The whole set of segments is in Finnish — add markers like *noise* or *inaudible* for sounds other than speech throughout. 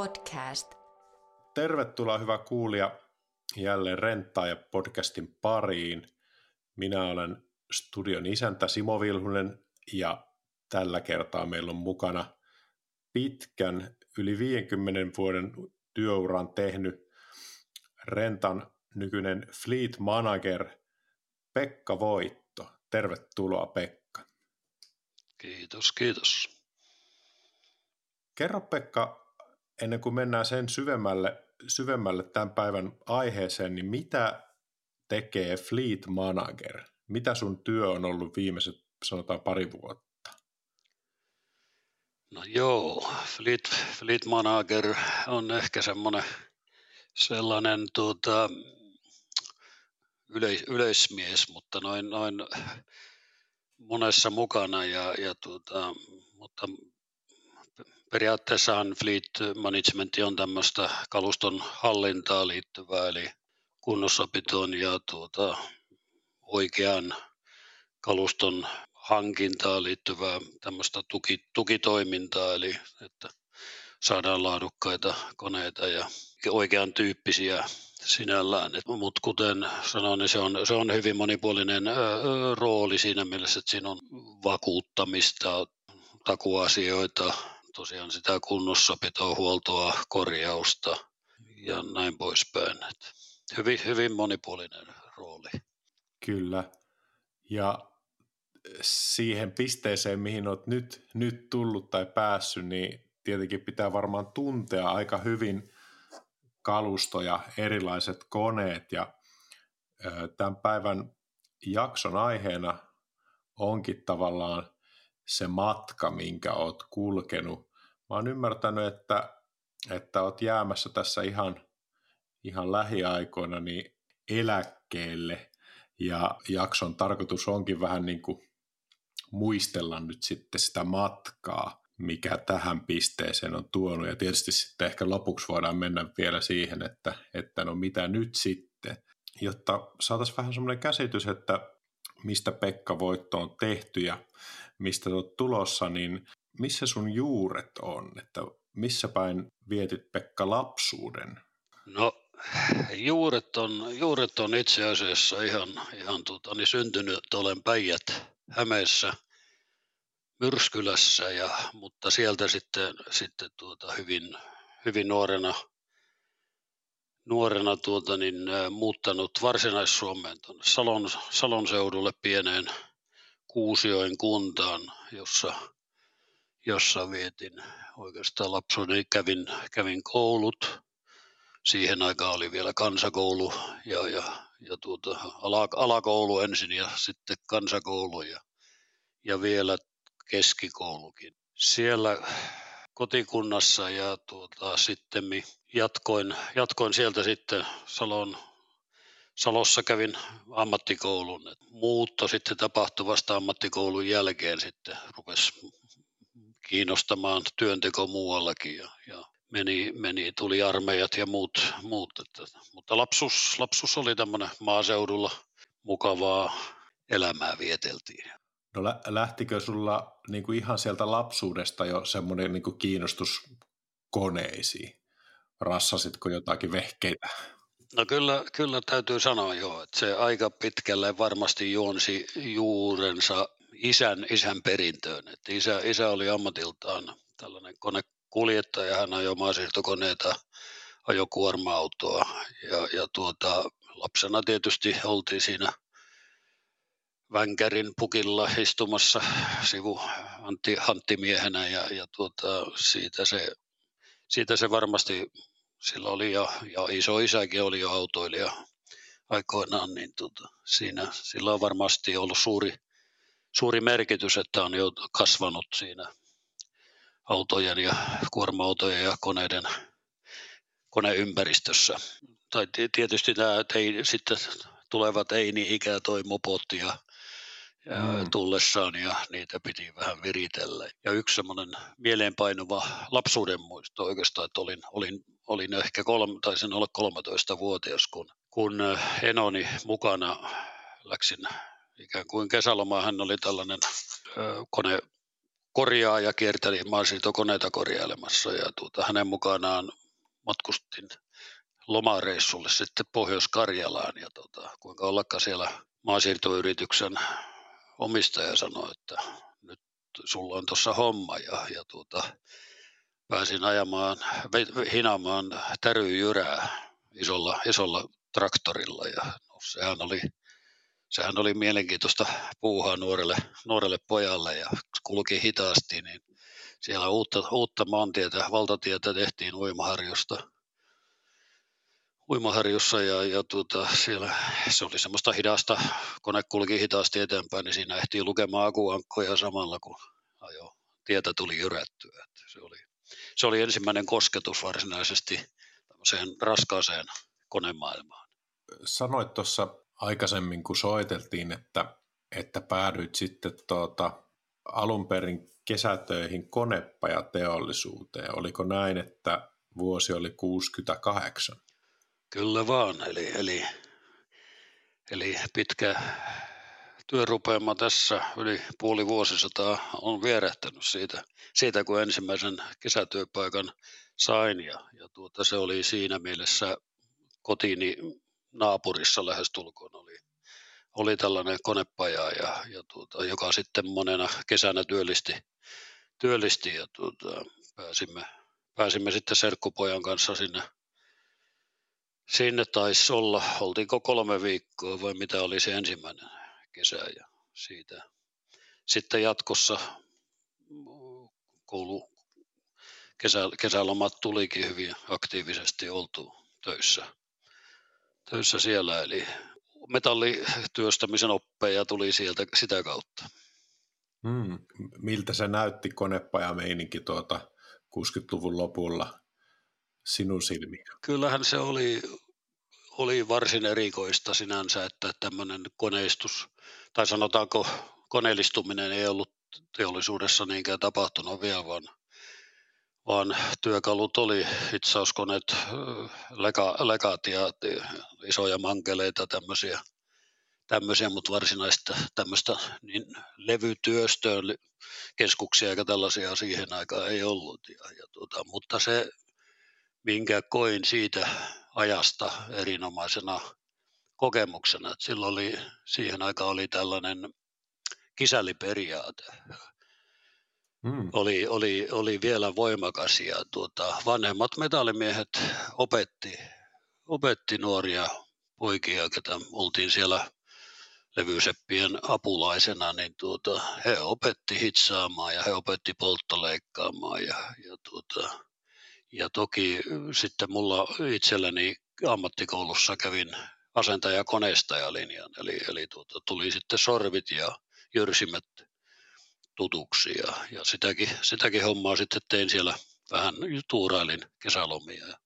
podcast. Tervetuloa hyvä kuulija jälleen ja podcastin pariin. Minä olen studion isäntä Simo Vilhunen ja tällä kertaa meillä on mukana pitkän yli 50 vuoden työuran tehnyt Rentan nykyinen fleet manager Pekka Voitto. Tervetuloa Pekka. Kiitos, kiitos. Kerro Pekka, ennen kuin mennään sen syvemmälle, syvemmälle tämän päivän aiheeseen, niin mitä tekee Fleet Manager? Mitä sun työ on ollut viimeiset, sanotaan pari vuotta? No joo, Fleet, Fleet Manager on ehkä semmoinen sellainen tuota, yleis, yleismies, mutta noin, noin monessa mukana ja, ja tuota, mutta periaatteessahan fleet management on tämmöistä kaluston hallintaa liittyvää, eli kunnossapitoon ja tuota, oikean kaluston hankintaan liittyvää tämmöistä tuki, tukitoimintaa, eli että saadaan laadukkaita koneita ja oikean tyyppisiä sinällään. Mutta kuten sanoin, niin se on, se on hyvin monipuolinen ö, rooli siinä mielessä, että siinä on vakuuttamista, takuasioita, tosiaan sitä kunnossapitoa, huoltoa, korjausta ja näin poispäin. Et hyvin, hyvin monipuolinen rooli. Kyllä. Ja siihen pisteeseen, mihin olet nyt, nyt tullut tai päässyt, niin tietenkin pitää varmaan tuntea aika hyvin kalusto ja erilaiset koneet. Ja tämän päivän jakson aiheena onkin tavallaan se matka, minkä oot kulkenut. Mä oon ymmärtänyt, että, että oot jäämässä tässä ihan, ihan lähiaikoina niin eläkkeelle ja jakson tarkoitus onkin vähän niin kuin muistella nyt sitten sitä matkaa, mikä tähän pisteeseen on tuonut. Ja tietysti sitten ehkä lopuksi voidaan mennä vielä siihen, että, että no mitä nyt sitten, jotta saataisiin vähän semmoinen käsitys, että mistä Pekka Voitto on tehty ja mistä olet tulossa, niin missä sun juuret on? Että missä päin vietit Pekka lapsuuden? No juuret on, juuret on itse asiassa ihan, ihan tuota, niin syntynyt, olen Päijät Hämeessä Myrskylässä, ja, mutta sieltä sitten, sitten tuota, hyvin, hyvin nuorena, nuorena tuota, niin, muuttanut Varsinais-Suomeen Salon, Salon seudulle pieneen Kuusioin kuntaan, jossa, jossa vietin oikeastaan lapsuuden kävin, kävin koulut. Siihen aikaan oli vielä kansakoulu ja, ja, ja tuota, ala, alakoulu ensin ja sitten kansakoulu ja, ja vielä keskikoulukin. Siellä kotikunnassa ja tuota, sitten jatkoin, jatkoin sieltä sitten Salon Salossa kävin ammattikoulun. Muutto sitten tapahtui vasta ammattikoulun jälkeen sitten rupesi kiinnostamaan työnteko muuallakin ja, ja meni, meni, tuli armeijat ja muut, muut että, mutta lapsus, lapsus oli tämmöinen maaseudulla mukavaa elämää vieteltiin. No lähtikö sulla niin kuin ihan sieltä lapsuudesta jo semmoinen niin kiinnostus koneisiin? Rassasitko jotakin vehkeitä? No kyllä, kyllä täytyy sanoa jo, että se aika pitkälle varmasti juonsi juurensa isän, isän perintöön. Että isä, isä oli ammatiltaan tällainen konekuljettaja, hän ajoi maasiirtokoneita, ajoi kuorma-autoa ja, ja tuota, lapsena tietysti oltiin siinä Vänkärin pukilla istumassa sivu Antti, Hanttimiehenä ja, ja tuota, siitä, se, siitä se varmasti sillä oli jo, ja iso isäkin oli jo autoilija aikoinaan, niin tuota, siinä, sillä on varmasti ollut suuri, suuri merkitys, että on jo kasvanut siinä autojen ja kuorma-autojen ja koneiden koneympäristössä. Tai tietysti nämä ei, sitten tulevat ei-niin toi mopotti ja mm. tullessaan ja niitä piti vähän viritellä. Ja yksi semmoinen mieleenpainuva lapsuuden muisto oikeastaan, että olin, olin, olin ehkä kolme, taisin olla 13-vuotias, kun, kun Enoni mukana läksin ikään kuin kesälomaan. Hän oli tällainen ö, kone, korjaaja kierteli maansiirtokoneita korjailemassa ja tuota, hänen mukanaan matkustin lomareissulle sitten Pohjois-Karjalaan ja tuota, kuinka ollakaan siellä maansiirtoyrityksen omistaja sanoi, että nyt sulla on tuossa homma ja, ja tuota, pääsin ajamaan, hinaamaan täryjyrää isolla, isolla traktorilla ja no, sehän oli sehän oli mielenkiintoista puuhaa nuorelle, nuorelle pojalle ja kulki hitaasti, niin siellä uutta, uutta maantietä, valtatietä tehtiin uimaharjosta. Uimaharjussa ja, ja tuota, siellä se oli semmoista hidasta, kone kulki hitaasti eteenpäin, niin siinä ehtii lukemaan akuankkoja samalla kun ajo, tietä tuli jyrättyä. Se oli, se oli ensimmäinen kosketus varsinaisesti tämmöiseen raskaaseen konemaailmaan. Sanoit tuossa aikaisemmin, kun soiteltiin, että, että päädyit sitten tuota, alun perin kesätöihin konepajateollisuuteen. Oliko näin, että vuosi oli 68? Kyllä vaan, eli, eli, eli pitkä työrupeama tässä yli puoli vuosisataa on vierähtänyt siitä, siitä kun ensimmäisen kesätyöpaikan sain. Ja, ja tuota, se oli siinä mielessä kotiini naapurissa lähestulkoon oli, oli tällainen konepaja, ja, ja tuota, joka sitten monena kesänä työllisti, työllisti ja tuota, pääsimme, pääsimme sitten serkkupojan kanssa sinne, sinne taisi olla, oltiinko kolme viikkoa vai mitä oli se ensimmäinen kesä ja siitä sitten jatkossa koulu, kesä, kesälomat tulikin hyvin aktiivisesti oltu töissä töissä siellä, eli metallityöstämisen oppeja tuli sieltä sitä kautta. Hmm. Miltä se näytti konepajameininki tuota 60-luvun lopulla sinun silmiin? Kyllähän se oli, oli varsin erikoista sinänsä, että tämmöinen koneistus, tai sanotaanko koneellistuminen ei ollut teollisuudessa niinkään tapahtunut vielä, vaan vaan työkalut oli hitsauskoneet, leka, lekat ja isoja mankeleita, tämmöisiä, tämmöisiä mutta varsinaista tämmöistä niin levytyöstöön keskuksia eikä tällaisia siihen aikaan ei ollut. Ja, ja tuota, mutta se, minkä koin siitä ajasta erinomaisena kokemuksena, että silloin oli, siihen aikaan oli tällainen kisälliperiaate mm. oli, oli, oli vielä voimakas ja tuota, vanhemmat metallimiehet opetti, opetti nuoria poikia, ketä oltiin siellä levyseppien apulaisena, niin tuota, he opetti hitsaamaan ja he opetti polttoleikkaamaan ja, ja, tuota, ja toki sitten mulla itselläni ammattikoulussa kävin asentaja linjan, eli, eli tuota, tuli sitten sorvit ja jyrsimet tutuksi ja, ja sitäkin, sitäkin hommaa sitten tein siellä vähän tuurailin kesälomia ja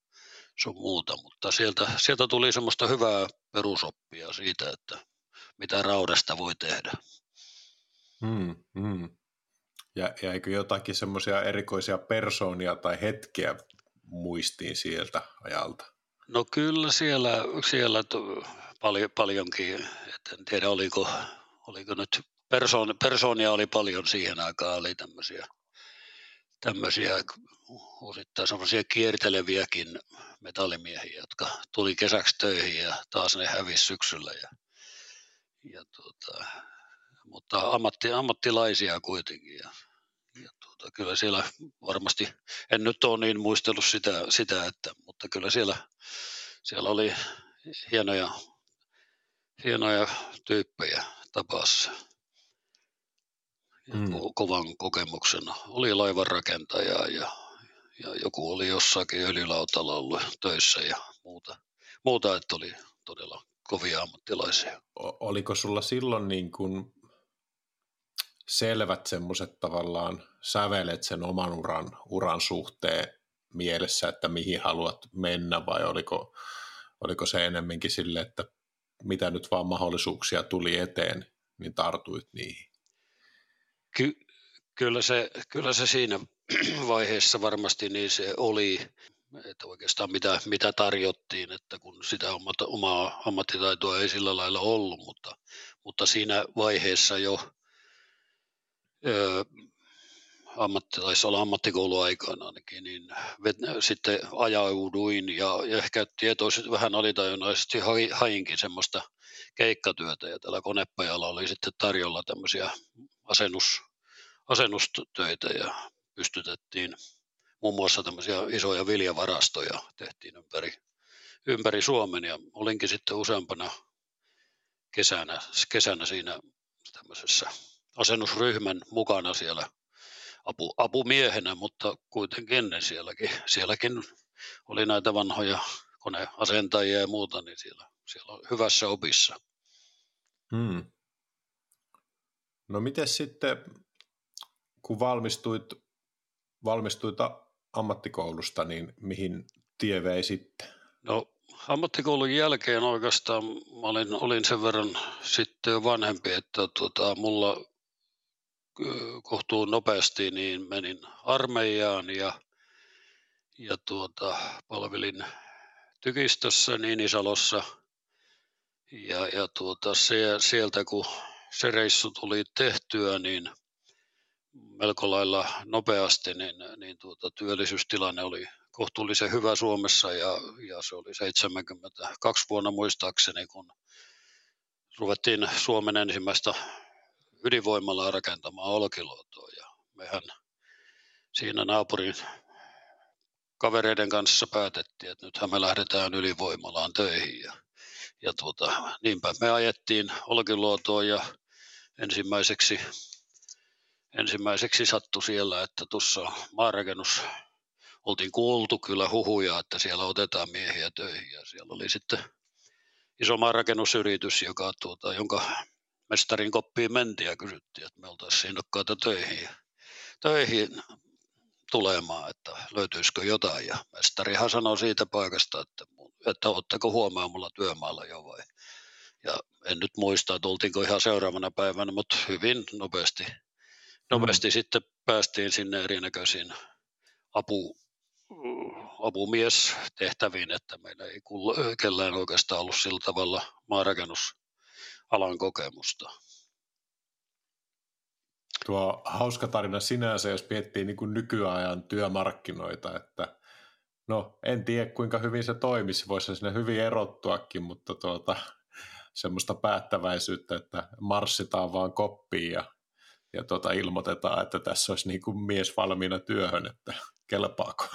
sun muuta, mutta sieltä, sieltä tuli semmoista hyvää perusoppia siitä, että mitä raudasta voi tehdä. Hmm, hmm. Ja jäikö jotakin semmoisia erikoisia persoonia tai hetkiä muistiin sieltä ajalta? No kyllä siellä, siellä paljon, paljonkin, et en tiedä oliko, oliko nyt persoon, persoonia oli paljon siihen aikaan, oli tämmöisiä, tämmöisiä osittain semmoisia kierteleviäkin metallimiehiä, jotka tuli kesäksi töihin ja taas ne hävisi syksyllä. Ja, ja tuota, mutta ammatti, ammattilaisia kuitenkin. Ja, tuota, kyllä siellä varmasti, en nyt ole niin muistellut sitä, sitä että, mutta kyllä siellä, siellä oli hienoja, hienoja tyyppejä tapassa mm. kovan kokemuksen. Oli laivanrakentaja ja, ja joku oli jossakin öljylautalla ollut töissä ja muuta, muuta että oli todella kovia ammattilaisia. O- oliko sulla silloin niin kuin selvät semmoiset tavallaan sävelet sen oman uran, uran suhteen mielessä, että mihin haluat mennä vai oliko, oliko se enemmänkin sille, että mitä nyt vaan mahdollisuuksia tuli eteen, niin tartuit niihin? Ky- kyllä, se, kyllä se siinä *clears throat* vaiheessa varmasti niin se oli, että oikeastaan mitä, mitä tarjottiin, että kun sitä omaa ammattitaitoa ei sillä lailla ollut, mutta, mutta siinä vaiheessa jo ö, ammatti, taisi olla ammattikouluaikana ainakin, niin sitten ajauduin ja, ehkä tietoisesti vähän alitajunaisesti hainkin semmoista keikkatyötä ja tällä konepajalla oli sitten tarjolla tämmöisiä asennus, asennustöitä ja pystytettiin muun muassa tämmöisiä isoja viljavarastoja tehtiin ympäri, ympäri Suomen ja olinkin sitten useampana kesänä, kesänä siinä tämmöisessä asennusryhmän mukana siellä apu, apumiehenä, mutta kuitenkin ennen sielläkin, sielläkin oli näitä vanhoja koneasentajia ja muuta, niin siellä, siellä on hyvässä opissa. Hmm. No miten sitten, kun valmistuit, valmistuit ammattikoulusta, niin mihin tie vei sitten? No ammattikoulun jälkeen oikeastaan mä olin, olin sen verran sitten jo vanhempi, että tuota, mulla kohtuun nopeasti niin menin armeijaan ja, ja tuota, palvelin tykistössä Niinisalossa. Ja, ja tuota, se, sieltä kun se reissu tuli tehtyä, niin melko lailla nopeasti, niin, niin tuota, työllisyystilanne oli kohtuullisen hyvä Suomessa ja, ja se oli 72 vuonna muistaakseni, kun ruvettiin Suomen ensimmäistä ydinvoimalaa rakentamaan Olkiluotoon ja mehän siinä naapurin kavereiden kanssa päätettiin, että nythän me lähdetään ydinvoimalaan töihin ja, ja tuota, niinpä me ajettiin Olkiluotoon ja ensimmäiseksi, ensimmäiseksi sattui siellä, että tuossa maanrakennus oltiin kuultu kyllä huhuja, että siellä otetaan miehiä töihin ja siellä oli sitten iso maanrakennusyritys, joka, tuota, jonka mestarin koppiin mentiin ja kysyttiin, että me oltaisiin innokkaita töihin, töihin tulemaan, että löytyisikö jotain. Ja mestarihan sanoi siitä paikasta, että, että oletteko huomaa mulla työmaalla jo vai. Ja en nyt muista, että oltiinko ihan seuraavana päivänä, mutta hyvin nopeasti, nopeasti mm. sitten päästiin sinne erinäköisiin apu, apumies tehtäviin, että meillä ei kellään oikeastaan ollut sillä tavalla maanrakennusalan kokemusta. Tuo hauska tarina sinänsä, jos miettii niin kuin nykyajan työmarkkinoita, että no en tiedä kuinka hyvin se toimisi, voisi sinne hyvin erottuakin, mutta tuota, semmoista päättäväisyyttä, että marssitaan vaan koppiin ja, ja tuota, ilmoitetaan, että tässä olisi niin kuin mies valmiina työhön, että kelpaako.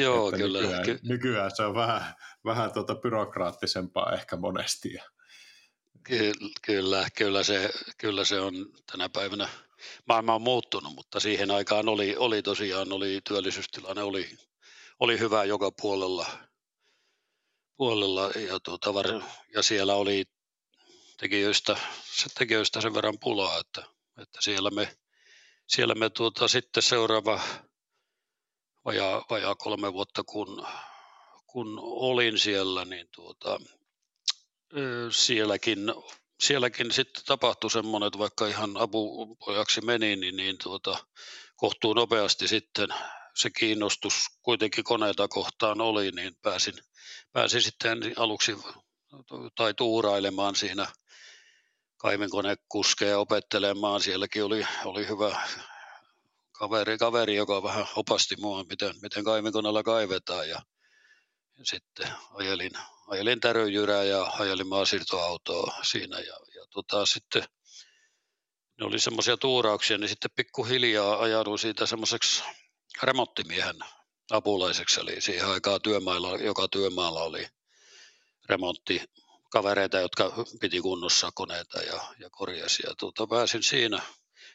Joo, että kyllä. Nykyään, ky- nykyään se on vähän, vähän tuota byrokraattisempaa ehkä monesti. Ky- kyllä, kyllä, se, kyllä se on tänä päivänä. Maailma on muuttunut, mutta siihen aikaan oli, oli tosiaan, oli työllisyystilanne oli, oli hyvä joka puolella, puolella ja, tuota, var, ja siellä oli tekijöistä, tekijöistä sen verran pulaa, että, että siellä me, siellä me tuota, sitten seuraava vajaa, vajaa kolme vuotta, kun, kun olin siellä, niin tuota, sielläkin, sielläkin sitten tapahtui semmoinen, että vaikka ihan apupojaksi meni, niin, niin tuota, kohtuu nopeasti sitten se kiinnostus kuitenkin koneita kohtaan oli, niin pääsin, pääsin sitten aluksi tai tuurailemaan siinä kaivinkonekuskeja opettelemaan. Sielläkin oli, oli hyvä kaveri, kaveri, joka vähän opasti mua, miten, miten kaivinkoneella kaivetaan. Ja, ja sitten ajelin, ajelin täröjyrää ja ajelin maasiirtoautoa siinä. Ja, ja tota, sitten ne oli semmoisia tuurauksia, niin sitten pikkuhiljaa ajauduin siitä semmoiseksi remonttimiehen apulaiseksi. Eli siihen aikaan työmailla, joka työmaalla oli remontti kavereita, jotka piti kunnossa koneita ja, ja korjasi. Ja tuota, pääsin siinä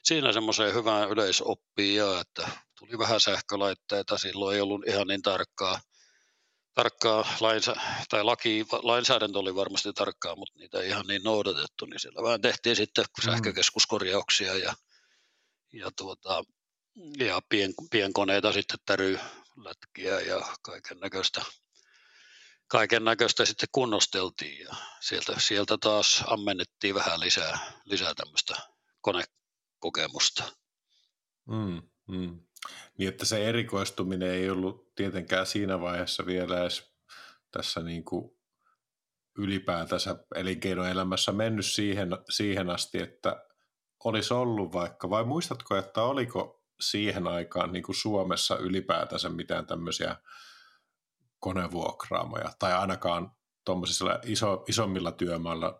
siinä semmoiseen hyvään yleisoppiin ja että tuli vähän sähkölaitteita, silloin ei ollut ihan niin tarkkaa, tarkkaa lainsä, tai laki, lainsäädäntö oli varmasti tarkkaa, mutta niitä ei ihan niin noudatettu, niin siellä vähän tehtiin sitten mm. sähkökeskuskorjauksia ja, ja, tuota, ja pien, pienkoneita sitten tärylätkiä ja kaiken näköistä kaiken näköistä sitten kunnosteltiin ja sieltä, sieltä taas ammennettiin vähän lisää, lisää tämmöistä kone, kokemusta. Mm, mm. Niin, että se erikoistuminen ei ollut tietenkään siinä vaiheessa vielä edes tässä niin kuin ylipäätänsä elinkeinoelämässä mennyt siihen, siihen asti, että olisi ollut vaikka, vai muistatko, että oliko siihen aikaan niin kuin Suomessa ylipäätänsä mitään tämmöisiä konevuokraamoja, tai ainakaan tuommoisilla iso, isommilla työmailla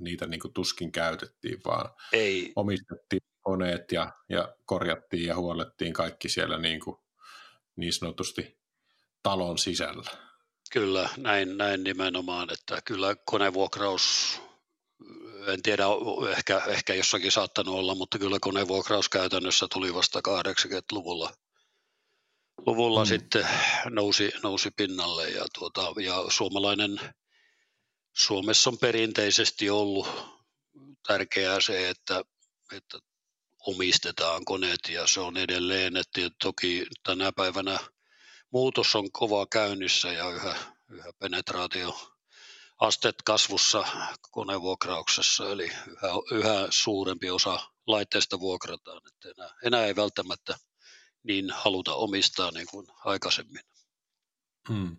niitä niin kuin tuskin käytettiin, vaan Ei. omistettiin koneet ja, ja korjattiin ja huolettiin kaikki siellä niin, kuin, niin sanotusti talon sisällä. Kyllä, näin, näin nimenomaan, että kyllä konevuokraus, en tiedä, ehkä, ehkä jossakin saattanut olla, mutta kyllä konevuokraus käytännössä tuli vasta 80-luvulla luvulla mm. sitten nousi, nousi pinnalle ja, tuota, ja suomalainen, Suomessa on perinteisesti ollut tärkeää se, että, että omistetaan koneet ja se on edelleen, että toki tänä päivänä muutos on kova käynnissä ja yhä, yhä penetraatio astet kasvussa konevuokrauksessa, eli yhä, yhä suurempi osa laitteista vuokrataan, että enää, enää ei välttämättä niin haluta omistaa niin kuin aikaisemmin. Hmm.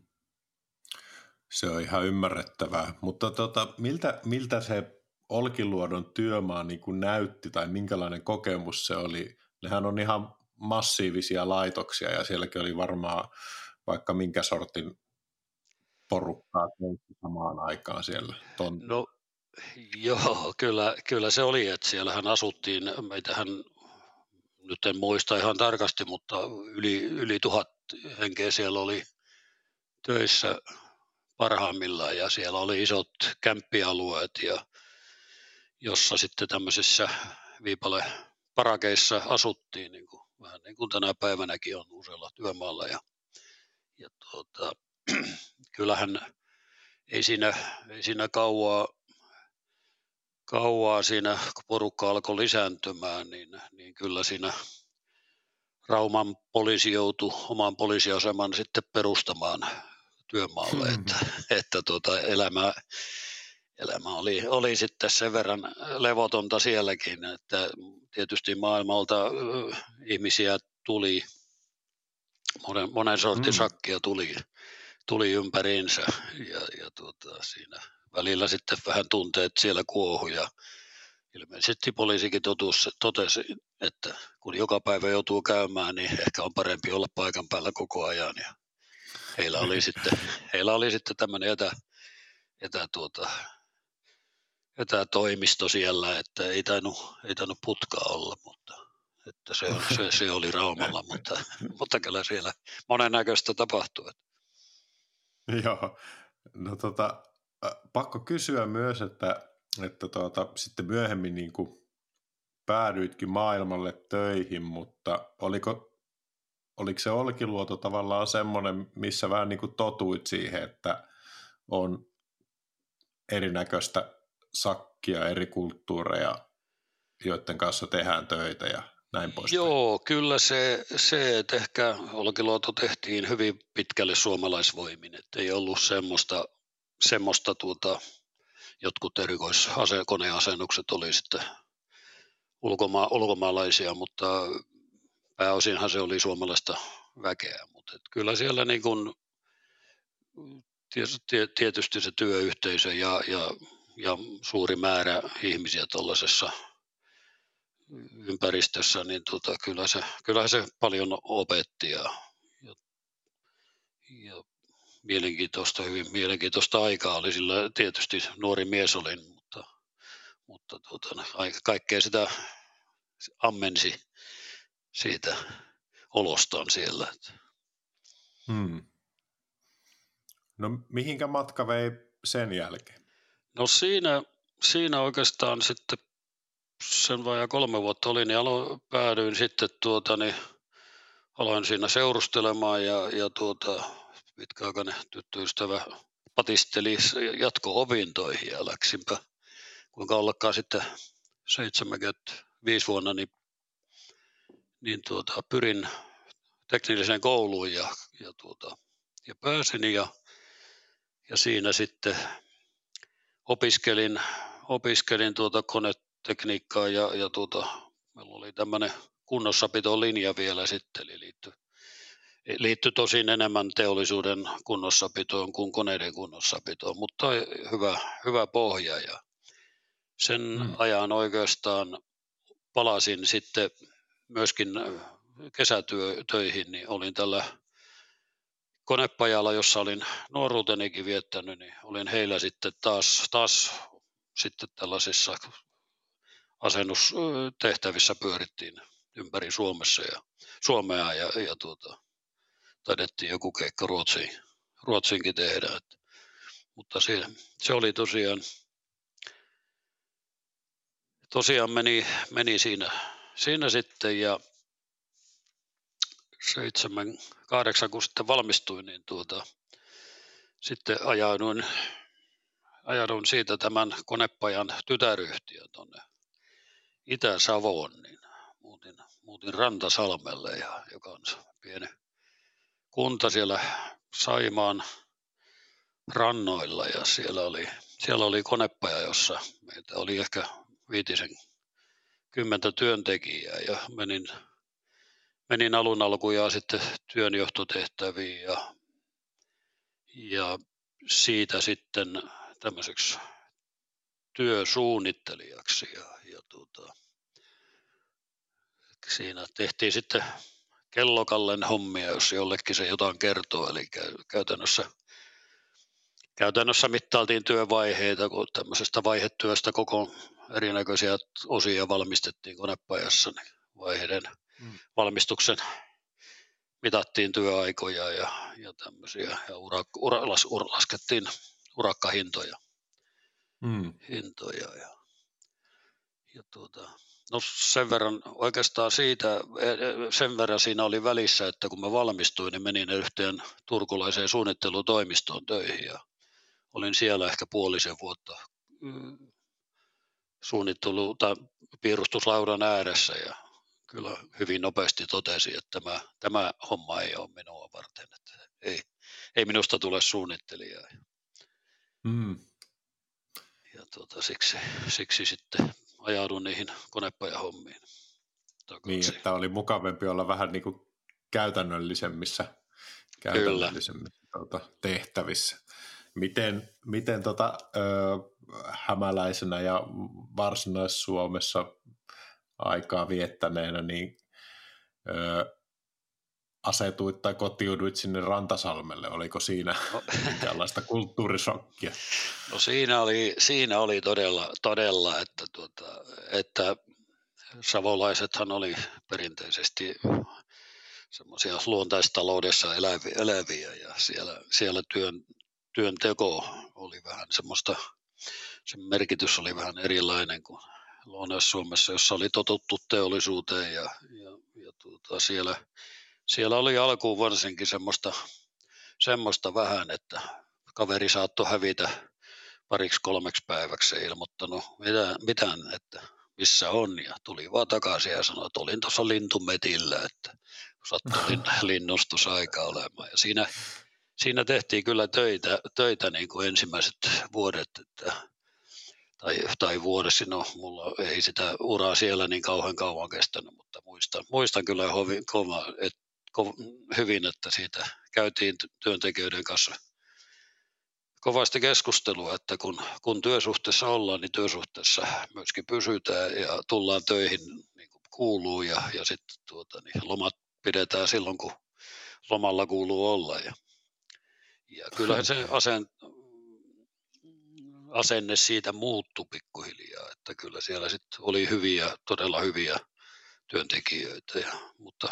Se on ihan ymmärrettävää, mutta tota, miltä, miltä se Olkiluodon työmaa niin kuin näytti tai minkälainen kokemus se oli? Nehän on ihan massiivisia laitoksia ja sielläkin oli varmaan vaikka minkä sortin porukkaa samaan aikaan siellä. Ton... No joo, kyllä, kyllä se oli, että siellähän asuttiin, meitähän nyt en muista ihan tarkasti, mutta yli, yli tuhat henkeä siellä oli töissä parhaimmillaan ja siellä oli isot kämppialueet ja jossa sitten tämmöisissä viipale parakeissa asuttiin niin kuin, vähän niin kuin tänä päivänäkin on usealla työmaalla ja, ja tuota, *clears throat* kyllähän ei siinä, ei siinä kauaa kauaa siinä, kun porukka alkoi lisääntymään, niin, niin kyllä siinä Rauman poliisi joutui oman poliisiaseman sitten perustamaan työmaalle, hmm. että, että tuota, elämä, elämä oli, oli sitten sen verran levotonta sielläkin, että tietysti maailmalta ihmisiä tuli, monen, monen sortin mm. sakkia tuli, tuli ympäriinsä ja, ja tuota, siinä välillä sitten vähän tunteet siellä kuohu ja ilmeisesti poliisikin totuus, totesi, että kun joka päivä joutuu käymään, niin ehkä on parempi olla paikan päällä koko ajan ja heillä oli *laughs* sitten, heillä oli sitten tämmöinen etä, etä tuota, etätoimisto siellä, että ei tainnut, ei tainnut putkaa olla, mutta että se, se, se oli Raumalla, mutta, mutta kyllä siellä monennäköistä tapahtui. *laughs* Joo, no tota, pakko kysyä myös, että, että tuota, sitten myöhemmin niin kuin päädyitkin maailmalle töihin, mutta oliko, oliko se Olkiluoto tavallaan semmoinen, missä vähän niin kuin totuit siihen, että on erinäköistä sakkia, eri kulttuureja, joiden kanssa tehdään töitä ja näin pois. Joo, kyllä se, se, että ehkä Olkiluoto tehtiin hyvin pitkälle suomalaisvoimin, että ei ollut semmoista semmoista tuota, jotkut erikoiskoneasennukset oli sitten ulkoma- ulkomaalaisia, mutta pääosinhan se oli suomalaista väkeä. Mutta kyllä siellä niin kuin, tietysti se työyhteisö ja, ja, ja suuri määrä ihmisiä tuollaisessa ympäristössä, niin tota, kyllä, se, kyllä se paljon opetti ja, ja, ja mielenkiintoista, hyvin mielenkiintoista aikaa oli sillä tietysti nuori mies olin, mutta, mutta tuota, kaikkea sitä ammensi siitä olostaan siellä. Hmm. No mihinkä matka vei sen jälkeen? No siinä, siinä oikeastaan sitten sen vajaa kolme vuotta oli, niin aloin, päädyin sitten tuota, niin aloin siinä seurustelemaan ja, ja tuota, pitkäaikainen tyttöystävä patisteli jatko-opintoihin ja läksinpä kuinka ollakaan sitten 75 vuonna, niin, niin tuota, pyrin teknilliseen kouluun ja, ja, tuota, ja pääsin ja, ja siinä sitten opiskelin, opiskelin tuota konetekniikkaa ja, ja tuota, meillä oli tämmöinen kunnossapitolinja vielä sitten, eli liittyi liittyi tosin enemmän teollisuuden kunnossapitoon kuin koneiden kunnossapitoon, mutta hyvä, hyvä pohja ja sen hmm. ajan oikeastaan palasin sitten myöskin kesätöihin, niin olin tällä konepajalla, jossa olin nuoruutenikin viettänyt, niin olin heillä sitten taas, taas sitten tällaisissa asennustehtävissä pyörittiin ympäri Suomessa ja, Suomea ja, ja tuota, taidettiin joku keikka Ruotsiin, Ruotsiinkin tehdä. Että, mutta se, se oli tosiaan, tosiaan meni, meni siinä, siinä sitten ja seitsemän, kahdeksan kun sitten valmistuin, niin tuota, sitten ajauduin, ajauduin siitä tämän konepajan tytäryhtiön tuonne Itä-Savoon, niin muutin, muutin Rantasalmelle, ja, joka on pieni kunta siellä Saimaan rannoilla ja siellä oli, siellä oli konepaja, jossa meitä oli ehkä viitisen kymmentä työntekijää ja menin, menin alun alkujaan sitten työnjohtotehtäviin ja, ja siitä sitten tämmöiseksi työsuunnittelijaksi ja, ja tuota, siinä tehtiin sitten kellokallen hommia, jos jollekin se jotain kertoo, eli käytännössä, käytännössä mittailtiin työvaiheita, kun tämmöisestä vaihetyöstä koko erinäköisiä osia valmistettiin konepajassa, niin vaiheiden hmm. valmistuksen mitattiin työaikoja ja, ja tämmöisiä, ja ura, ura, las, ura, laskettiin urakkahintoja. Hmm. Hintoja ja, ja tuota, No sen verran oikeastaan siitä, e, e, sen verran siinä oli välissä, että kun mä valmistuin, niin menin yhteen turkulaiseen suunnittelutoimistoon töihin ja olin siellä ehkä puolisen vuotta mm, suunnittelu- tai piirustuslaudan ääressä ja kyllä hyvin nopeasti totesi, että tämä, tämä homma ei ole minua varten, että ei, ei minusta tule suunnittelijaa. Mm. Ja tuota, siksi, siksi sitten ajaudun niihin konepajahommiin. Niin, että oli mukavampi olla vähän niin kuin käytännöllisemmissä, käytännöllisemmissä tuota, tehtävissä. Miten, miten tota, ö, hämäläisenä ja varsinais-Suomessa aikaa viettäneenä, niin ö, asetuit tai kotiuduit sinne Rantasalmelle? Oliko siinä no. *laughs* kulttuurisokkia? No siinä oli, siinä oli todella, todella että, tuota, että savolaisethan oli perinteisesti semmoisia luontaistaloudessa eläviä, eläviä ja siellä, siellä työn, työnteko oli vähän semmoista, sen merkitys oli vähän erilainen kuin Lounais-Suomessa, jossa oli totuttu teollisuuteen ja, ja, ja tuota, siellä – siellä oli alkuun varsinkin semmoista, semmoista vähän, että kaveri saattoi hävitä pariksi kolmeksi päiväksi ja ilmoittanut mitään, mitään, että missä on ja tuli vaan takaisin ja sanoi, että olin tuossa lintumetillä, että sattui *laughs* linnustusaika olemaan. Ja siinä, siinä tehtiin kyllä töitä, töitä niin kuin ensimmäiset vuodet, että tai, tai vuodessa, no mulla ei sitä uraa siellä niin kauhean kauan kestänyt, mutta muistan, muistan kyllä hovin, kova, että hyvin, että siitä käytiin työntekijöiden kanssa kovasti keskustelua, että kun, kun työsuhteessa ollaan, niin työsuhteessa myöskin pysytään ja tullaan töihin niin kuin kuuluu ja, ja sitten tuota, niin lomat pidetään silloin, kun lomalla kuuluu olla. Ja, ja kyllähän se asen, asenne siitä muuttui pikkuhiljaa, että kyllä siellä sitten oli hyviä, todella hyviä työntekijöitä, ja, mutta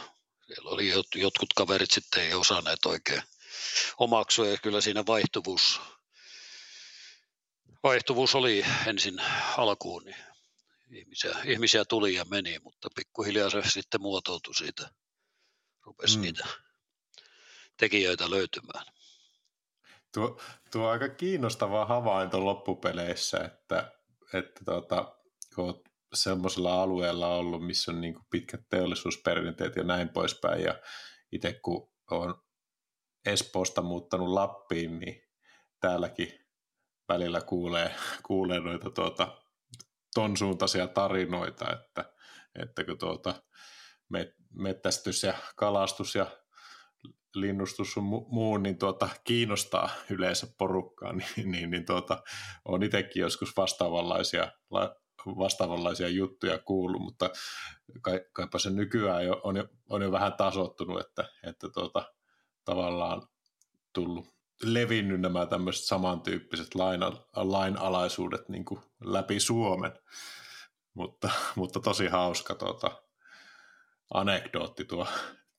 siellä oli jotkut kaverit sitten ei osanneet oikein omaksua ja kyllä siinä vaihtuvuus, vaihtuvuus oli ensin alkuun, niin ihmisiä, ihmisiä tuli ja meni, mutta pikkuhiljaa se sitten muotoutui siitä, rupesi mm. niitä tekijöitä löytymään. Tuo, tuo aika kiinnostava havainto loppupeleissä, että, että tuota, kun semmoisella alueella ollut, missä on niin pitkät teollisuusperinteet ja näin poispäin. Ja itse kun olen Espoosta muuttanut Lappiin, niin täälläkin välillä kuulee, kuulee noita tuota, ton suuntaisia tarinoita, että, että kun tuota, mettästys ja kalastus ja linnustus sun muu, niin tuota, kiinnostaa yleensä porukkaa, *laughs* niin, niin, niin tuota, on itsekin joskus vastaavanlaisia vastaavanlaisia juttuja kuullut, mutta kai, kaipa se nykyään jo, on, jo, on jo vähän tasottunut, että, että tuota, tavallaan tullut levinnyt nämä tämmöiset samantyyppiset lain, lainalaisuudet niin kuin läpi Suomen. Mutta, mutta tosi hauska tuota, anekdootti tuo,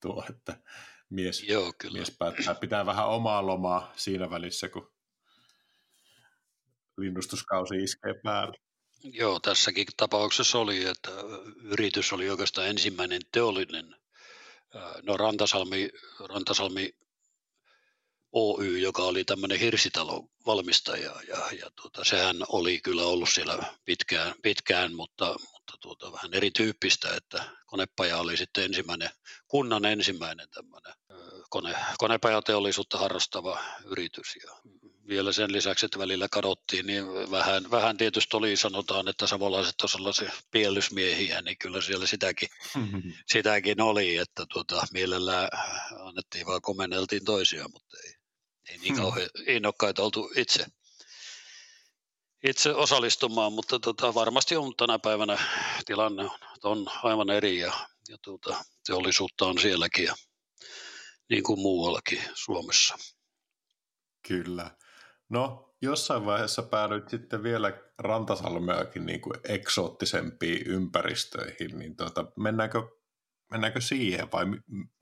tuo että mies, Joo, kyllä. mies päättää pitää vähän omaa lomaa siinä välissä, kun linnustuskausi iskee päälle. Joo, tässäkin tapauksessa oli, että yritys oli oikeastaan ensimmäinen teollinen, no Rantasalmi, Rantasalmi Oy, joka oli tämmöinen hirsitalon valmistaja ja, ja tuota, sehän oli kyllä ollut siellä pitkään, pitkään mutta, mutta tuota, vähän erityyppistä, että konepaja oli sitten ensimmäinen, kunnan ensimmäinen tämmöinen kone, konepajateollisuutta harrastava yritys ja vielä sen lisäksi, että välillä kadottiin, niin vähän, vähän tietysti oli, sanotaan, että savolaiset on sellaisia piellysmiehiä, niin kyllä siellä sitäkin, *laughs* sitäkin oli, että tuota, mielellään annettiin vaan komenneltiin toisia, mutta ei, ei niin hmm. kauhean innokkaita oltu itse, itse osallistumaan, mutta tota, varmasti on tänä päivänä tilanne on aivan eri ja, ja tuota, teollisuutta on sielläkin ja niin kuin muuallakin Suomessa. Kyllä. No, jossain vaiheessa päädyit sitten vielä Rantasalmeakin niin kuin eksoottisempiin ympäristöihin, niin tuota, mennäänkö, mennäänkö siihen vai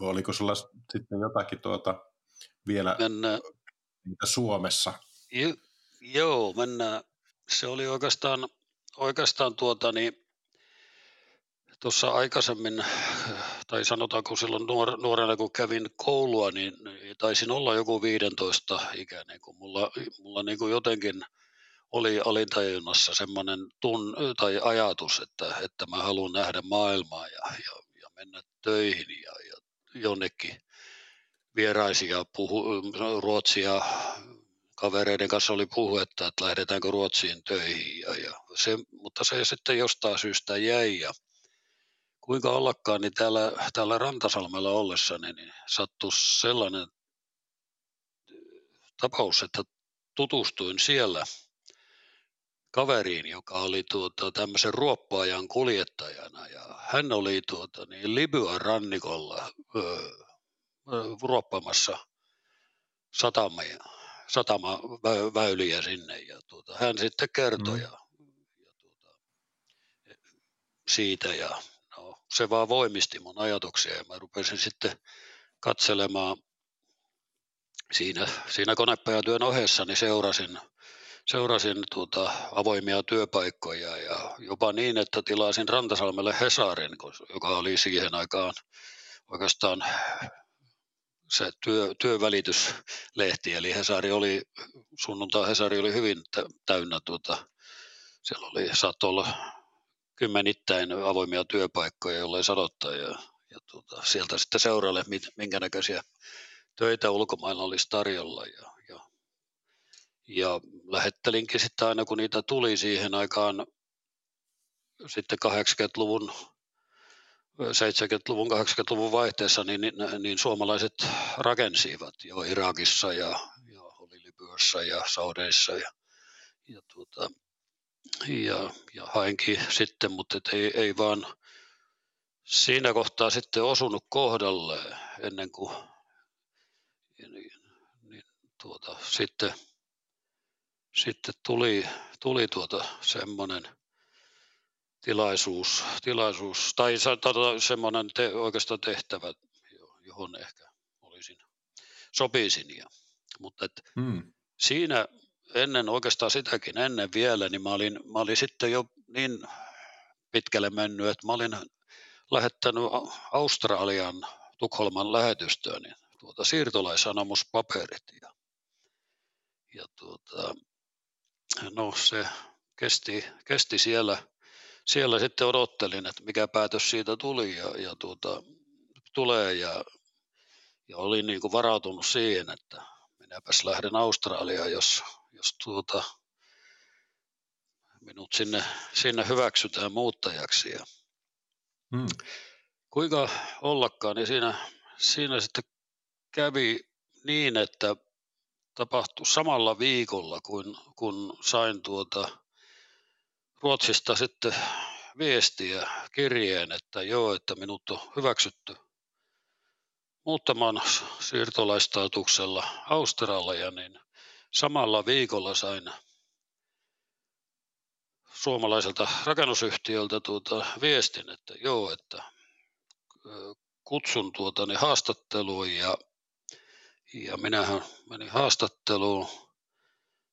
oliko sulla sitten jotakin tuota vielä mennään, Suomessa? Jo, joo, mennään. Se oli oikeastaan, oikeastaan tuota, niin, tuossa aikaisemmin, tai sanotaanko silloin nuor, nuorena kun kävin koulua, niin, niin taisin olla joku 15 ikäinen, kun mulla, mulla niin kuin jotenkin oli alintajunnassa semmoinen tun, tai ajatus, että, että mä haluan nähdä maailmaa ja, ja, ja mennä töihin ja, ja jonnekin vieraisia puhu, ruotsia kavereiden kanssa oli puhetta, että lähdetäänkö Ruotsiin töihin. Ja, ja se, mutta se sitten jostain syystä jäi. Ja kuinka ollakaan, niin täällä, täällä Rantasalmella ollessa niin sattui sellainen tapaus, että tutustuin siellä kaveriin, joka oli tuota, tämmöisen ruoppaajan kuljettajana. Ja hän oli tuota, niin Libyan rannikolla öö, ruoppaamassa satamia, satamaväyliä sinne. Ja tuota, hän sitten kertoi mm. ja, ja tuota, siitä ja se vaan voimisti mun ajatuksia ja mä rupesin sitten katselemaan siinä, siinä konepajatyön ohessa, niin seurasin, seurasin tuota, avoimia työpaikkoja ja jopa niin, että tilasin Rantasalmelle Hesarin, joka oli siihen aikaan oikeastaan se työ, työvälityslehti, eli Hesari oli, sunnuntai Hesari oli hyvin täynnä, tuota, siellä oli, saattoi olla kymmenittäin avoimia työpaikkoja, jollei sadottaa, ja, ja tuota, sieltä sitten seuraalle, minkä näköisiä töitä ulkomailla olisi tarjolla, ja, ja, ja lähettelinkin sitten aina, kun niitä tuli siihen aikaan, sitten 80-luvun 70-luvun, 80-luvun vaihteessa niin, niin, niin suomalaiset rakensivat jo Irakissa ja, ja oli Libyassa ja Saudeissa ja, ja, tuota, ja, ja hainkin *laughs* sitten, mutta ei, ei vaan siinä kohtaa sitten osunut kohdalle ennen kuin niin, niin, tuota, sitten, sitten tuli, tuli tuota semmoinen – tilaisuus, tilaisuus tai semmoinen te, oikeastaan tehtävä, johon ehkä olisin, sopisin. Ja, mutta et hmm. siinä ennen oikeastaan sitäkin ennen vielä, niin mä olin, mä olin sitten jo niin pitkälle mennyt, että mä olin lähettänyt Australian Tukholman lähetystöön niin tuota, siirtolaisanomuspaperit. Ja, ja tuota, no se kesti, kesti siellä siellä sitten odottelin, että mikä päätös siitä tuli ja, ja tuota, tulee ja, ja olin niin kuin varautunut siihen, että minäpäs lähden Australiaan, jos, jos tuota, minut sinne, sinne hyväksytään muuttajaksi. Ja hmm. Kuinka ollakaan, niin siinä, siinä sitten kävi niin, että tapahtui samalla viikolla, kun, kun sain tuota Ruotsista sitten viestiä, kirjeen, että joo, että minut on hyväksytty muuttamaan siirtolaistatuksella Australia, niin samalla viikolla sain suomalaiselta rakennusyhtiöltä tuota viestin, että joo, että kutsun tuota niin haastatteluun ja, ja minähän menin haastatteluun.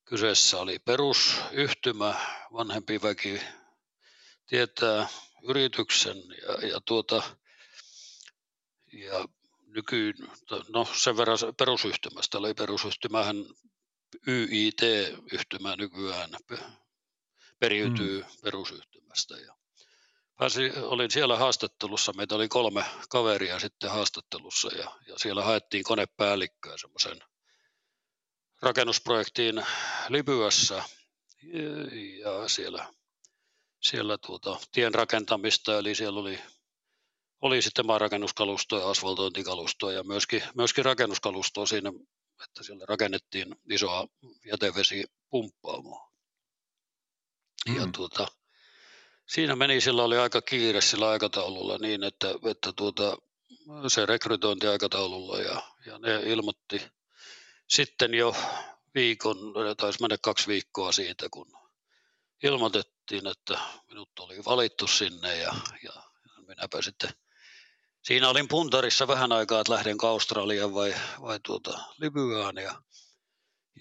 Kyseessä oli perusyhtymä, vanhempi väki tietää yrityksen ja, ja, tuota, ja nykyyn, no sen verran perusyhtymästä oli perusyhtymähän YIT-yhtymä nykyään periytyy mm. perusyhtymästä. Ja pääsin, olin siellä haastattelussa, meitä oli kolme kaveria sitten haastattelussa ja, ja siellä haettiin konepäällikköä semmoisen rakennusprojektiin Libyassa ja, siellä, siellä tuota, tien rakentamista, eli siellä oli, oli sitten maanrakennuskalustoa ja asfaltointikalustoa ja myöskin, myöskin rakennuskalustoa siinä, että siellä rakennettiin isoa jätevesipumppaamoa. Mm. Ja tuota, siinä meni, sillä oli aika kiire sillä aikataululla niin, että, että tuota, se rekrytointiaikataululla ja, ja ne ilmoitti sitten jo viikon, taisi mennä kaksi viikkoa siitä, kun ilmoitettiin, että minut oli valittu sinne ja, ja minäpä sitten siinä olin puntarissa vähän aikaa, että lähden Australiaan vai, vai tuota Libyaan ja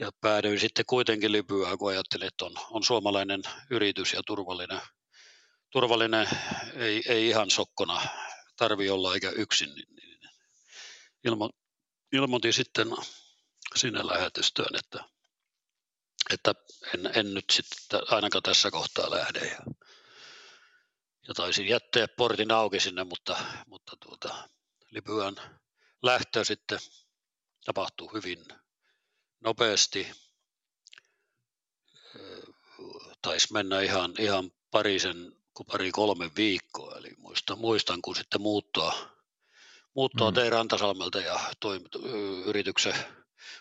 ja päädyin sitten kuitenkin Libyaan, kun ajattelin, että on, on suomalainen yritys ja turvallinen, turvallinen ei, ei ihan sokkona tarvi olla eikä yksin. Niin, niin ilmo, ilmoitin sitten sinne lähetystöön, että, että en, en nyt sitten ainakaan tässä kohtaa lähde. Ja, ja taisin jättää portin auki sinne, mutta, mutta tuota, Libyan lähtö sitten tapahtui hyvin nopeasti. Taisi mennä ihan, ihan parisen, pari kolme viikkoa, eli muistan, muistan kun sitten muuttoa, muuttoa mm. tein Rantasalmelta ja toi, yrityksen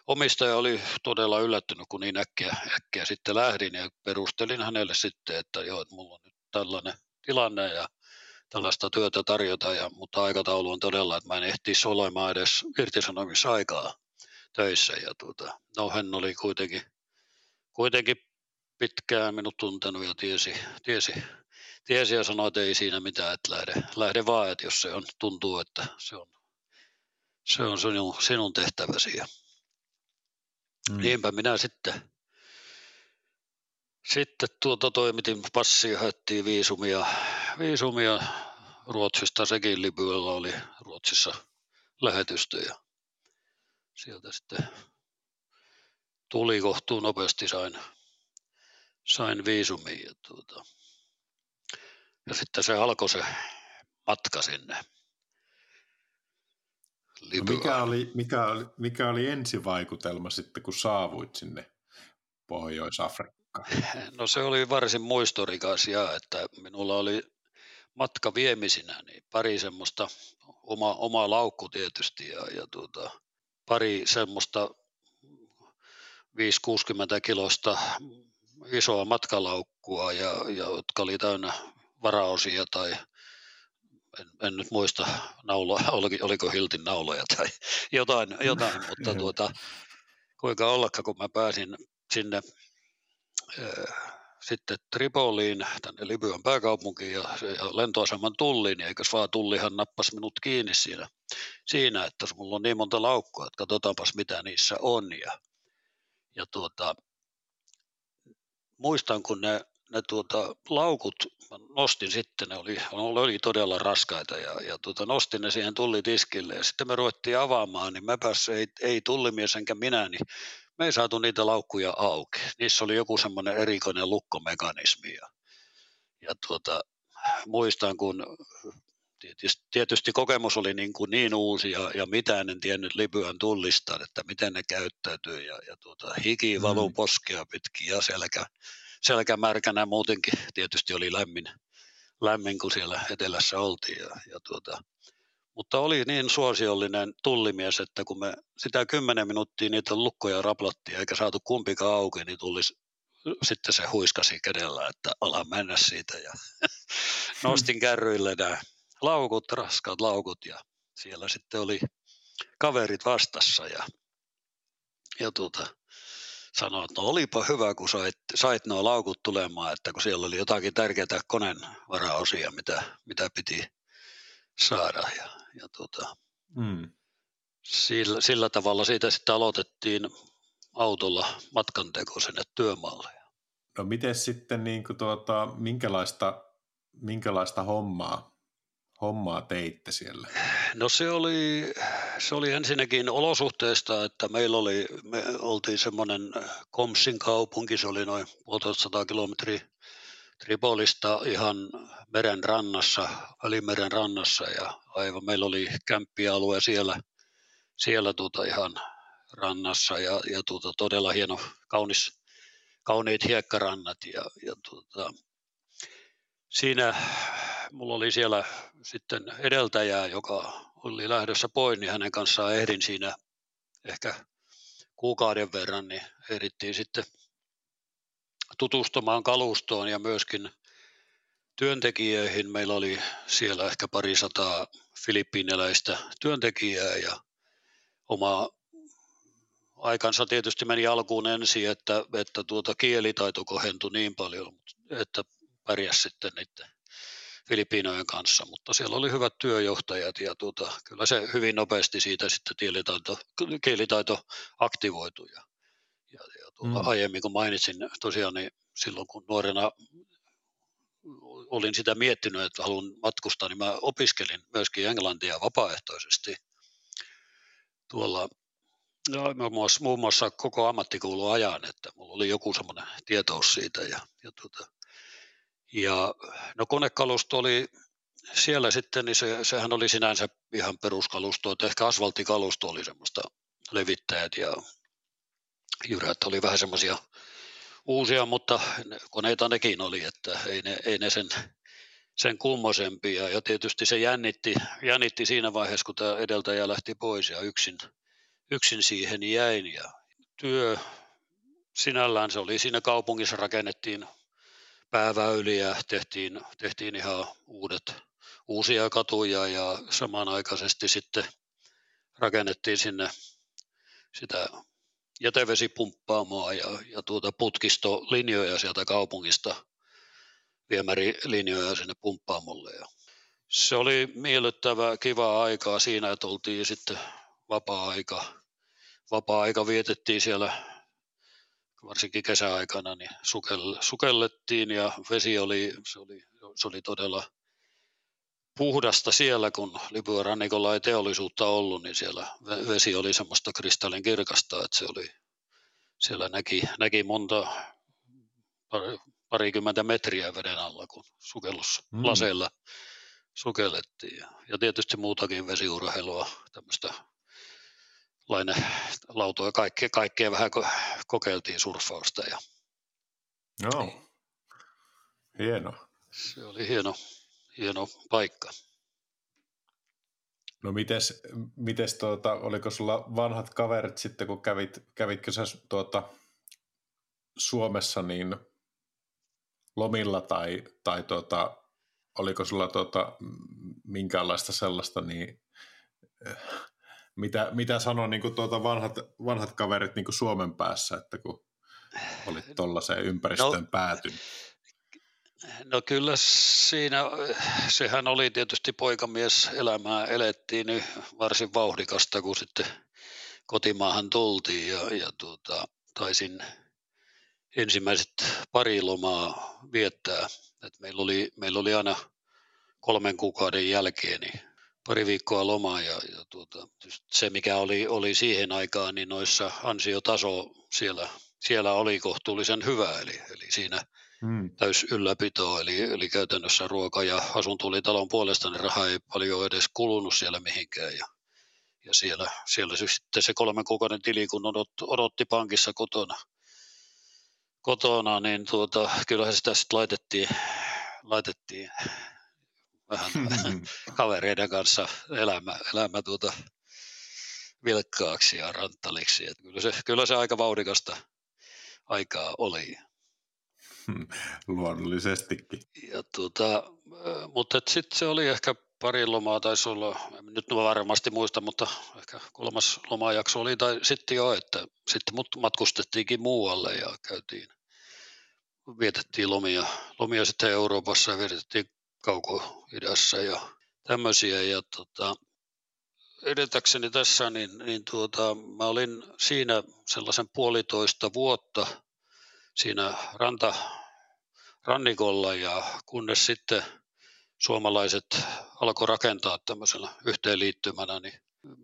omistaja oli todella yllättynyt, kun niin äkkiä, äkkiä sitten lähdin ja perustelin hänelle sitten, että joo, että mulla on nyt tällainen tilanne ja tällaista työtä tarjota, ja, mutta aikataulu on todella, että mä en ehtisi olemaan edes irtisanomisaikaa töissä. Ja tuota, no hän oli kuitenkin, kuitenkin pitkään minut tuntenut ja tiesi, tiesi, tiesi ja sanoi, että ei siinä mitään, että lähde, lähde vaan, että jos se on, tuntuu, että se on, se on sinun, sinun tehtäväsi. Ja mm. Niinpä minä sitten, sitten tuota toimitin passia, haettiin viisumia, viisumia Ruotsista, sekin Libyalla oli Ruotsissa lähetystö ja sieltä sitten tuli kohtuun nopeasti, sain, sain viisumin ja, tuota, ja sitten se alkoi se matka sinne. No mikä, oli, mikä, oli, mikä oli ensivaikutelma sitten, kun saavuit sinne Pohjois-Afrikkaan? No se oli varsin muistorikas ja että minulla oli matka viemisinä, niin pari semmoista oma, oma laukku tietysti ja, ja tuota, pari semmoista 5-60 kilosta isoa matkalaukkua, ja, ja, jotka oli täynnä varaosia tai en, en nyt muista nauloa, *laughs* oliko, oliko Hiltin nauloja tai jotain, jotain mutta tuota, kuinka ollakaan, kun mä pääsin sinne sitten Tripoliin, tänne Libyan pääkaupunkiin ja, ja lentoaseman tulliin, niin eikös vaan tullihan nappasi minut kiinni siinä, siinä, että mulla on niin monta laukkua, että katsotaanpas mitä niissä on. Ja, ja tuota, muistan, kun ne, ne tuota, laukut nostin sitten, ne oli, oli todella raskaita ja, ja tuota, nostin ne siihen tullitiskille ja sitten me ruvettiin avaamaan, niin mä päässä ei, ei tullimies enkä minä, niin me ei saatu niitä laukkuja auki. Niissä oli joku semmoinen erikoinen lukkomekanismi. Ja, ja tuota, muistan, kun tietysti, tietysti kokemus oli niin, kuin niin uusi ja, ja mitään en tiennyt Libyan tullista, että miten ne käyttäytyy ja, ja tuota, hiki valuu mm. poskea pitkin ja selkä, selkä märkänä muutenkin tietysti oli lämmin, lämmin kun siellä etelässä oltiin ja, ja tuota, mutta oli niin suosiollinen tullimies, että kun me sitä kymmenen minuuttia niitä lukkoja raplattiin eikä saatu kumpikaan auki, niin tullis sitten se huiskasi kädellä, että ala mennä siitä ja *laughs* nostin kärryille nämä laukut, raskaat laukut ja siellä sitten oli kaverit vastassa ja, ja tuota, sanoi, että no olipa hyvä, kun sait, sait nuo laukut tulemaan, että kun siellä oli jotakin tärkeää koneen varaosia, mitä, mitä piti saada. Ja, ja tuota, mm. sillä, sillä tavalla siitä sitten aloitettiin autolla matkanteko sinne työmaalle. No miten sitten, niin kuin tuota, minkälaista, minkälaista hommaa hommaa teitte siellä? No se oli, se oli ensinnäkin olosuhteista, että meillä oli, me oltiin semmoinen Komsin kaupunki, se oli noin puolitoista kilometriä Tripolista ihan meren rannassa, Välimeren rannassa ja aivan meillä oli kämppialue siellä, siellä tuota ihan rannassa ja, ja tuota todella hieno, kaunis, kauniit hiekkarannat ja, ja tuota, siinä mulla oli siellä sitten edeltäjää, joka oli lähdössä pois, niin hänen kanssaan ehdin siinä ehkä kuukauden verran, niin ehdittiin sitten tutustumaan kalustoon ja myöskin työntekijöihin. Meillä oli siellä ehkä pari sataa filippiiniläistä työntekijää ja oma aikansa tietysti meni alkuun ensin, että, että tuota kielitaito kohentui niin paljon, että pärjäs sitten niiden Filippiinojen kanssa, mutta siellä oli hyvät työjohtajat ja tuota, kyllä se hyvin nopeasti siitä sitten kielitaito, kielitaito aktivoitui. Ja, mm. aiemmin kun mainitsin tosiaan, niin silloin kun nuorena olin sitä miettinyt, että haluan matkustaa, niin mä opiskelin myöskin englantia vapaaehtoisesti tuolla No, muun, muassa, muun muassa koko ammattikoulun ajan, että mulla oli joku semmoinen tietous siitä. Ja, ja tuota, ja no konekalusto oli siellä sitten, niin se, sehän oli sinänsä ihan peruskalusto, että ehkä asfalttikalusto oli semmoista levittäjät ja jyrät oli vähän semmoisia uusia, mutta koneita nekin oli, että ei ne, ei ne sen, sen kummosempia. Ja tietysti se jännitti, jännitti siinä vaiheessa, kun tämä edeltäjä lähti pois ja yksin, yksin siihen jäin. Ja työ sinällään se oli siinä kaupungissa rakennettiin pääväyliä, tehtiin, tehtiin ihan uudet, uusia katuja ja samanaikaisesti sitten rakennettiin sinne sitä jätevesipumppaamoa ja, ja tuota putkistolinjoja sieltä kaupungista, viemärilinjoja sinne pumppaamolle. Ja se oli miellyttävä, kiva aikaa siinä, että oltiin sitten vapaa-aika. Vapaa-aika vietettiin siellä varsinkin kesäaikana, niin sukellettiin ja vesi oli, se oli, se oli todella puhdasta siellä, kun Libyan rannikolla ei teollisuutta ollut, niin siellä vesi oli semmoista kristallin kirkasta, että se oli, siellä näki, näki monta parikymmentä metriä veden alla, kun sukelluslaseilla mm. sukellettiin. Ja tietysti muutakin vesiurheilua, tämmöistä lainelautoja, kaikkea, kaikkea vähän kokeiltiin surffausta. Ja, no, hieno. Se oli hieno, hieno paikka. No mites, mites tuota, oliko sulla vanhat kaverit sitten, kun kävit, kävitkö sä tuota, Suomessa niin lomilla tai, tai tuota, oliko sulla tuota, minkäänlaista sellaista niin, mitä, mitä sanoi niin tuota vanhat, vanhat kaverit niin Suomen päässä, että kun olit tuollaiseen ympäristöön no, päätynyt? No kyllä siinä, sehän oli tietysti poikamies elämää elettiin niin varsin vauhdikasta, kun sitten kotimaahan tultiin ja, ja tuota, taisin ensimmäiset pari lomaa viettää. Et meillä, oli, meillä oli aina kolmen kuukauden jälkeen niin pari viikkoa lomaa ja, ja tuota, se mikä oli, oli siihen aikaan, niin noissa ansiotaso siellä, siellä oli kohtuullisen hyvä, eli, eli siinä hmm. täys ylläpito, eli, eli käytännössä ruoka ja asunto oli talon puolesta, niin raha ei paljon edes kulunut siellä mihinkään ja, ja siellä, siellä se, sitten se kolmen kuukauden tili, kun odot, odotti pankissa kotona, kotona niin tuota, kyllähän sitä sitten laitettiin, laitettiin vähän *laughs* kavereiden kanssa elämä, elämä tuota vilkkaaksi ja ranttaliksi. Et kyllä, se, kyllä se aika vauhdikasta aikaa oli. *laughs* Luonnollisestikin. Ja tuota, mutta sitten se oli ehkä pari lomaa taisi olla, nyt varmasti muista, mutta ehkä kolmas lomajakso oli tai sitten jo, että sitten matkustettiinkin muualle ja käytiin, vietettiin lomia, lomia sitten Euroopassa ja vietettiin kauko-idässä ja tämmöisiä. Ja tota, edetäkseni tässä, niin, niin tuota, mä olin siinä sellaisen puolitoista vuotta siinä ranta, rannikolla ja kunnes sitten suomalaiset alkoi rakentaa tämmöisellä yhteenliittymänä, niin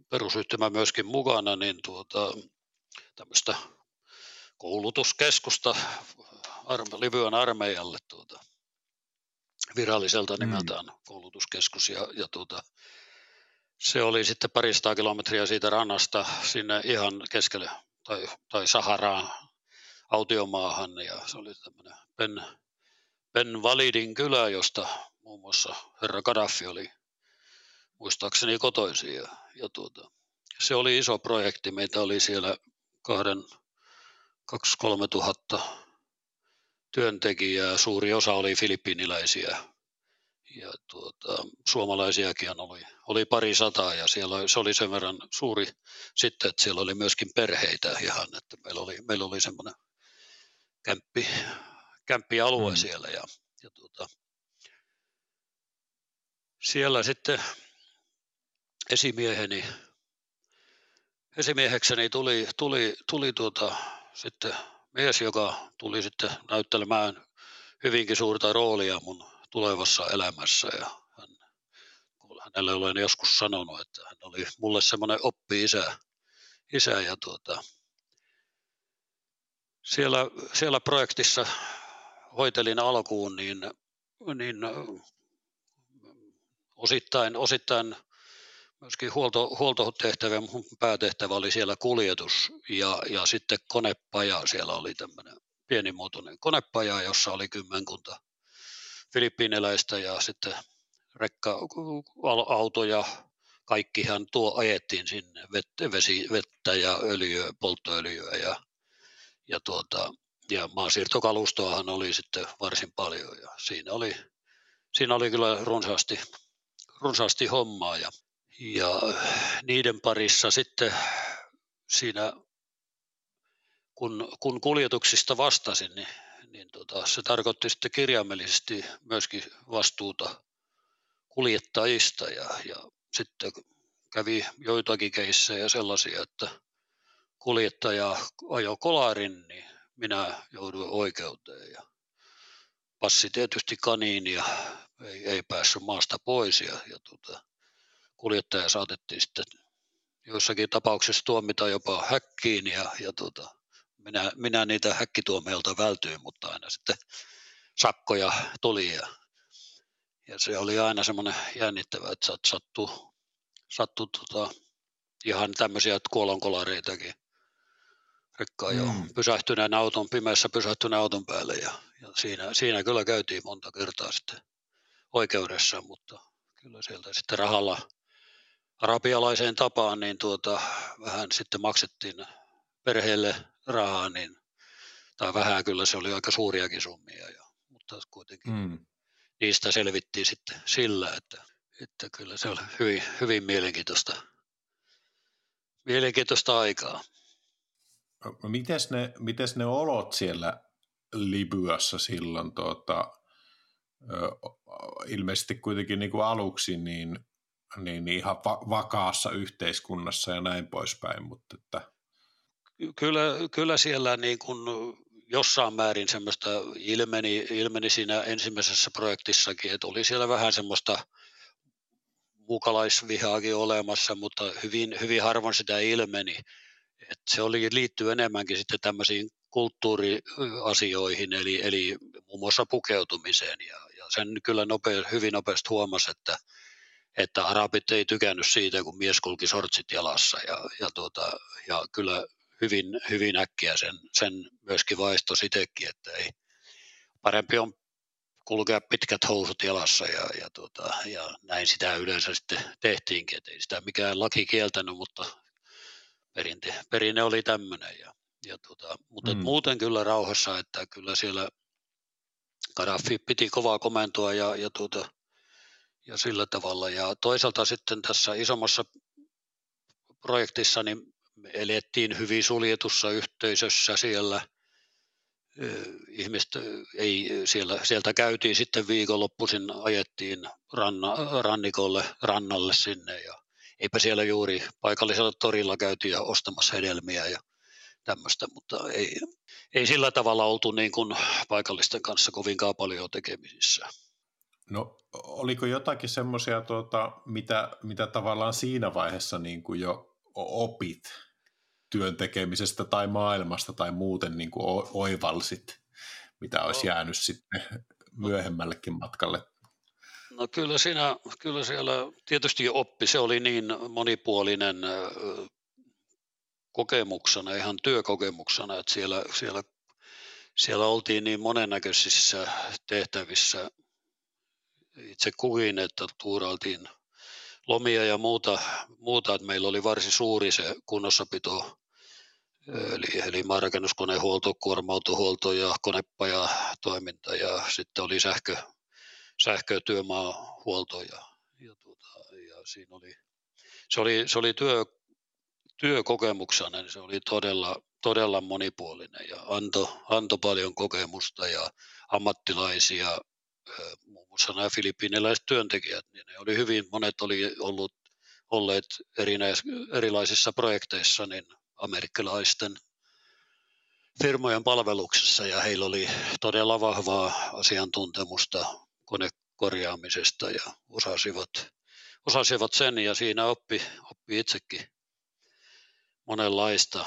perusyhtymä myöskin mukana, niin tuota, tämmöistä koulutuskeskusta Libyan armeijalle tuota, viralliselta mm. nimeltään mm. koulutuskeskus ja, ja tuota, se oli sitten parista kilometriä siitä rannasta sinne ihan keskelle tai, tai Saharaan autiomaahan ja se oli tämmöinen Ben, ben Validin kylä, josta muun muassa herra Gaddafi oli muistaakseni kotoisin ja, ja tuota, se oli iso projekti. Meitä oli siellä kahden, kaksi, kolme tuhatta työntekijää. Suuri osa oli filippiiniläisiä ja tuota, suomalaisiakin oli, oli pari sataa ja siellä se oli sen verran suuri sitten, että siellä oli myöskin perheitä ihan, että meillä oli, meillä oli semmoinen kämppi, kämppialue mm. siellä ja, ja tuota, siellä sitten esimieheni, esimiehekseni tuli, tuli, tuli tuota, sitten mies, joka tuli sitten näyttelemään hyvinkin suurta roolia mun tulevassa elämässä ja hän, hänelle olen joskus sanonut, että hän oli mulle semmoinen oppi-isä isä ja tuota, siellä, siellä projektissa hoitelin alkuun, niin, niin osittain, osittain myöskin huolto, huoltotehtävä, mun päätehtävä oli siellä kuljetus ja, ja sitten konepaja, siellä oli tämmöinen pienimuotoinen konepaja, jossa oli kymmenkunta filippiiniläistä ja sitten rekka-autoja, kaikkihan tuo ajettiin sinne, vesi, vettä ja öljyä, polttoöljyä ja, ja, tuota, ja maasiirtokalustoahan oli sitten varsin paljon ja siinä oli, siinä oli kyllä runsaasti runsaasti hommaa ja, ja niiden parissa sitten siinä, kun, kun kuljetuksista vastasin, niin, niin tota, se tarkoitti sitten kirjaimellisesti myöskin vastuuta kuljettajista ja, ja sitten kävi joitakin keissejä sellaisia, että kuljettaja ajoi kolarin, niin minä jouduin oikeuteen ja passi tietysti kaniin ja ei, ei päässyt maasta pois ja, ja tuota, kuljettaja saatettiin sitten joissakin tapauksissa tuomita jopa häkkiin ja, ja tuota, minä, minä niitä häkkituomioilta vältyin, mutta aina sitten sakkoja tuli ja, ja se oli aina semmoinen jännittävä, että sattuu, sattuu tota, ihan tämmöisiä kuolonkolareitakin rekkaan jo mm. pysähtyneen auton, pimeässä pysähtyneen auton päälle ja, ja siinä, siinä kyllä käytiin monta kertaa sitten oikeudessa, mutta kyllä sieltä sitten rahalla arabialaiseen tapaan niin tuota, vähän sitten maksettiin perheelle rahaa, niin, tai vähän kyllä se oli aika suuriakin summia, ja, mutta kuitenkin mm. niistä selvittiin sitten sillä, että, että kyllä se oli hyvin, hyvin mielenkiintoista, mielenkiintoista aikaa. Mites ne, mites ne olot siellä Libyassa silloin tuota, ilmeisesti kuitenkin niin kuin aluksi niin, niin, ihan va- vakaassa yhteiskunnassa ja näin poispäin, mutta että... Kyllä, kyllä siellä niin kuin jossain määrin semmoista ilmeni, ilmeni siinä ensimmäisessä projektissakin, että oli siellä vähän semmoista muukalaisvihaakin olemassa, mutta hyvin, hyvin harvoin sitä ilmeni. Et se oli liittyy enemmänkin sitten tämmöisiin kulttuuriasioihin, eli, eli muun muassa pukeutumiseen. Ja, ja sen kyllä nopea, hyvin nopeasti huomasi, että, että arabit ei tykännyt siitä, kun mies kulki sortsit jalassa. Ja, ja, tuota, ja kyllä hyvin, hyvin äkkiä sen, sen myöskin vaisto itsekin, että ei, parempi on kulkea pitkät housut jalassa ja, ja, tuota, ja näin sitä yleensä sitten tehtiinkin, että ei sitä mikään laki kieltänyt, mutta perinte, perinne oli tämmöinen. Ja, ja tota, mutta mm. muuten kyllä rauhassa, että kyllä siellä Gaddafi piti kovaa komentoa ja, ja, tuota, ja sillä tavalla. Ja toisaalta sitten tässä isommassa projektissa niin me elettiin hyvin suljetussa yhteisössä siellä. Ihmiset ei, siellä, sieltä käytiin sitten viikonloppuisin, ajettiin ranna, rannikolle, rannalle sinne ja eipä siellä juuri paikallisella torilla käytiin ja ostamassa hedelmiä ja tämmöistä, mutta ei, ei sillä tavalla oltu niin kuin paikallisten kanssa kovinkaan paljon tekemisissä. No oliko jotakin semmoisia, tuota, mitä, mitä tavallaan siinä vaiheessa niin kuin jo opit työn tekemisestä tai maailmasta tai muuten niin kuin oivalsit, mitä olisi no. jäänyt sitten myöhemmällekin matkalle? No kyllä, siinä, kyllä siellä tietysti oppi, se oli niin monipuolinen kokemuksena, ihan työkokemuksena, että siellä, siellä, siellä oltiin niin monennäköisissä tehtävissä. Itse kukin, että tuurailtiin lomia ja muuta, muuta että meillä oli varsin suuri se kunnossapito, eli, eli maanrakennuskonehuolto, kuorma ja konepaja toiminta ja sitten oli sähkö, sähkötyömaahuolto ja, ja, tuota, ja siinä oli, se oli, se oli työ, työkokemuksena, niin se oli todella, todella monipuolinen ja antoi anto paljon kokemusta ja ammattilaisia, muun muassa nämä filippiiniläiset työntekijät, niin ne oli hyvin, monet oli ollut, olleet erinäis, erilaisissa projekteissa niin amerikkalaisten firmojen palveluksessa ja heillä oli todella vahvaa asiantuntemusta konekorjaamisesta ja osasivat, osasivat sen ja siinä oppi, oppi itsekin monenlaista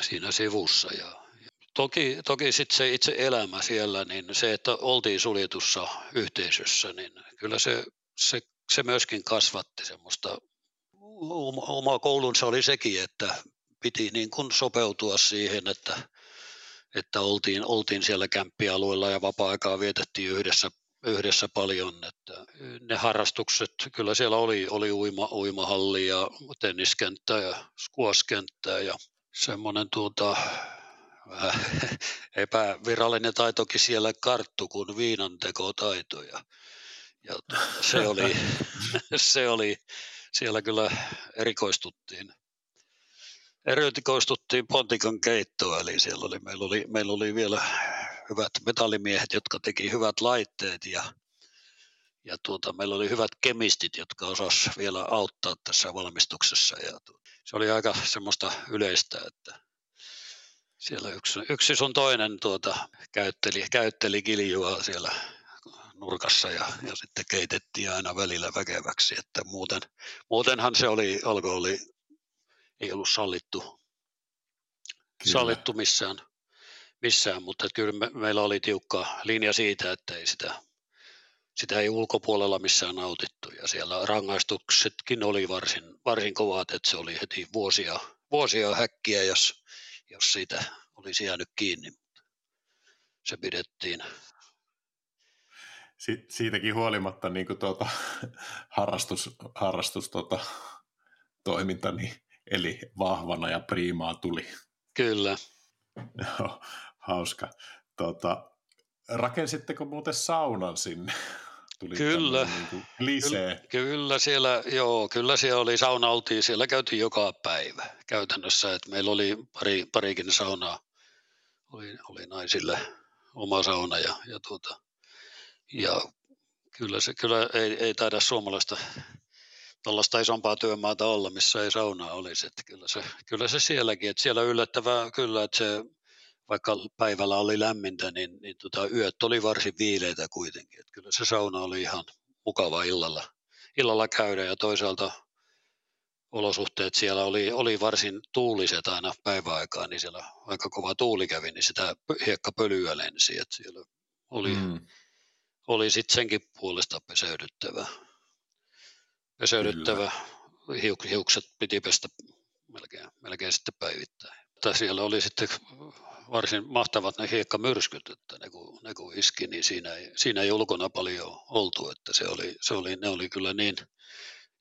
siinä sivussa. Ja, toki toki sitten se itse elämä siellä, niin se, että oltiin suljetussa yhteisössä, niin kyllä se, se, se myöskin kasvatti semmoista oma koulunsa oli sekin, että piti niin kuin sopeutua siihen, että, että oltiin, oltiin siellä kämppialueella ja vapaa-aikaa vietettiin yhdessä yhdessä paljon. Että ne harrastukset, kyllä siellä oli, oli uima, uimahalli ja tenniskenttä ja squashkenttää ja semmoinen tuota, *laughs* epävirallinen taitokin siellä karttu kuin viinantekotaito. Ja, se, oli, *laughs* se oli, siellä kyllä erikoistuttiin erikoistuttiin pontikan keittoon, eli siellä oli, meillä, oli, meillä oli vielä hyvät metallimiehet, jotka teki hyvät laitteet ja, ja tuota, meillä oli hyvät kemistit, jotka osas vielä auttaa tässä valmistuksessa. Ja tuota, se oli aika semmoista yleistä, että siellä yksi, yksi sun toinen tuota, käytteli, käytteli kiljua siellä nurkassa ja, ja sitten keitettiin aina välillä väkeväksi, että muuten, muutenhan se oli, alkoholi ei ollut sallittu, Kyllä. sallittu missään missään, mutta kyllä me, meillä oli tiukka linja siitä, että ei sitä, sitä ei ulkopuolella missään nautittu ja siellä rangaistuksetkin oli varsin, varsin kovat, että se oli heti vuosia, vuosia häkkiä, jos, jos siitä olisi jäänyt kiinni. Se pidettiin si- siitäkin huolimatta niin kuin tuota, *laughs* harrastus, harrastus tuota, toiminta niin, eli vahvana ja priimaa tuli. Kyllä. hauska. Tota, rakensitteko muuten saunan sinne? Tuli kyllä, niin kyllä, kyllä, siellä, joo, kyllä siellä oli sauna, oltiin, siellä käytiin joka päivä käytännössä, että meillä oli pari, parikin saunaa, oli, oli naisille oma sauna ja, ja, tuota, ja kyllä, se, kyllä ei, ei taida suomalaista tuollaista isompaa työmaata olla, missä ei saunaa olisi. Että kyllä, se, kyllä se sielläkin, että siellä yllättävää kyllä, että se vaikka päivällä oli lämmintä, niin, niin tota, yöt oli varsin viileitä kuitenkin. Että kyllä se sauna oli ihan mukava illalla, illalla käydä ja toisaalta olosuhteet siellä oli, oli varsin tuuliset aina päiväaikaan, niin siellä aika kova tuuli kävi, niin sitä hiekkapölyä lensi, että siellä oli, mm. oli sitten senkin puolesta peseydyttävä. Peseydyttävä, hiukset piti pestä melkein, melkein sitten päivittäin. Siellä oli sitten varsin mahtavat ne hiekkamyrskyt, että ne kun, ne kun iski, niin siinä ei, siinä ei ulkona paljon oltu, että se oli, se oli, ne oli kyllä niin,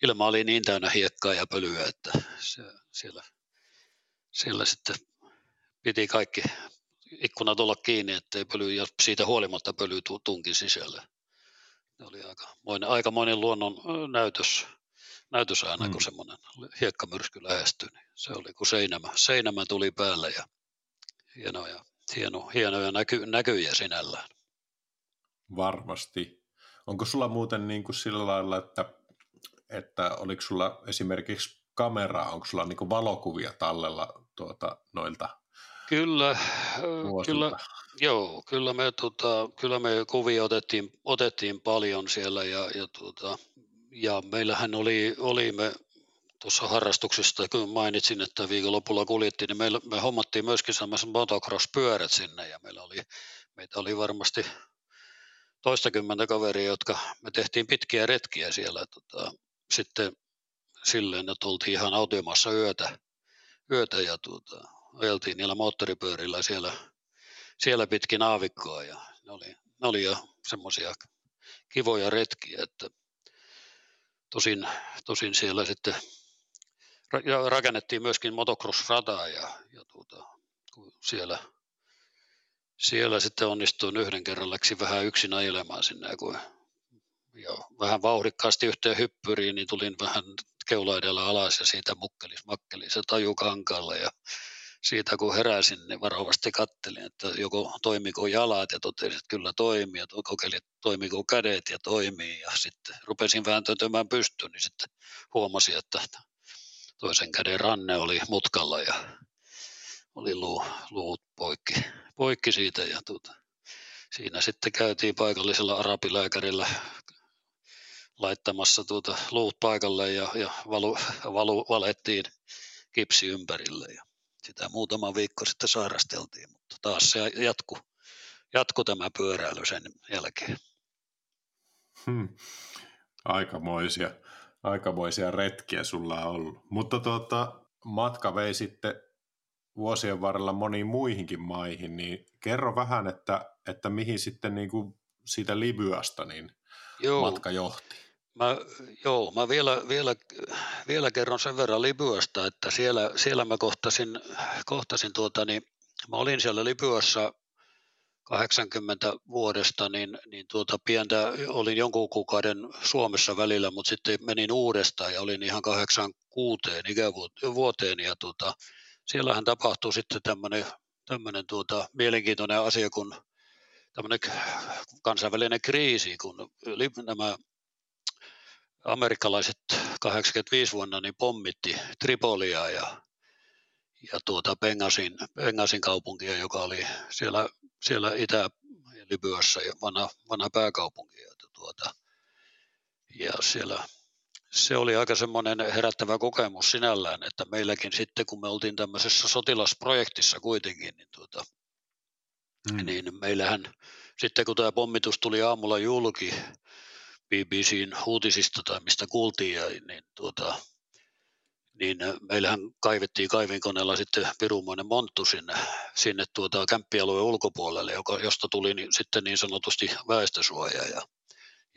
ilma oli niin täynnä hiekkaa ja pölyä, että se, siellä, siellä sitten piti kaikki ikkunat olla kiinni, ettei pöly, ja siitä huolimatta pöly tunkin sisälle. Ne oli aika monen, aikamoinen luonnon näytös, näytös aina, mm. kun semmoinen hiekkamyrsky lähestyi. Niin se oli kuin seinämä, seinämä tuli päälle ja hienoja, hieno, hienoja näky, näkyjä sinällään. Varmasti. Onko sulla muuten niin kuin sillä lailla, että, että oliko sulla esimerkiksi kameraa, onko sulla niin kuin valokuvia tallella tuota, noilta Kyllä, kyllä, joo, kyllä me, tota, kyllä me kuvia otettiin, otettiin paljon siellä ja, ja, tota, ja meillähän oli, oli me tuossa harrastuksesta, kun mainitsin, että viikonlopulla kuljettiin, niin meillä, me hommattiin myöskin sellaiset motocross-pyörät sinne ja meillä oli, meitä oli varmasti toistakymmentä kaveria, jotka me tehtiin pitkiä retkiä siellä. Tota, sitten silleen, että oltiin ihan autiomassa yötä, yötä ja tuota, ajeltiin niillä moottoripyörillä siellä, siellä pitkin aavikkoa ja ne oli, ne oli jo semmoisia kivoja retkiä, että tosin, tosin siellä sitten rakennettiin myöskin motocross-rataa ja, ja tuota, siellä, siellä sitten onnistuin yhden kerran läksi vähän yksin ajelemaan sinne, kun ja vähän vauhdikkaasti yhteen hyppyriin, niin tulin vähän keulaidella alas ja siitä mukkelis makkelis se taju kankalla ja siitä kun heräsin, niin varovasti kattelin, että joko toimiko jalat ja totesin, että kyllä toimii, ja kokeilin, että toimiko kädet ja toimii, ja sitten rupesin vääntötämään pystyyn, niin sitten huomasin, että toisen käden ranne oli mutkalla ja oli luu, luut poikki, poikki siitä, ja tuota, siinä sitten käytiin paikallisella arabilääkärillä laittamassa tuota luut paikalle ja, ja valu, valu, valettiin kipsi ympärille. Ja sitä muutama viikko sitten sairasteltiin, mutta taas se jatku, jatku tämä pyöräily sen jälkeen. Hmm. Aikamoisia, aikamoisia retkiä sulla on ollut. Mutta tuota, matka vei sitten vuosien varrella moniin muihinkin maihin, niin kerro vähän, että, että mihin sitten niin kuin siitä Libyasta niin Joo. matka johti. Mä, joo, mä vielä, vielä, vielä kerron sen verran Libyasta, että siellä, siellä mä kohtasin, kohtasin tuota, niin mä olin siellä Libyassa 80 vuodesta, niin, niin tuota pientä, olin jonkun kuukauden Suomessa välillä, mutta sitten menin uudestaan ja olin ihan 86 ikävuoteen ja tuota, siellähän tapahtui sitten tämmöinen, tämmöinen tuota, mielenkiintoinen asia, kun tämmöinen kansainvälinen kriisi, kun nämä amerikkalaiset 85 vuonna niin pommitti Tripolia ja, ja tuota Bengasin, Bengasin kaupunkia, joka oli siellä, siellä Itä-Libyassa ja vanha, vanha pääkaupunki. Ja, tuota, ja siellä, se oli aika semmoinen herättävä kokemus sinällään, että meilläkin sitten kun me oltiin tämmöisessä sotilasprojektissa kuitenkin, niin, tuota, mm. niin meillähän sitten kun tämä pommitus tuli aamulla julki, BBCn uutisista tai mistä kuultiin, ja, niin, tuota, niin meillähän kaivettiin kaivinkoneella sitten pirumoinen monttu sinne, sinne tuota kämppialueen ulkopuolelle, joka, josta tuli niin, sitten niin sanotusti väestösuoja. Ja,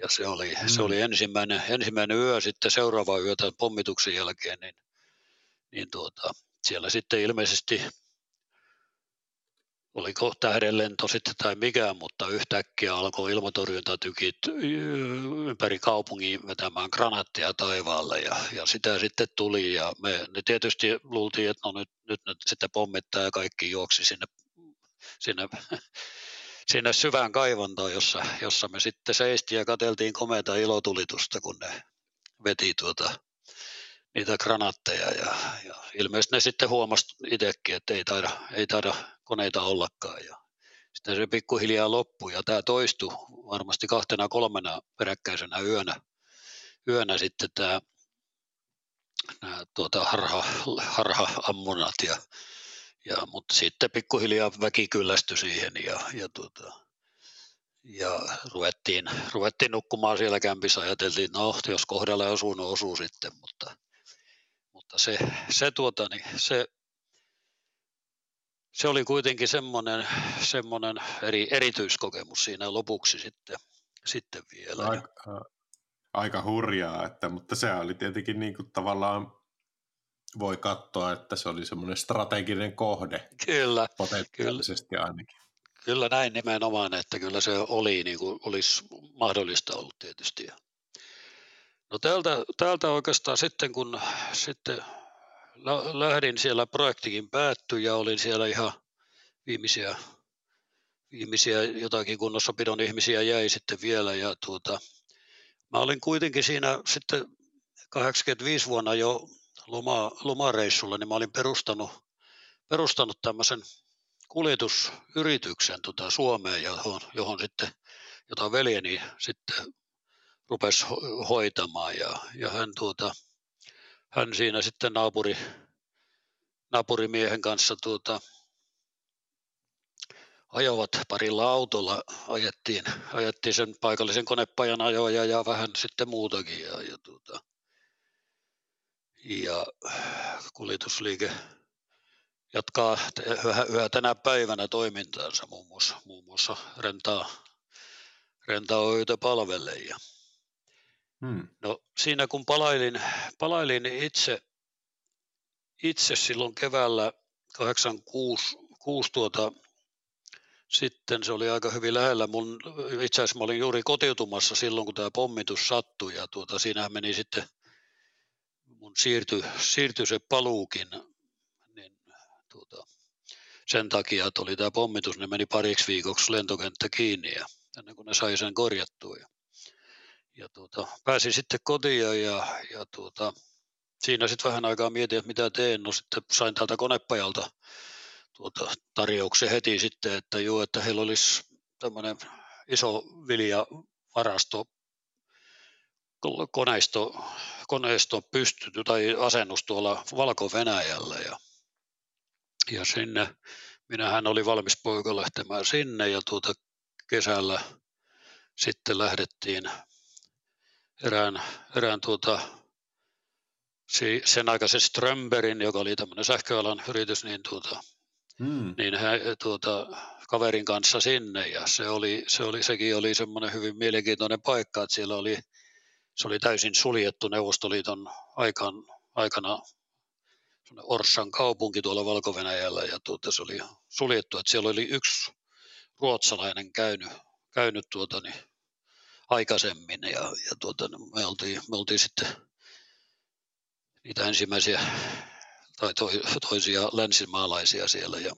ja se, oli, mm. se oli ensimmäinen, ensimmäinen yö sitten seuraava yötä pommituksen jälkeen, niin, niin tuota, siellä sitten ilmeisesti oliko tähdenlento sitten tai mikään, mutta yhtäkkiä alkoi ilmatorjuntatykit ympäri kaupungin vetämään granaatteja taivaalle ja, ja sitä sitten tuli. Ja me ne tietysti luultiin, että no nyt, nyt ne sitten pommittaa ja kaikki juoksi sinne, sinne, *laughs* sinne syvään kaivontoon, jossa, jossa me sitten seistiin ja katseltiin komeita ilotulitusta, kun ne veti tuota niitä granaatteja. Ja, ja ilmeisesti ne sitten huomasi itsekin, että ei taida, ei taida koneita ollakaan ja sitten se pikkuhiljaa loppui ja tämä toistui varmasti kahtena kolmena peräkkäisenä yönä, yönä sitten tämä nämä tuota harha, harha-ammunat ja, ja, mutta sitten pikkuhiljaa väki kyllästyi siihen ja, ja, tuota, ja ruvettiin, ruvettiin nukkumaan siellä kämpissä. Ajateltiin, no, jos kohdalla osuu, no osuu sitten, mutta mutta se, se, tuota, niin se, se oli kuitenkin semmoinen, semmoinen eri, erityiskokemus siinä lopuksi sitten, sitten vielä. Aika, aika hurjaa, että, mutta se oli tietenkin niin kuin tavallaan voi katsoa, että se oli semmoinen strateginen kohde. Kyllä. Potentiaalisesti kyllä. ainakin. Kyllä näin nimenomaan, että kyllä se oli, niin kuin olisi mahdollista ollut tietysti. No täältä, täältä oikeastaan sitten, kun sitten lähdin siellä projektikin päättyi ja olin siellä ihan viimeisiä, viimeisiä jotakin kunnossapidon ihmisiä jäi sitten vielä ja tuota, mä olin kuitenkin siinä sitten 85 vuonna jo loma, lomareissulla, niin mä olin perustanut, perustanut tämmöisen kuljetusyrityksen tota Suomeen, johon, johon sitten, jota veljeni sitten rupesi hoitamaan ja, ja hän, tuota, hän siinä sitten naapuri, naapurimiehen kanssa tuota, ajoivat parilla autolla, ajettiin, ajettiin sen paikallisen konepajan ajoja ja vähän sitten muutakin. Ja, ja, tuota, ja kuljetusliike jatkaa yhä, yhä tänä päivänä toimintaansa muun muassa, muun muassa rentaa, rentaa palvelle. Ja, hmm. No siinä kun palailin, palailin itse, itse silloin keväällä 86 6 tuota, sitten se oli aika hyvin lähellä. Mun, itse asiassa mä olin juuri kotiutumassa silloin, kun tämä pommitus sattui ja tuota, siinähän meni sitten, mun siirtyi, siirtyi se paluukin niin, tuota, sen takia, että oli tämä pommitus, niin meni pariksi viikoksi lentokenttä kiinni ja ennen kuin ne sai sen korjattua. Ja, tuota, pääsin sitten kotiin ja, ja tuota, siinä sitten vähän aikaa mietin, että mitä teen. No sitten sain täältä konepajalta tuota, tarjouksen heti sitten, että joo, että heillä olisi tämmöinen iso viljavarasto, koneisto, koneisto pystytty tai asennus tuolla Valko-Venäjällä ja, ja sinne, minähän oli valmis poika lähtemään sinne ja tuota kesällä sitten lähdettiin erään, erään tuota, sen aikaisen Strömberin, joka oli tämmöinen sähköalan yritys, niin tuota, mm. niin hän, tuota, kaverin kanssa sinne ja se oli, se oli, sekin oli semmoinen hyvin mielenkiintoinen paikka, että siellä oli, se oli täysin suljettu Neuvostoliiton aikan, aikana Orssan kaupunki tuolla valko ja tuota, se oli suljettu, että siellä oli yksi ruotsalainen käynyt, käynyt tuota, niin, aikaisemmin ja, ja tuota, me, oltiin, me oltiin sitten niitä ensimmäisiä tai toisia länsimaalaisia siellä. Ja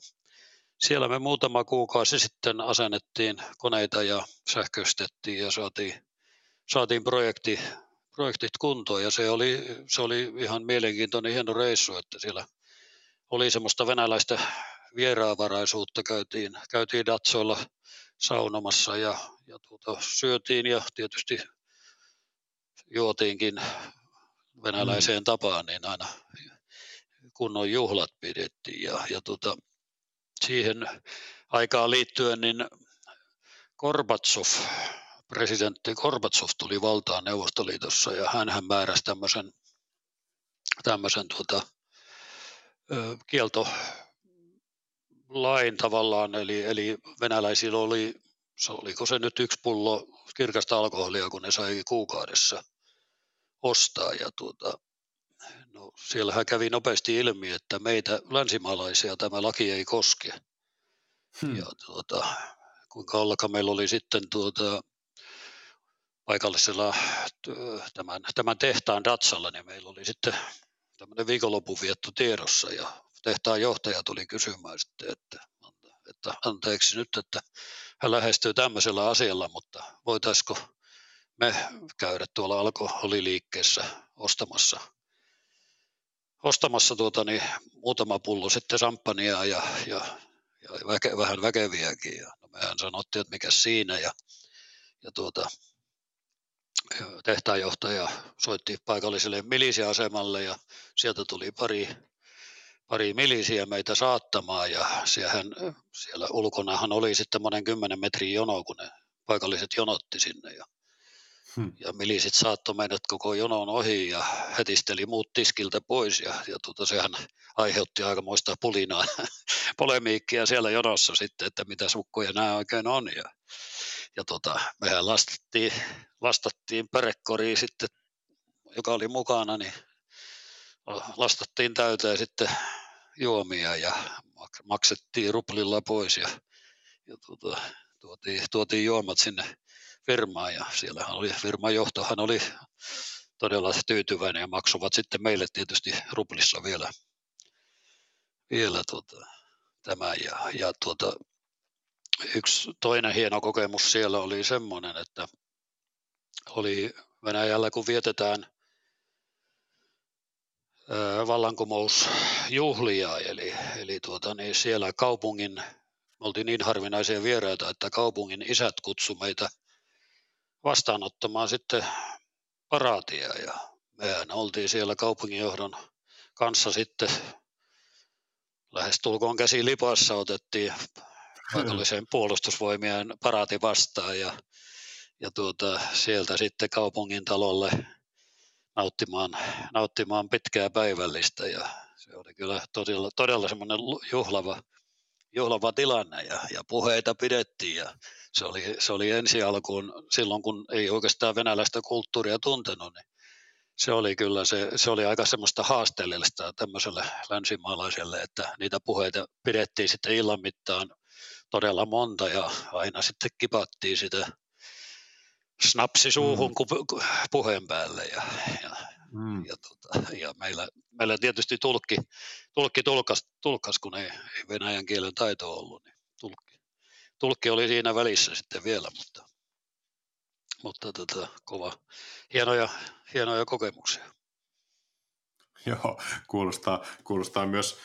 siellä me muutama kuukausi sitten asennettiin koneita ja sähköistettiin ja saatiin, saatiin projekti, projektit kuntoon ja se oli, se oli ihan mielenkiintoinen hieno reissu, että siellä oli semmoista venäläistä vieraanvaraisuutta, käytiin, käytiin Datsoilla saunomassa ja, ja tuota, syötiin ja tietysti juotiinkin venäläiseen mm. tapaan, niin aina kunnon juhlat pidettiin ja, ja tota, siihen aikaan liittyen niin Gorbatsov, presidentti Gorbatsov tuli valtaan Neuvostoliitossa ja hän määräsi tämmöisen, tämmöisen tuota, kielto lain tavallaan, eli, eli venäläisillä oli, se oliko se nyt yksi pullo kirkasta alkoholia, kun ne sai kuukaudessa ostaa. Ja tuota, No, siellähän kävi nopeasti ilmi, että meitä länsimaalaisia tämä laki ei koske. Hmm. Ja tuota, kuinka ollakaan meillä oli sitten tuota, paikallisella tämän, tämän tehtaan Datsalla, niin meillä oli sitten tämmöinen viikonloppuvietto tiedossa ja tehtaan johtaja tuli kysymään sitten, että, että anteeksi nyt, että hän lähestyy tämmöisellä asialla, mutta voitaisiko me käydä tuolla alkoholiliikkeessä ostamassa ostamassa tuota, niin, muutama pullo sitten samppania ja, ja, ja väke, vähän väkeviäkin. Ja no mehän sanottiin, että mikä siinä. Ja, ja tuota, tehtaanjohtaja soitti paikalliselle milisiasemalle ja sieltä tuli pari, pari milisiä meitä saattamaan ja siehän, siellä ulkonahan oli sitten monen kymmenen metrin jono, kun ne paikalliset jonotti sinne ja Hmm. Ja milisit saattoi meidät koko jonon ohi ja hetisteli muut tiskiltä pois ja, ja tuota, sehän aiheutti aikamoista pulinaa, *laughs* polemiikkia siellä jonossa sitten, että mitä sukkoja nämä oikein on. Ja, ja tota, mehän lastattiin, lastattiin pärekoriin sitten, joka oli mukana, niin lastattiin täyteen sitten juomia ja maksettiin ruplilla pois ja, ja tuota, tuotiin, tuotiin juomat sinne firmaan ja siellä oli, firman johtohan oli todella tyytyväinen ja maksuvat sitten meille tietysti ruplissa vielä, vielä tuota, tämä. Ja, ja tuota, yksi toinen hieno kokemus siellä oli semmoinen, että oli Venäjällä, kun vietetään vallankumousjuhlia, eli, eli tuota, niin siellä kaupungin, me oltiin niin harvinaisia vieraita, että kaupungin isät kutsu meitä vastaanottamaan sitten paraatia ja mehän oltiin siellä kaupunginjohdon kanssa sitten lähes tulkoon käsi lipassa otettiin paikalliseen puolustusvoimien paraati vastaan ja, ja tuota, sieltä sitten kaupungin talolle nauttimaan, nauttimaan pitkää päivällistä ja se oli kyllä todella, todella semmoinen juhlava, juhlava tilanne ja, ja puheita pidettiin ja se oli, se oli ensi alkuun silloin, kun ei oikeastaan venäläistä kulttuuria tuntenut, niin se oli kyllä se, se oli aika semmoista haasteellista tämmöiselle länsimaalaiselle, että niitä puheita pidettiin sitten illan mittaan todella monta ja aina sitten kipattiin sitä snapsi suuhun mm. puheen päälle ja, ja, mm. ja, tota, ja meillä, meillä tietysti tulkki, tulkki tulkas, tulkas, kun ei, ei venäjän kielen taito ollut, niin tulkki, tulkki oli siinä välissä sitten vielä, mutta, mutta tota, kova, hienoja, hienoja kokemuksia. *laughs* Joo, kuulostaa, kuulostaa myös,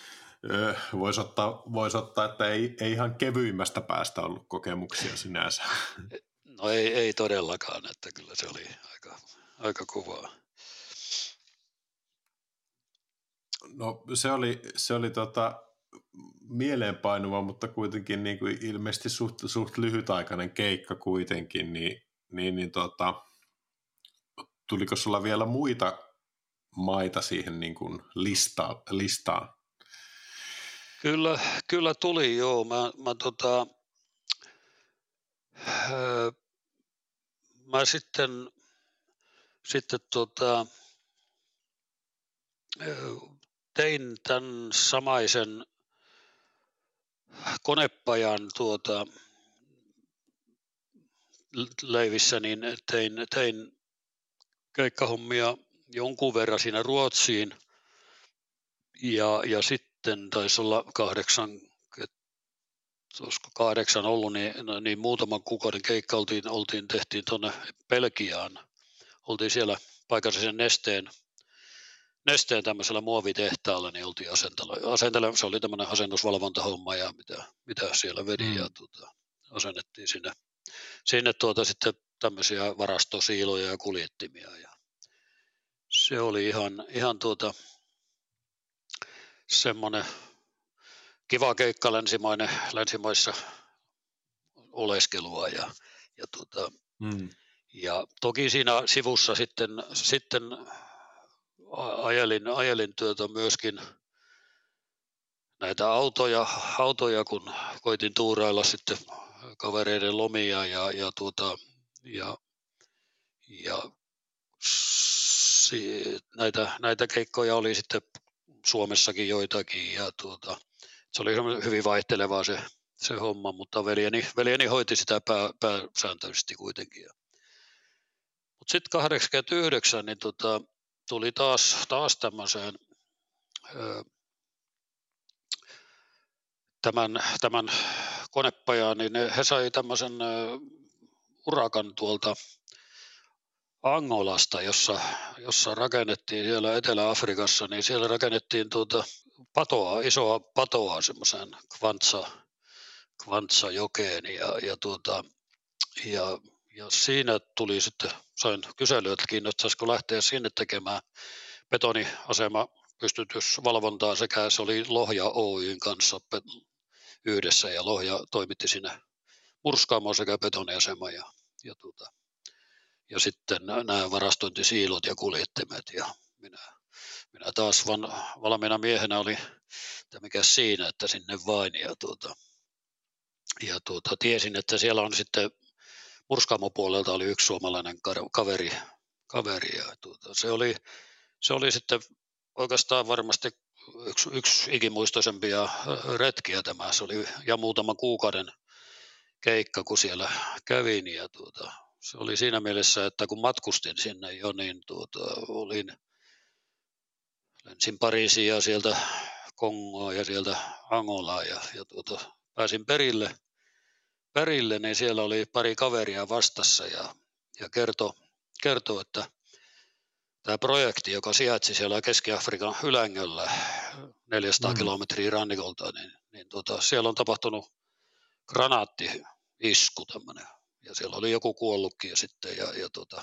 voisi ottaa, vois ottaa, että ei, ei ihan kevyimmästä päästä ollut kokemuksia sinänsä. *laughs* No ei, ei todellakaan, että kyllä se oli aika, aika kovaa. No se oli, se oli tota, mieleenpainuva, mutta kuitenkin niin kuin ilmeisesti suht, suht lyhytaikainen keikka kuitenkin, niin, niin, niin tota, tuliko sulla vielä muita maita siihen niin kuin lista, listaan? Kyllä, kyllä tuli joo. Mä, mä, tota, öö, mä sitten, sitten tota, tein tämän samaisen konepajan tuota, leivissä, niin tein, tein keikkahommia jonkun verran siinä Ruotsiin. Ja, ja sitten taisi olla kahdeksan, olisiko kahdeksan ollut, niin, no, niin muutaman kuukauden keikka oltiin, oltiin tehtiin tuonne Belgiaan. Oltiin siellä paikallisen nesteen nesteen tämmöisellä muovitehtaalla, niin oltiin asentella. asentella se oli tämmöinen asennusvalvontahomma ja mitä, mitä siellä vedi mm. ja tuota, asennettiin sinne, sinne tuota sitten tämmöisiä varastosiiloja ja kuljettimia ja se oli ihan, ihan tuota, semmoinen kiva keikka länsimainen, länsimaissa oleskelua ja, ja, tuota, mm. ja toki siinä sivussa sitten, sitten ajelin, ajelin työtä myöskin näitä autoja, autoja, kun koitin tuurailla sitten kavereiden lomia ja, ja, tuota, ja, ja si, näitä, näitä keikkoja oli sitten Suomessakin joitakin ja tuota, se oli hyvin vaihtelevaa se, se homma, mutta veljeni, veljeni hoiti sitä pää, pääsääntöisesti kuitenkin. Mutta sitten 89 niin tota, tuli taas, taas tämmöiseen tämän, tämän konepajaan, niin he sai tämmöisen urakan tuolta Angolasta, jossa, jossa rakennettiin siellä Etelä-Afrikassa, niin siellä rakennettiin tuota patoa, isoa patoa semmoiseen Kvantsa, Kvantsa jokeen ja, ja, tuota, ja ja siinä tuli sitten, sain kyselyä, että kiinnostaisiko lähteä sinne tekemään betoniasema pystytysvalvontaa sekä se oli Lohja Oyn kanssa yhdessä ja Lohja toimitti sinne murskaamo sekä betoniasema ja, ja, tuota, ja sitten nämä varastointisiilot ja kuljettimet ja minä, minä taas van, valmiina miehenä oli, että mikä siinä, että sinne vain ja, tuota, ja tuota, tiesin, että siellä on sitten Murskaamo-puolelta oli yksi suomalainen kaveri, kaveri ja tuota, se, oli, se oli sitten oikeastaan varmasti yksi, yksi ikimuistoisempia retkiä tämä. Se oli ja muutama kuukauden keikka, kun siellä kävin. Ja tuota, se oli siinä mielessä, että kun matkustin sinne jo, niin tuota, olin, lensin Pariisiin ja sieltä Kongoa ja sieltä Angolaa ja, ja tuota, pääsin perille, perille, niin siellä oli pari kaveria vastassa ja, ja kertoi, kerto, että tämä projekti, joka sijaitsi siellä Keski-Afrikan ylängöllä 400 mm. kilometriä rannikolta, niin, niin tuota, siellä on tapahtunut granaatti-isku tämmöinen. Ja siellä oli joku kuollutkin ja sitten, ja, ja tuota,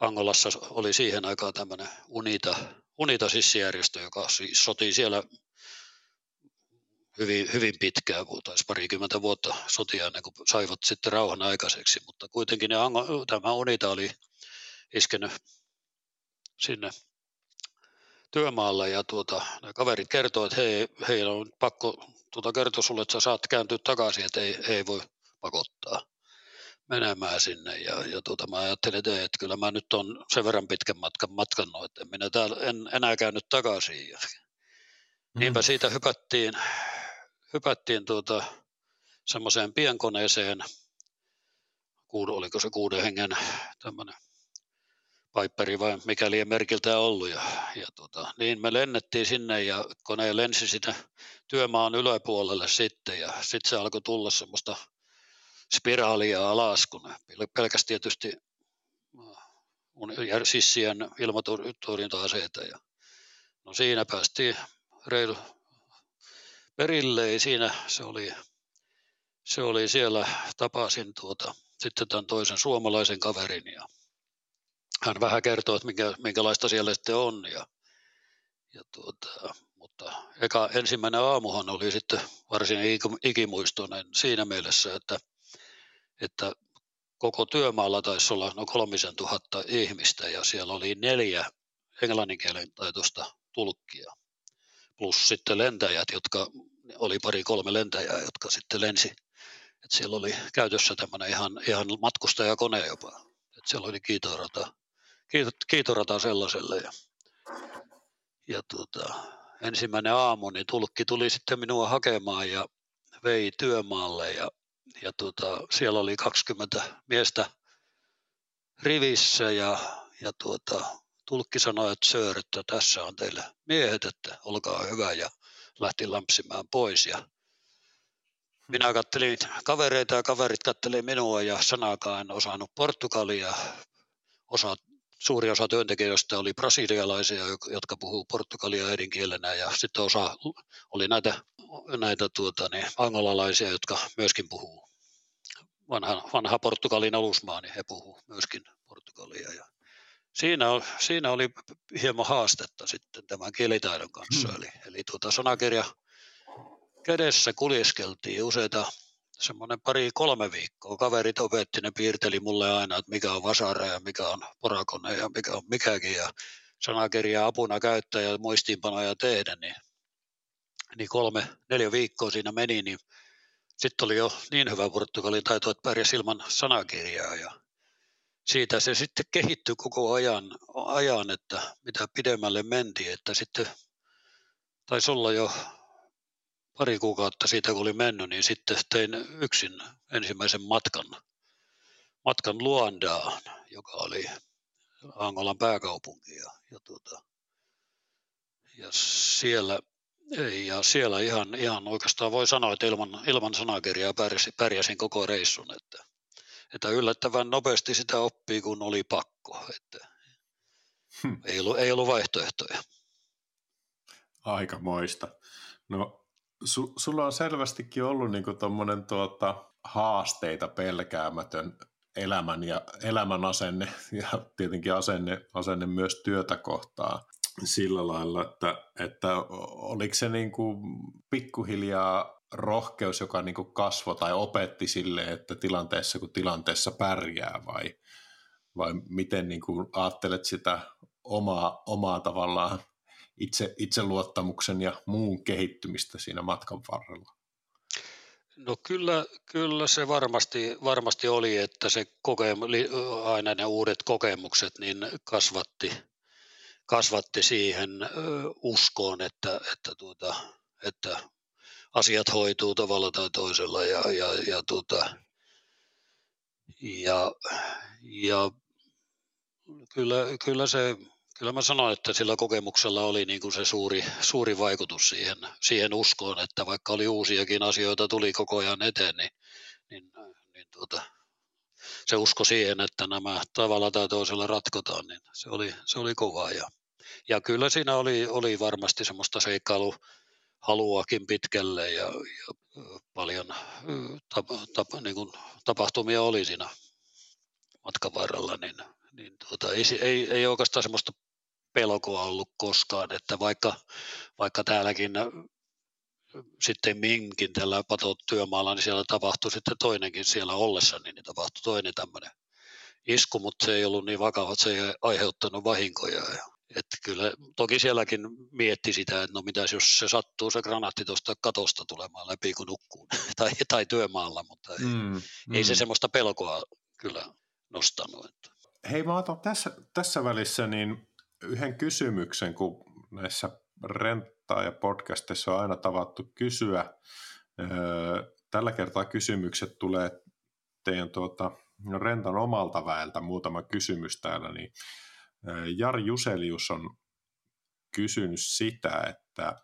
Angolassa oli siihen aikaan tämmöinen UNITA, UNITA sissijärjestö, joka siis soti siellä hyvin, hyvin pitkään, taisi parikymmentä vuotta sotia ennen kuin saivat sitten rauhan aikaiseksi, mutta kuitenkin ne tämä UNITA oli iskenyt sinne työmaalle ja tuota, ne kaverit kertoo, että hei, heillä on pakko tuota kertoa sulle, että sä saat kääntyä takaisin, että ei, ei voi pakottaa menemään sinne. Ja, ja tuota, mä ajattelin, että, että kyllä mä nyt on sen verran pitkän matkan matkannut, että minä täällä en enää käynyt takaisin. Ja, mm. Niinpä siitä hypättiin, hypättiin tuota, semmoiseen pienkoneeseen, kuud, oliko se kuuden hengen tämmöinen Piperi vai mikä liian merkiltä ollut. Ja, ja tota, niin me lennettiin sinne ja kone lensi sitä työmaan yläpuolelle sitten ja sitten se alkoi tulla semmoista spiraalia alas, kun pelkästään tietysti sissien ilmatorjunta-aseita. Ja, no siinä päästiin reilu perille, ei siinä se oli, se oli siellä, tapasin tuota, sitten tämän toisen suomalaisen kaverin ja hän vähän kertoo, että minkä, minkälaista siellä sitten on. Ja, ja tuota, mutta eka, ensimmäinen aamuhan oli sitten varsin ikimuistoinen siinä mielessä, että, että koko työmaalla taisi olla noin kolmisen tuhatta ihmistä ja siellä oli neljä englanninkielen taitoista tulkkia. Plus sitten lentäjät, jotka oli pari kolme lentäjää, jotka sitten lensi. Et siellä oli käytössä tämmöinen ihan, ihan matkustajakone jopa. Et siellä oli kiitorata kiitorata sellaiselle. Ja, ja tuota, ensimmäinen aamu, niin tulkki tuli sitten minua hakemaan ja vei työmaalle ja, ja tuota, siellä oli 20 miestä rivissä ja, ja tuota, tulkki sanoi, että sir, että tässä on teille miehet, että olkaa hyvä ja lähti lämpsimään pois ja minä kattelin kavereita ja kaverit katteli minua ja sanakaan en osannut portugalia. Osa suuri osa työntekijöistä oli brasilialaisia, jotka puhuu portugalia äidinkielenä ja sitten osa oli näitä, näitä tuota, niin, angolalaisia, jotka myöskin puhuu vanha, vanha Portugalin alusmaa, niin he puhuu myöskin portugalia. Ja siinä, siinä oli hieman haastetta sitten tämän kielitaidon kanssa. Hmm. Eli, eli tuota sanakirja kädessä kuljeskeltiin useita semmoinen pari-kolme viikkoa. Kaverit opetti, ne piirteli mulle aina, että mikä on vasara ja mikä on porakone ja mikä on mikäkin. Ja sanakirjaa apuna käyttää ja muistiinpanoja tehdä, niin, niin kolme, neljä viikkoa siinä meni, niin sitten oli jo niin hyvä portugalin taito, että pärjäsi ilman sanakirjaa ja siitä se sitten kehittyi koko ajan, ajan että mitä pidemmälle mentiin, että sitten taisi olla jo pari kuukautta siitä, kun oli mennyt, niin sitten tein yksin ensimmäisen matkan, matkan Luandaan, joka oli Angolan pääkaupunki. Ja, ja, tuota, ja siellä, ja siellä ihan, ihan oikeastaan voi sanoa, että ilman, ilman sanakirjaa pärjäsin, pärjäsin koko reissun. Että, että yllättävän nopeasti sitä oppii, kun oli pakko. Että hmm. ei, ollut, ei ollut vaihtoehtoja. Aika moista. No su, sulla on selvästikin ollut niinku tommonen tuota, haasteita pelkäämätön elämän ja elämän asenne ja tietenkin asenne, asenne myös työtä kohtaan sillä lailla, että, että oliko se niin kuin pikkuhiljaa rohkeus, joka niin kuin kasvoi tai opetti sille, että tilanteessa kuin tilanteessa pärjää vai, vai miten niin kuin ajattelet sitä omaa, omaa tavallaan itse, itseluottamuksen ja muun kehittymistä siinä matkan varrella? No kyllä, kyllä se varmasti, varmasti oli, että se kokemus, aina ne uudet kokemukset niin kasvatti, kasvatti siihen uskoon, että, että, tuota, että asiat hoituu tavalla tai toisella ja, ja, ja, tuota, ja, ja kyllä, kyllä se Kyllä mä sanoin, että sillä kokemuksella oli niin kuin se suuri, suuri vaikutus siihen, siihen uskoon, että vaikka oli uusiakin asioita tuli koko ajan eteen, niin, niin, niin tuota, se usko siihen, että nämä tavalla tai toisella ratkotaan, niin se oli, se oli kova. Ja, ja kyllä siinä oli, oli varmasti semmoista seikkailu haluakin pitkälle ja, ja paljon tapa, tapa, niin kuin tapahtumia oli siinä matkan varrella, niin, niin tuota, ei, ei, ei oikeastaan semmoista pelkoa ollut koskaan, että vaikka, vaikka täälläkin sitten minkin tällä patot työmaalla, niin siellä tapahtui sitten toinenkin siellä ollessa, niin tapahtui toinen tämmöinen isku, mutta se ei ollut niin vakava, että se ei aiheuttanut vahinkoja. Että kyllä toki sielläkin mietti sitä, että no mitäs jos se sattuu se granaatti tuosta katosta tulemaan läpi kun nukkuu *laughs* tai, tai työmaalla, mutta ei, mm, ei se mm. semmoista pelkoa kyllä nostanut. Että. Hei mä otan tässä, tässä välissä niin yhden kysymyksen, kun näissä renttaa ja podcasteissa on aina tavattu kysyä. Tällä kertaa kysymykset tulee teidän tuota, rentan omalta väeltä muutama kysymys täällä, niin Jari Juselius on kysynyt sitä, että,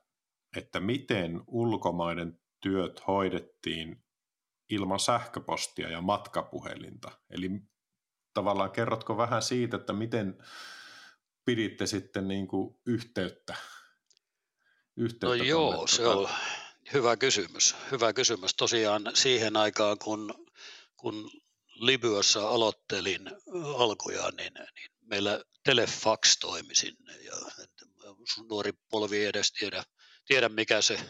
että miten ulkomaiden työt hoidettiin ilman sähköpostia ja matkapuhelinta. Eli tavallaan kerrotko vähän siitä, että miten piditte sitten niin kuin yhteyttä? yhteyttä no joo, se on hyvä kysymys. Hyvä kysymys. Tosiaan siihen aikaan, kun, kun Libyassa aloittelin alkuja, niin, niin meillä Telefax toimi sinne. Ja nuori polvi ei edes tiedä, tiedä mikä se,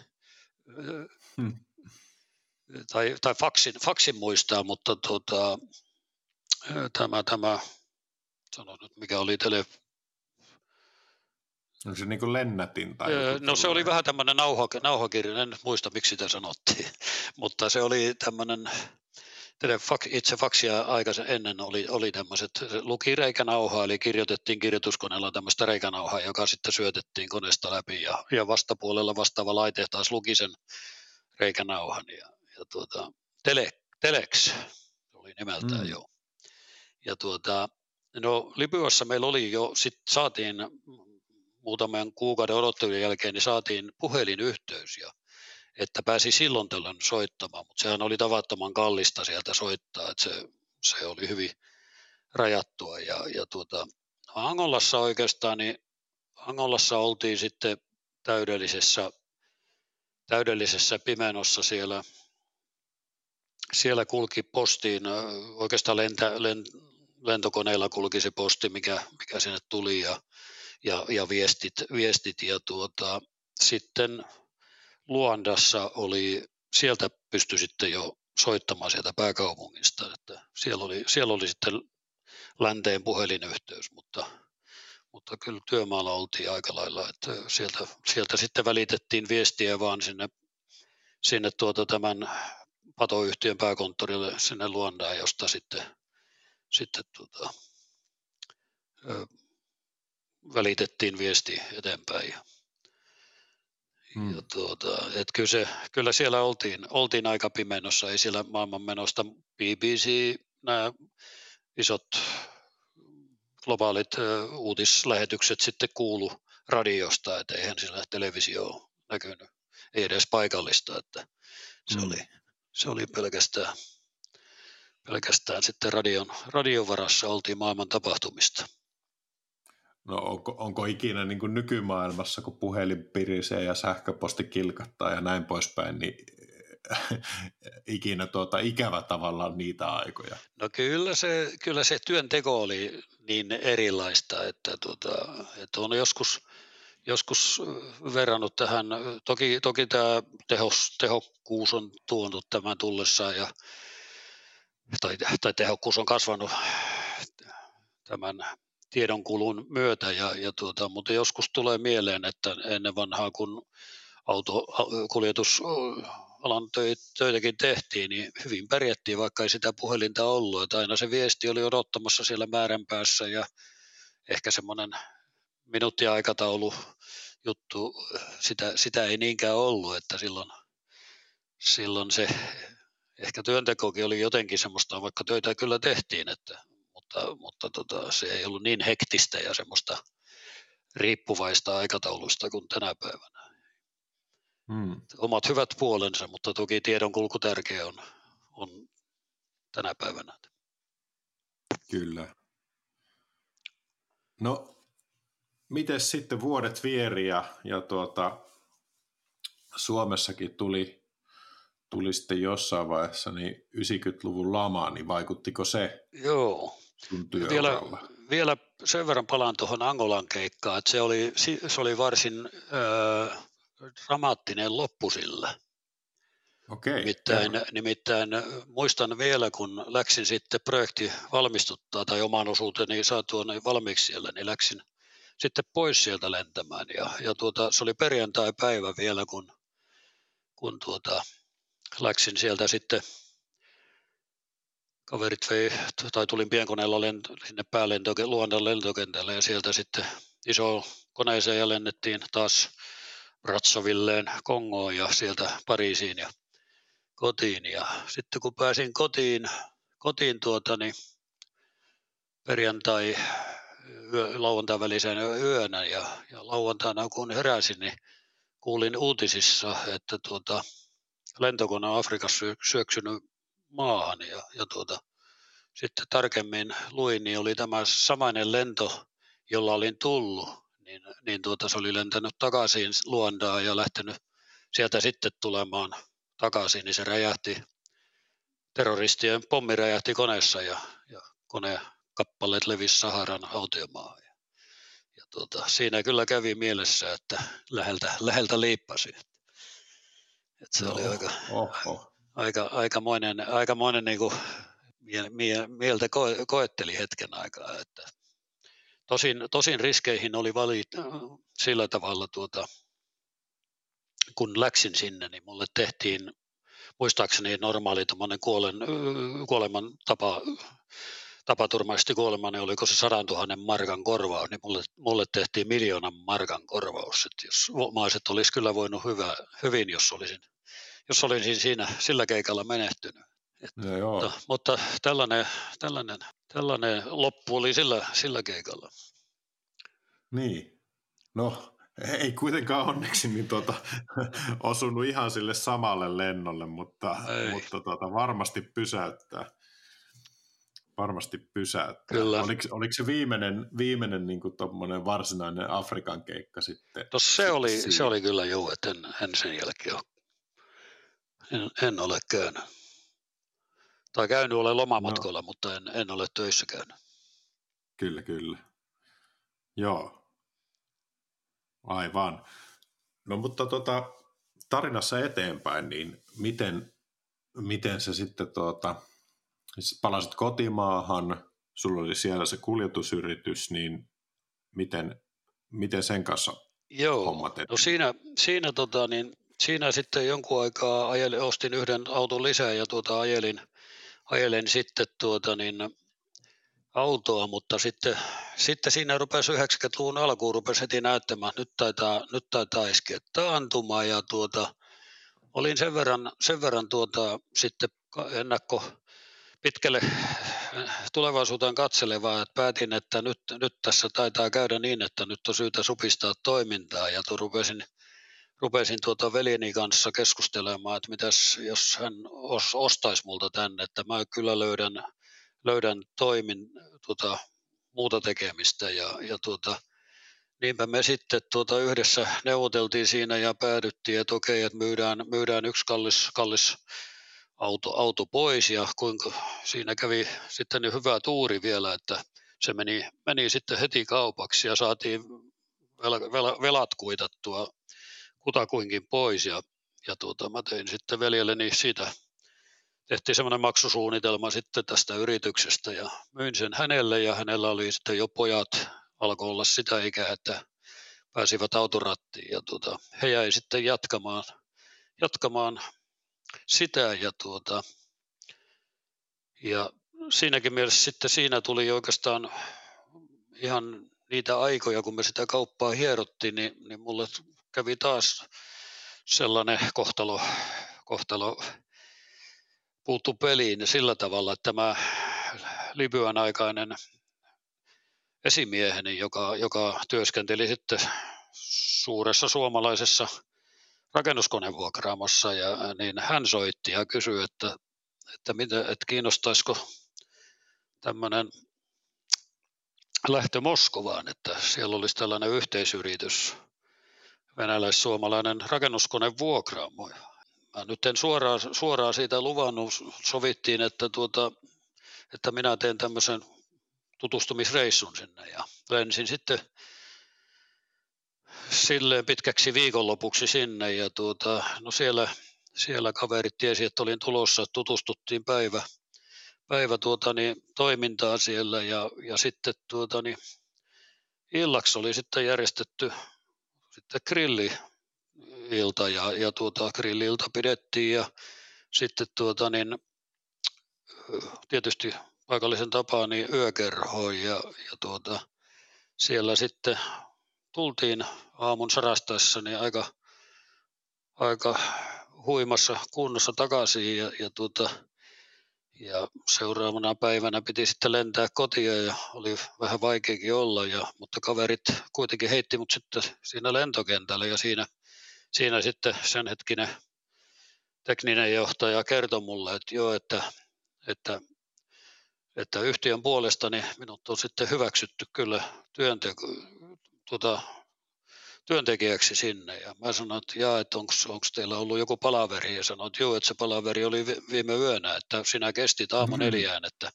hmm. tai, tai faksin, faksin muistaa, mutta tuota, tämä, tämä, sanon nyt mikä oli tele, Onko se niin kuin lennätin? Tai öö, no se oli vähän tämmöinen nauha, nauhakirja, en muista miksi sitä sanottiin, *laughs* mutta se oli tämmöinen, itse faksia aikaisen ennen oli, oli tämmöiset, luki reikänauhaa, eli kirjoitettiin kirjoituskoneella tämmöistä reikänauhaa, joka sitten syötettiin koneesta läpi, ja, ja vastapuolella vastaava laite taas luki sen reikänauhan, ja, ja tuota, tele, Telex oli nimeltään mm. jo. Ja tuota, no Libyassa meillä oli jo, sit saatiin muutaman kuukauden odottelun jälkeen niin saatiin puhelinyhteys ja että pääsi silloin tällöin soittamaan, mutta sehän oli tavattoman kallista sieltä soittaa, että se, se oli hyvin rajattua. Ja, ja tuota, Angolassa oikeastaan, niin Angolassa oltiin sitten täydellisessä, täydellisessä pimenossa siellä, siellä kulki postiin, oikeastaan lentä, lent, lentokoneella kulki se posti, mikä, mikä sinne tuli ja ja, ja viestit, viestit ja tuota, sitten Luandassa oli, sieltä pystyi sitten jo soittamaan sieltä pääkaupungista, että siellä oli, siellä oli sitten länteen puhelinyhteys, mutta, mutta kyllä työmaalla oltiin aika lailla, että sieltä, sieltä sitten välitettiin viestiä vaan sinne, sinne tuota tämän patoyhtiön pääkonttorille sinne Luandaan, josta sitten, sitten tuota, välitettiin viesti eteenpäin. Hmm. ja tuota, et kyllä, se, kyllä siellä oltiin, oltiin aika pimenossa, ei siellä maailmanmenosta BBC, nämä isot globaalit uutislähetykset sitten kuulu radiosta, että eihän sillä televisio näkynyt, ei edes paikallista, että se, hmm. oli, se oli pelkästään, pelkästään sitten radion, radion varassa oltiin maailman tapahtumista. No onko, onko ikinä niin kuin nykymaailmassa, kun puhelin pirisee ja sähköposti kilkattaa ja näin poispäin, niin *laughs* ikinä tuota, ikävä tavallaan niitä aikoja? No kyllä se, kyllä se työnteko oli niin erilaista, että, tuota, että on joskus, joskus verrannut tähän, toki, toki tämä tehos, tehokkuus on tuonut tämän tullessaan ja tai, tai tehokkuus on kasvanut tämän tiedonkulun myötä, ja, ja tuota, mutta joskus tulee mieleen, että ennen vanhaa kun autokuljetusalan töitäkin tehtiin, niin hyvin pärjättiin, vaikka ei sitä puhelinta ollut. Että aina se viesti oli odottamassa siellä määränpäässä ja ehkä semmoinen minuuttia aikataulu juttu, sitä, sitä ei niinkään ollut, että silloin, silloin se ehkä työntekokin oli jotenkin semmoista, vaikka töitä kyllä tehtiin, että, mutta, mutta tota, se ei ollut niin hektistä ja semmoista riippuvaista aikataulusta kuin tänä päivänä. Hmm. Omat hyvät puolensa, mutta toki tiedon kulku tärkeä on, on tänä päivänä. Kyllä. No, miten sitten vuodet vieri ja, ja tuota, Suomessakin tuli, tuli sitten jossain vaiheessa niin 90-luvun lama, niin vaikuttiko se Joo. Vielä, vielä sen verran palaan tuohon Angolan keikkaan, että se oli, se oli varsin ö, dramaattinen loppu sillä. Okei. Nimittäin, nimittäin muistan vielä, kun läksin sitten projekti valmistuttaa tai oman osuuteni saatua valmiiksi siellä, niin läksin sitten pois sieltä lentämään. Ja, ja tuota, se oli perjantai-päivä vielä, kun, kun tuota, läksin sieltä sitten kaverit vei, tai tulin pienkoneella lento, sinne päälento, Luondan lentokentälle ja sieltä sitten iso koneeseen ja lennettiin taas Ratsovilleen Kongoon ja sieltä Pariisiin ja kotiin. Ja sitten kun pääsin kotiin, kotiin tuota, niin perjantai yö, lauantain välisen yönä ja, ja lauantaina kun heräsin, niin kuulin uutisissa, että tuota, lentokone on Afrikassa syöksynyt maahan ja, ja tuota, sitten tarkemmin luin, niin oli tämä samainen lento, jolla olin tullut, niin, niin tuota, se oli lentänyt takaisin Luondaan ja lähtenyt sieltä sitten tulemaan takaisin, niin se räjähti, terroristien pommi räjähti koneessa ja, ja kone kappaleet levisi Saharan autiomaan. Ja, ja tuota, siinä kyllä kävi mielessä, että läheltä, läheltä liippasi. Että se no, oli aika, oho. Aika, aikamoinen, aikamoinen niin kuin mie, mie, mieltä ko, koetteli hetken aikaa. Että tosin, tosin riskeihin oli valit sillä tavalla, tuota, kun läksin sinne, niin mulle tehtiin muistaakseni normaali kuolen, kuoleman tapa tapaturmaisesti kuolemaan, niin oliko se 100 000 markan korvaus, niin mulle, mulle tehtiin miljoonan markan korvaus. Että jos omaiset olisi kyllä voinut hyvä, hyvin, jos olisin, jos olisin siinä sillä keikalla menehtynyt. Että, no joo. Mutta, mutta tällainen, tällainen, tällainen loppu oli sillä, sillä keikalla. Niin. No, ei kuitenkaan onneksi niin tuota, *laughs* osunut ihan sille samalle lennolle, mutta, mutta tuota, varmasti pysäyttää varmasti pysäyttää. Kyllä. Oliko, oliko se viimeinen, viimeinen niin kuin varsinainen Afrikan keikka sitten? No se, oli, se oli kyllä joo, että en, en sen jälkeen ole. En, en ole käynyt. Tai käynyt olen lomamatkoilla, no. mutta en, en ole töissä käynyt. Kyllä, kyllä. Joo. Aivan. No mutta tota, tarinassa eteenpäin, niin miten, miten se sitten tuota, palasit kotimaahan, sulla oli siellä se kuljetusyritys, niin miten, miten sen kanssa Joo, hommat no siinä, siinä, tota, niin, siinä sitten jonkun aikaa ajelin, ostin yhden auton lisää ja tuota, ajelin, ajelin sitten tuota, niin, autoa, mutta sitten, sitten siinä rupesi 90-luvun alkuun rupesi heti näyttämään, että nyt taitaa, nyt taitaa iskeä taantuma ja tuota, olin sen verran, sen verran tuota, sitten ennakko pitkälle tulevaisuuteen katselevaa, että päätin, että nyt, nyt tässä taitaa käydä niin, että nyt on syytä supistaa toimintaa ja rupesin, rupesin tuota veljeni kanssa keskustelemaan, että mitäs jos hän os, ostaisi multa tänne, että mä kyllä löydän, löydän toimin tuota, muuta tekemistä ja, ja tuota, niinpä me sitten tuota yhdessä neuvoteltiin siinä ja päädyttiin, että okei, että myydään, myydään yksi kallis, kallis auto, auto pois ja kuinka siinä kävi sitten niin hyvä tuuri vielä, että se meni, meni sitten heti kaupaksi ja saatiin vel, vel, velat kuitattua kutakuinkin pois ja, ja tuota, mä tein sitten veljelleni siitä, tehtiin semmoinen maksusuunnitelma sitten tästä yrityksestä ja myin sen hänelle ja hänellä oli sitten jo pojat, alkoi olla sitä ikää, että pääsivät autorattiin ja tuota, he jäi sitten jatkamaan, jatkamaan sitä ja, tuota, ja siinäkin mielessä sitten siinä tuli oikeastaan ihan niitä aikoja, kun me sitä kauppaa hierottiin, niin, niin mulle kävi taas sellainen kohtalo, kohtalo puuttu peliin sillä tavalla, että tämä Libyan aikainen esimieheni, joka, joka työskenteli sitten suuressa suomalaisessa rakennuskonevuokraamassa, ja, niin hän soitti ja kysyi, että, että, mitä, että kiinnostaisiko tämmöinen lähtö Moskovaan, että siellä olisi tällainen yhteisyritys, venäläis-suomalainen rakennuskonevuokraamo. Mä nyt en suoraan, suoraan siitä luvannut, sovittiin, että, tuota, että minä teen tämmöisen tutustumisreissun sinne ja lensin sitten silleen pitkäksi viikonlopuksi sinne ja tuota, no siellä, siellä kaverit tiesi, että olin tulossa, tutustuttiin päivä, päivä tuota, niin, toimintaa siellä ja, ja sitten tuota, niin, illaksi oli sitten järjestetty sitten grilli ilta ja, ja tuota, grillilta pidettiin ja sitten tuota, niin, tietysti paikallisen tapaan niin yökerhoon ja, ja tuota, siellä sitten tultiin aamun sarastaessa niin aika, aika huimassa kunnossa takaisin ja, ja, tuota, ja seuraavana päivänä piti sitten lentää kotiin ja oli vähän vaikeakin olla, ja, mutta kaverit kuitenkin heitti mut sitten siinä lentokentällä ja siinä, siinä sitten sen hetkinen tekninen johtaja kertoi mulle, että joo, että, että että yhtiön puolesta niin minut on sitten hyväksytty kyllä työnteko, tuota, työntekijäksi sinne. Ja mä sanoin, että jaa, että onko teillä ollut joku palaveri, ja sanoin, että joo, että se palaveri oli viime yönä, että sinä kestit aamu mm-hmm. neljään, että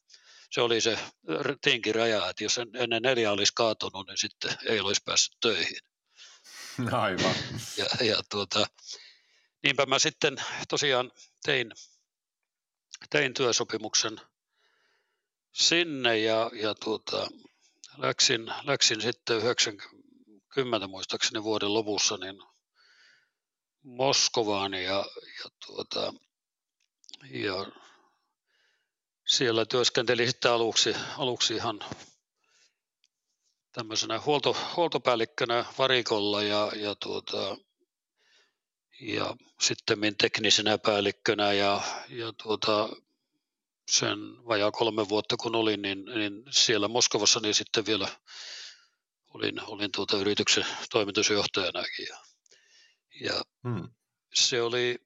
se oli se tinkiraja, että jos ennen neljä olisi kaatunut, niin sitten ei olisi päässyt töihin. *laughs* Aivan. Ja, ja tuota, niinpä mä sitten tosiaan tein, tein työsopimuksen sinne ja, ja tuota, läksin, läksin sitten 90 muistaakseni vuoden lopussa niin Moskovaan ja, ja, tuota, ja siellä työskentelin sitten aluksi, aluksi ihan tämmöisenä huolto, huoltopäällikkönä varikolla ja, ja, tuota, ja sitten teknisenä päällikkönä ja, ja tuota, sen vajaa kolme vuotta kun olin, niin, niin siellä Moskovassa niin sitten vielä olin, olin tuota yrityksen toimitusjohtajanakin. Ja, ja hmm. se, oli,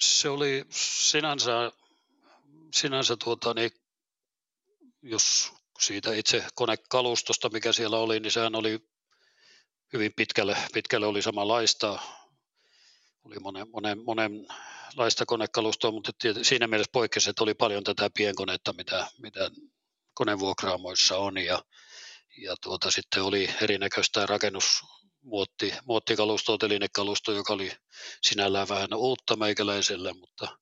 se oli sinänsä, sinänsä tuota, niin, jos siitä itse konekalustosta, mikä siellä oli, niin sehän oli hyvin pitkälle, pitkälle oli samanlaista. Oli monen, monen, monen laista konekalustoa, mutta siinä mielessä poikkesi, että oli paljon tätä pienkonetta, mitä, mitä konevuokraamoissa on ja, ja tuota, sitten oli erinäköistä rakennusmuotti, muottikalustoa, telinekalustoa, joka oli sinällään vähän uutta meikäläiselle, mutta,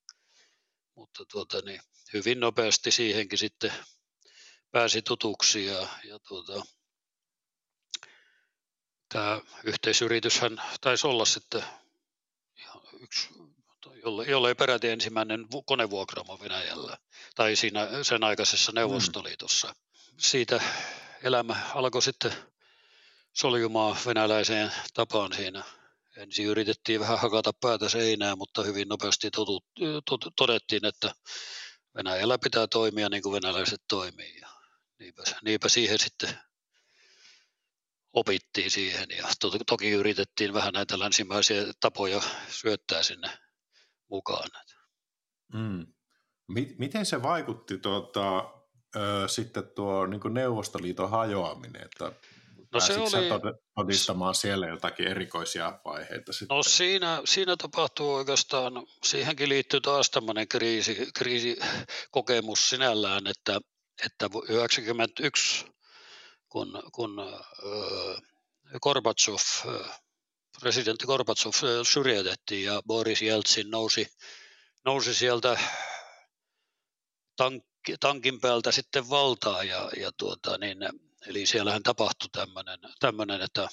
mutta tuota, niin hyvin nopeasti siihenkin sitten pääsi tutuksi ja, ja tuota, tämä yhteisyrityshän taisi olla sitten yksi jolle, jolle ei peräti ensimmäinen konevuokraamo Venäjällä tai siinä sen aikaisessa Neuvostoliitossa. Mm. Siitä elämä alkoi sitten soljumaan venäläiseen tapaan siinä. Ensin yritettiin vähän hakata päätä seinään, mutta hyvin nopeasti totu, tot, todettiin, että Venäjällä pitää toimia niin kuin venäläiset toimii. Ja niinpä, niinpä siihen sitten opittiin siihen ja to, toki yritettiin vähän näitä länsimaisia tapoja syöttää sinne mukaan. Mm. Miten se vaikutti tuota, ö, sitten tuo niin Neuvostoliiton hajoaminen, että No se oli... todistamaan siellä jotakin erikoisia vaiheita sitten? No siinä, siinä tapahtuu oikeastaan, siihenkin liittyy taas tämmöinen kriisi, kriisikokemus sinällään, että, että 91, kun, kun Gorbachev presidentti Gorbatsov syrjäytettiin ja Boris Jeltsin nousi, nousi sieltä tank, tankin päältä sitten valtaa ja, ja tuota, niin, eli siellähän tapahtui tämmöinen, että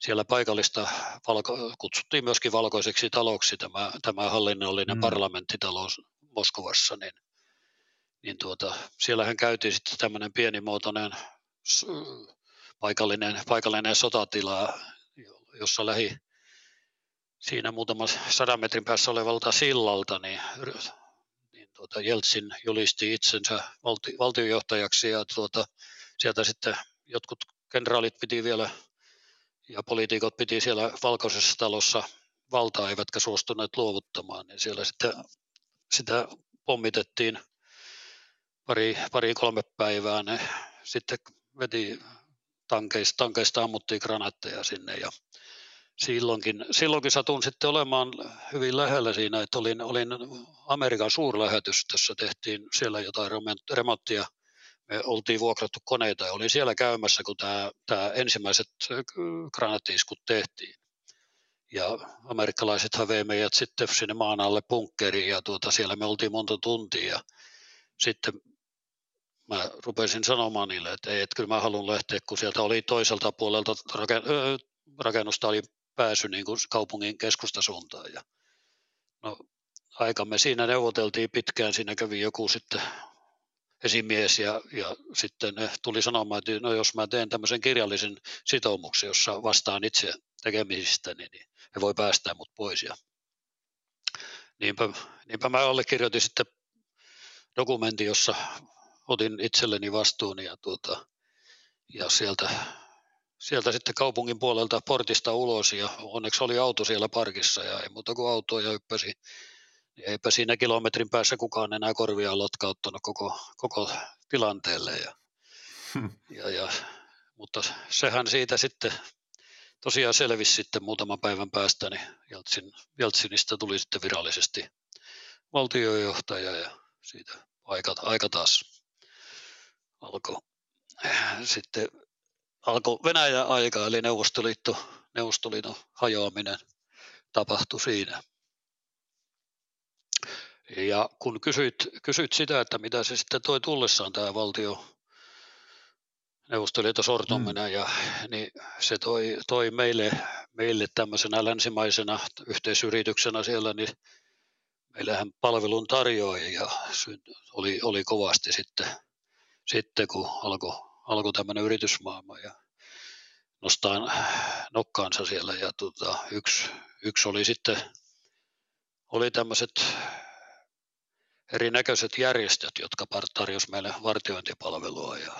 siellä paikallista valko, kutsuttiin myöskin valkoiseksi taloksi tämä, tämä hallinnollinen mm. parlamenttitalous Moskovassa, niin, niin tuota, siellähän käytiin sitten tämmöinen pienimuotoinen paikallinen, paikallinen sotatila, jossa lähi siinä muutama sadan metrin päässä olevalta sillalta, niin tuota Jeltsin julisti itsensä valti, valtiojohtajaksi ja tuota, sieltä sitten jotkut kenraalit piti vielä ja poliitikot piti siellä valkoisessa talossa valtaa, eivätkä suostuneet luovuttamaan, niin siellä sitten sitä pommitettiin pari, pari kolme päivää. Ne sitten veti tankeista, tankeista ammuttiin granaatteja sinne ja silloinkin, silloinkin satun sitten olemaan hyvin lähellä siinä, että olin, olin Amerikan suurlähetystössä, tehtiin siellä jotain remonttia, me oltiin vuokrattu koneita ja olin siellä käymässä, kun tämä, tämä ensimmäiset granaattiiskut tehtiin. Ja amerikkalaiset vei meidät sitten sinne maan alle bunkkeriin ja tuota, siellä me oltiin monta tuntia. Ja sitten mä rupesin sanomaan niille, että ei, että kyllä mä haluan lähteä, kun sieltä oli toiselta puolelta rakennusta oli pääsy niin kuin kaupungin keskustasuuntaan. Ja no, aikamme siinä neuvoteltiin pitkään, siinä kävi joku sitten esimies ja, ja sitten tuli sanomaan, että no jos mä teen tämmöisen kirjallisen sitoumuksen, jossa vastaan itse tekemisistä, niin, niin he voi päästää mut pois. Ja niinpä, niinpä mä allekirjoitin sitten dokumentin, jossa otin itselleni vastuun ja, tuota, ja sieltä, sieltä sitten kaupungin puolelta portista ulos ja onneksi oli auto siellä parkissa ja ei muuta kuin autoa ja hyppäsi. Niin eipä siinä kilometrin päässä kukaan enää korvia lotkauttanut koko, koko tilanteelle. Ja, hmm. ja, ja, mutta sehän siitä sitten tosiaan selvisi sitten muutaman päivän päästä, niin Jeltsin, Jeltsinistä tuli sitten virallisesti valtiojohtaja ja siitä aika, aika taas alkoi sitten alkoi Venäjän aika, eli Neuvostoliitto, Neuvostoliiton hajoaminen tapahtui siinä. Ja kun kysyit, kysyit sitä, että mitä se sitten toi tullessaan tämä valtio, Neuvostoliiton sortuminen, mm. ja, niin se toi, toi meille, meille tämmöisenä länsimaisena yhteisyrityksenä siellä, niin meillähän palvelun tarjoajia oli, oli kovasti sitten sitten kun alkoi alko tämmöinen yritysmaailma ja nostaa nokkaansa siellä. Ja tota, yksi, yksi oli sitten oli tämmöiset erinäköiset järjestöt, jotka tarjosivat meille vartiointipalvelua ja,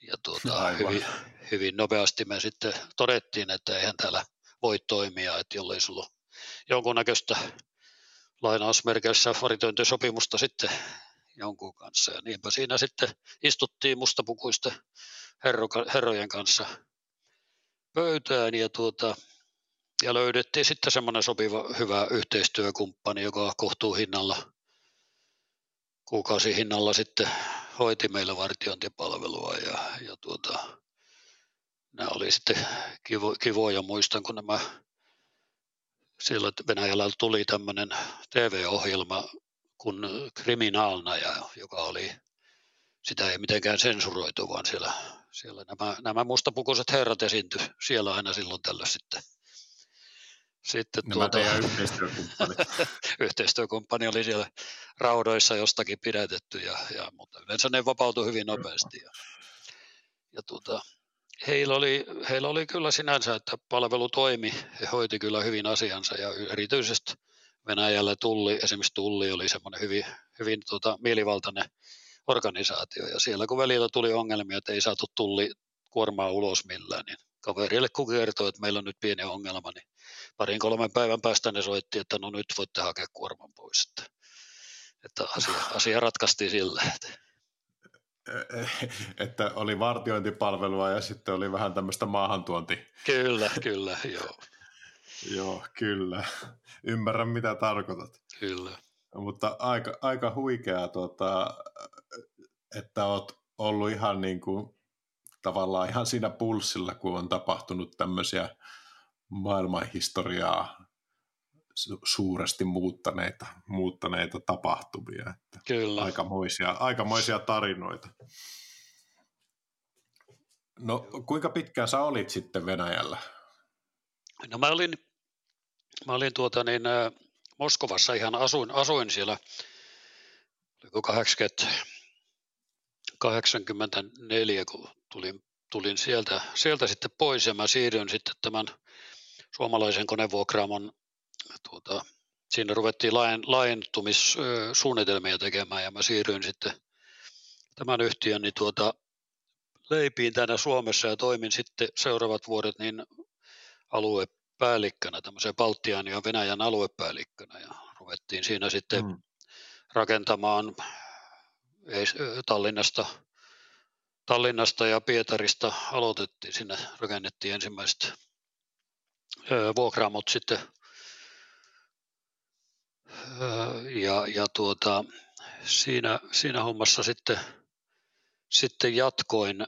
ja tuota, hyvin, hyvin, nopeasti me sitten todettiin, että eihän täällä voi toimia, että jollei sulla jonkunnäköistä lainausmerkeissä vartiointisopimusta sitten jonkun kanssa. Ja niinpä siinä sitten istuttiin mustapukuisten herro, herrojen kanssa pöytään ja, tuota, ja löydettiin sitten semmoinen sopiva hyvä yhteistyökumppani, joka kohtuu hinnalla, kuukausihinnalla sitten hoiti meillä vartiointipalvelua ja, ja tuota, nämä oli sitten kivo, kivoja. Muistan, kun nämä siellä Venäjällä tuli tämmöinen TV-ohjelma kuin kriminaalna, ja, joka oli, sitä ei mitenkään sensuroitu, vaan siellä, siellä nämä, nämä mustapukuiset herrat esiintyi siellä aina silloin tällöin sitten. Sitten nämä tuota, yhteistyökumppani. *laughs* yhteistyökumppani oli siellä raudoissa jostakin pidätetty, ja, ja, mutta yleensä ne vapautui hyvin nopeasti. Ja, ja tuota, heillä, oli, heillä oli kyllä sinänsä, että palvelu toimi, he hoiti kyllä hyvin asiansa ja erityisesti Venäjällä tulli, esimerkiksi tulli oli semmoinen hyvin, hyvin tota, mielivaltainen organisaatio ja siellä kun välillä tuli ongelmia, että ei saatu tulli kuormaa ulos millään, niin kaverille kun kertoi, että meillä on nyt pieni ongelma, niin parin kolmen päivän päästä ne soitti, että no nyt voitte hakea kuorman pois. Että, että asia, asia ratkaistiin sillä. Että. *laughs* että oli vartiointipalvelua ja sitten oli vähän tämmöistä maahantuonti. Kyllä, kyllä, joo. Joo, kyllä. Ymmärrän, mitä tarkoitat. Kyllä. Mutta aika, aika huikeaa, tuota, että olet ollut ihan niin kuin, tavallaan ihan siinä pulssilla, kun on tapahtunut tämmöisiä maailmanhistoriaa suuresti muuttaneita, muuttaneita tapahtumia. Että Kyllä. Aikamoisia, aikamoisia tarinoita. No kuinka pitkään sä olit sitten Venäjällä? No mä olin Mä olin tuota niin, Moskovassa ihan asuin, asuin siellä, oliko 80, 84, kun tulin, tulin sieltä, sieltä sitten pois ja mä siirryin sitten tämän suomalaisen konevuokraamon, tuota, siinä ruvettiin laajentumissuunnitelmia tekemään ja mä siirryin sitten tämän yhtiön niin tuota, leipiin täällä Suomessa ja toimin sitten seuraavat vuodet niin aluepäällikkönä, tämmöisen Baltian ja Venäjän aluepäällikkönä ja ruvettiin siinä sitten mm. rakentamaan Tallinnasta, Tallinnasta ja Pietarista aloitettiin, sinne rakennettiin ensimmäiset vuokraamot sitten ja, ja tuota, siinä, siinä hommassa sitten, sitten jatkoin,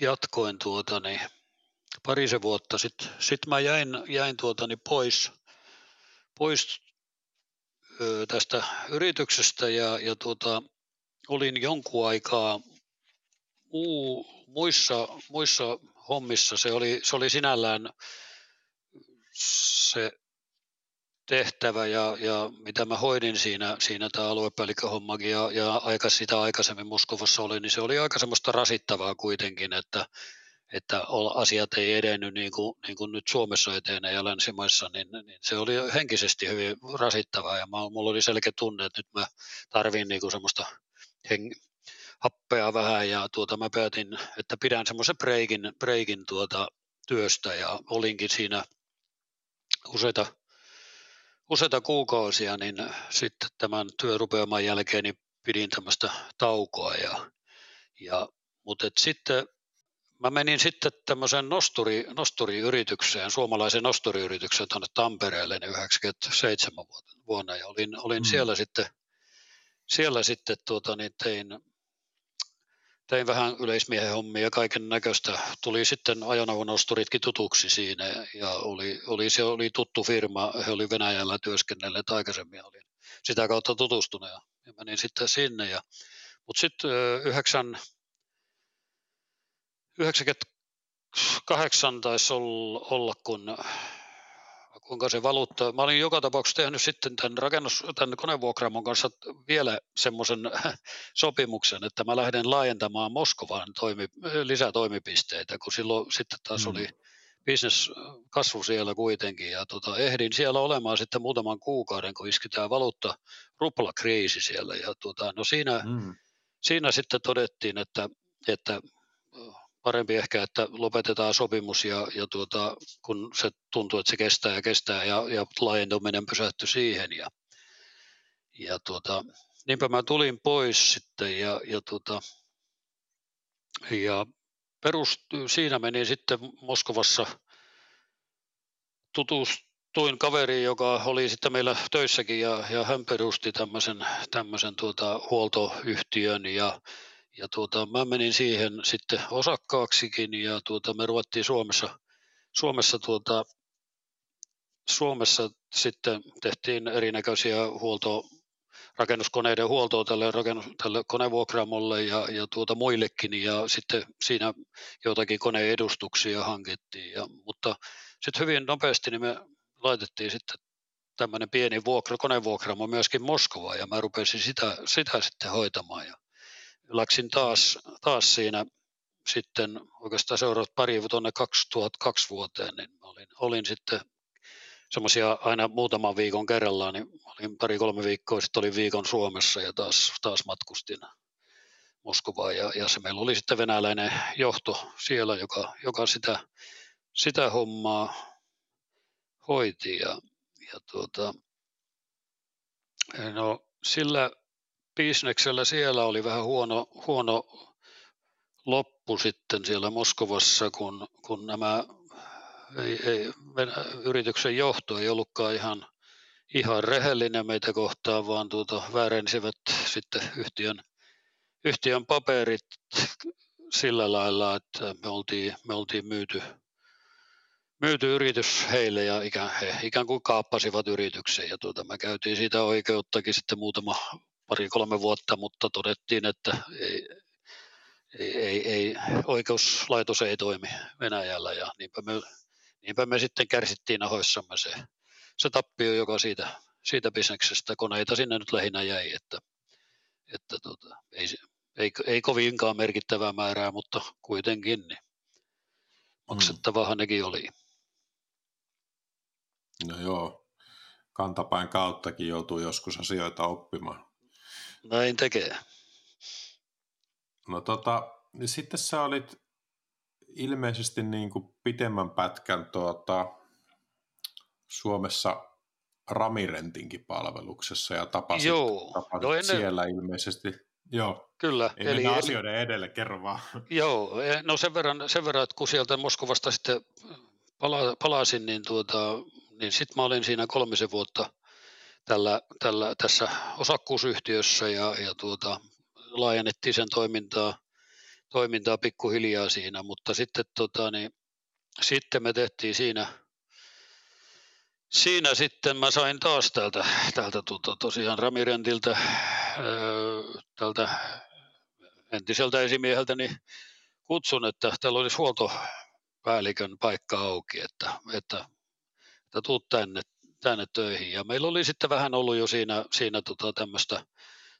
jatkoin tuota, niin parisen vuotta sitten sit mä jäin, jäin tuota, niin pois, pois ö, tästä yrityksestä ja, ja tuota, olin jonkun aikaa muu, muissa, muissa hommissa. Se oli, se oli sinällään se tehtävä ja, ja mitä mä hoidin siinä, siinä tämä aluepäällikköhommakin ja, ja aika sitä aikaisemmin Moskovassa oli, niin se oli aika semmoista rasittavaa kuitenkin, että, että asiat ei edennyt niin kuin, niin kuin nyt Suomessa etenee ja länsimaissa, niin, niin se oli henkisesti hyvin rasittavaa ja mulla oli selkeä tunne, että nyt mä tarvin niin kuin semmoista heng, happea vähän ja tuota, mä päätin, että pidän semmoisen breikin, breikin tuota, työstä ja olinkin siinä useita useita kuukausia, niin sitten tämän työrupeaman jälkeen niin pidin tämmöistä taukoa. Ja, ja, mutta sitten mä menin sitten tämmöiseen nosturi, nosturiyritykseen, suomalaisen nosturiyritykseen tuonne Tampereelle niin 97 vuonna ja olin, olin mm. siellä sitten, siellä sitten tuota, niin tein tein vähän yleismiehen hommia ja kaiken näköistä. Tuli sitten ajoneuvonosturitkin tutuksi siinä ja oli, oli, se oli tuttu firma. He oli Venäjällä työskennelleet aikaisemmin. Olin sitä kautta tutustunut ja, menin sitten sinne. Ja, mutta sitten 9, 98 taisi olla, olla kun kuinka se valuutta. Mä olin joka tapauksessa tehnyt sitten tämän, rakennus, tämän konevuokraamon kanssa vielä semmoisen sopimuksen, että mä lähden laajentamaan Moskovaan toimi, lisätoimipisteitä, kun silloin sitten taas mm. oli business kasvu siellä kuitenkin ja tota, ehdin siellä olemaan sitten muutaman kuukauden, kun iski tämä valuutta ruplakriisi siellä ja tota, no siinä, mm. siinä sitten todettiin, että, että parempi ehkä, että lopetetaan sopimus ja, ja tuota, kun se tuntuu, että se kestää ja kestää ja, ja laajentuminen pysähtyi siihen. Ja, ja tuota, niinpä mä tulin pois sitten ja, ja, tuota, ja perust, siinä meni sitten Moskovassa tutustuin kaveriin, joka oli sitten meillä töissäkin ja, ja hän perusti tämmöisen, tämmöisen tuota, huoltoyhtiön ja ja tuota, mä menin siihen sitten osakkaaksikin ja tuota, me ruvettiin Suomessa, Suomessa, tuota, Suomessa sitten tehtiin erinäköisiä huolto, rakennuskoneiden huoltoa tälle, rakennus, tälle konevuokraamolle ja, ja tuota muillekin ja sitten siinä joitakin koneedustuksia hankittiin. Ja, mutta sitten hyvin nopeasti niin me laitettiin sitten tämmöinen pieni vuokra, konevuokraamo myöskin Moskovaan ja mä rupesin sitä, sitä sitten hoitamaan. Ja läksin taas, taas siinä sitten oikeastaan seuraavat pari tuonne 2002 vuoteen, niin olin, olin sitten semmoisia aina muutaman viikon kerrallaan, niin olin pari-kolme viikkoa sitten olin viikon Suomessa ja taas, taas matkustin Moskovaan ja, ja se meillä oli sitten venäläinen johto siellä, joka, joka sitä, sitä hommaa hoiti ja, ja tuota, no, sillä bisneksellä siellä oli vähän huono, huono loppu sitten siellä Moskovassa, kun, kun nämä ei, ei, yrityksen johto ei ollutkaan ihan, ihan rehellinen meitä kohtaan, vaan tuota, väärensivät sitten yhtiön, yhtiön paperit sillä lailla, että me oltiin, me oltiin myyty, myyty yritys heille ja ikään, he ikään kuin kaappasivat yrityksen. Ja tuota, me käytiin siitä oikeuttakin sitten muutama pari-kolme vuotta, mutta todettiin, että ei, ei, ei, ei, oikeuslaitos ei toimi Venäjällä ja niinpä me, niinpä me sitten kärsittiin nahoissamme se, se tappio, joka siitä, siitä bisneksestä koneita sinne nyt lähinnä jäi, että, että tota, ei, Ei, ei kovinkaan merkittävää määrää, mutta kuitenkin. Niin maksettavahan mm. nekin oli. No joo, kantapäin kauttakin joutuu joskus asioita oppimaan. Näin tekee. No tota, niin sitten sä olit ilmeisesti niin kuin pitemmän pätkän tuota, Suomessa Ramirentinkin palveluksessa ja tapasit, Joo. tapasit no ennen... siellä ilmeisesti. Joo. Kyllä. Ei eli, asioiden edelle, kerro vaan. *laughs* Joo, e, no sen verran, sen verran että kun sieltä Moskovasta sitten pala, palasin, niin, tuota, niin sitten mä olin siinä kolmisen vuotta tällä, tällä, tässä osakkuusyhtiössä ja, ja tuota, laajennettiin sen toimintaa, toimintaa pikkuhiljaa siinä, mutta sitten, tota, niin, sitten me tehtiin siinä, siinä sitten mä sain taas täältä, täältä tuota, tosiaan Ramirentiltä, tältä entiseltä esimieheltäni kutsun, että täällä olisi huoltopäällikön paikka auki, että, että, että tuut tänne, tänne töihin. Ja meillä oli sitten vähän ollut jo siinä, siinä tota tämmöistä,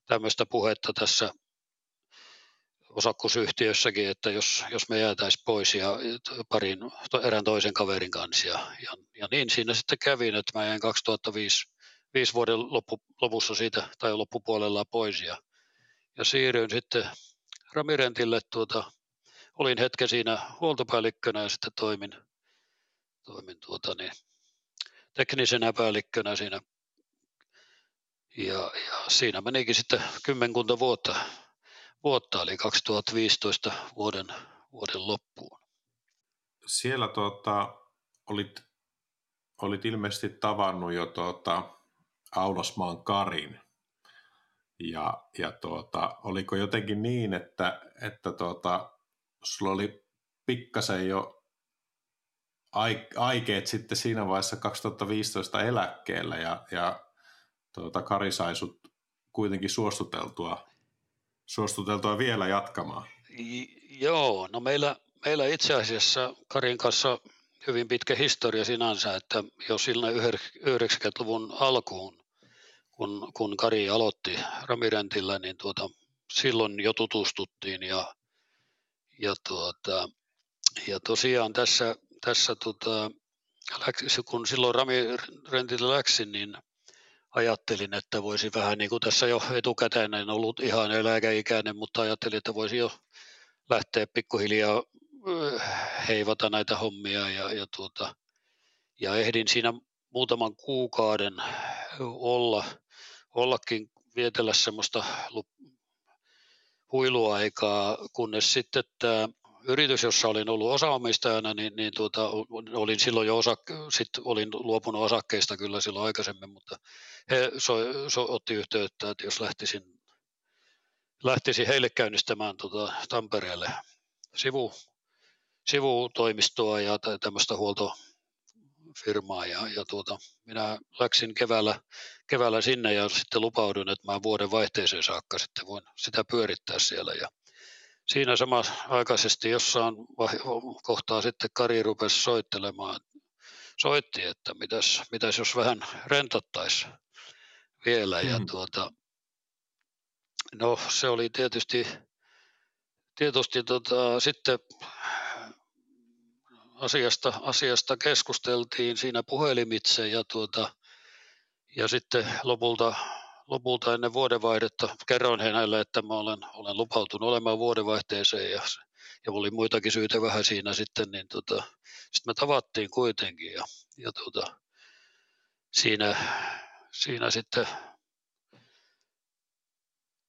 tämmöistä puhetta tässä osakkuusyhtiössäkin, että jos, jos me jäätäisiin pois ja parin erään toisen kaverin kanssa. Ja, ja, ja niin siinä sitten kävin, että mä jäin 2005 viisi vuoden loppu, lopussa siitä tai loppupuolella pois ja, ja siirryin sitten Ramirentille. Tuota, olin hetken siinä huoltopäällikkönä ja sitten toimin, toimin tuota, niin, teknisenä päällikkönä siinä. Ja, ja siinä menikin sitten kymmenkunta vuotta vuotta, eli 2015 vuoden, vuoden loppuun. Siellä tuota, olit, olit ilmeisesti tavannut jo tuota, Aulosmaan Karin. Ja, ja tuota, oliko jotenkin niin, että, että tuota, sulla oli pikkasen jo aikeet sitten siinä vaiheessa 2015 eläkkeellä ja, ja tuota, Kari sai sut kuitenkin suostuteltua suostuteltua vielä jatkamaan? Joo, no meillä, meillä itse asiassa Karin kanssa hyvin pitkä historia sinänsä, että jo silloin 90-luvun alkuun, kun, kun Kari aloitti Ramirentillä, niin tuota, silloin jo tutustuttiin ja, ja, tuota, ja tosiaan tässä, tässä tota, kun silloin Ramirentillä läksin, niin ajattelin, että voisi vähän niin kuin tässä jo etukäteen, en ollut ihan eläkeikäinen, mutta ajattelin, että voisi jo lähteä pikkuhiljaa äh, heivata näitä hommia ja, ja, tuota, ja ehdin siinä muutaman kuukauden olla, ollakin vietellä semmoista huiluaikaa, kunnes sitten tämä yritys, jossa olin ollut osaomistajana, niin, niin tuota, olin silloin jo osa, sit olin luopunut osakkeista kyllä silloin aikaisemmin, mutta he so, so, otti yhteyttä, että jos lähtisin, lähtisin heille käynnistämään tuota Tampereelle sivu, sivutoimistoa ja tämmöistä huoltofirmaa ja, ja tuota, minä läksin keväällä, keväällä sinne ja sitten lupaudun, että mä vuoden vaihteeseen saakka sitten voin sitä pyörittää siellä ja siinä samanaikaisesti jossain kohtaa sitten Kari rupesi soittelemaan. Soitti, että mitäs, mitäs jos vähän rentottaisi vielä. Mm. Ja tuota, no se oli tietysti, tietysti tota, sitten asiasta, asiasta keskusteltiin siinä puhelimitse ja, tuota, ja sitten lopulta lopulta ennen vuodenvaihdetta. Kerroin hänelle, että mä olen, olen lupautunut olemaan vuodenvaihteeseen ja, ja oli muitakin syitä vähän siinä sitten, niin tota, sitten me tavattiin kuitenkin ja, ja tota, siinä, siinä sitten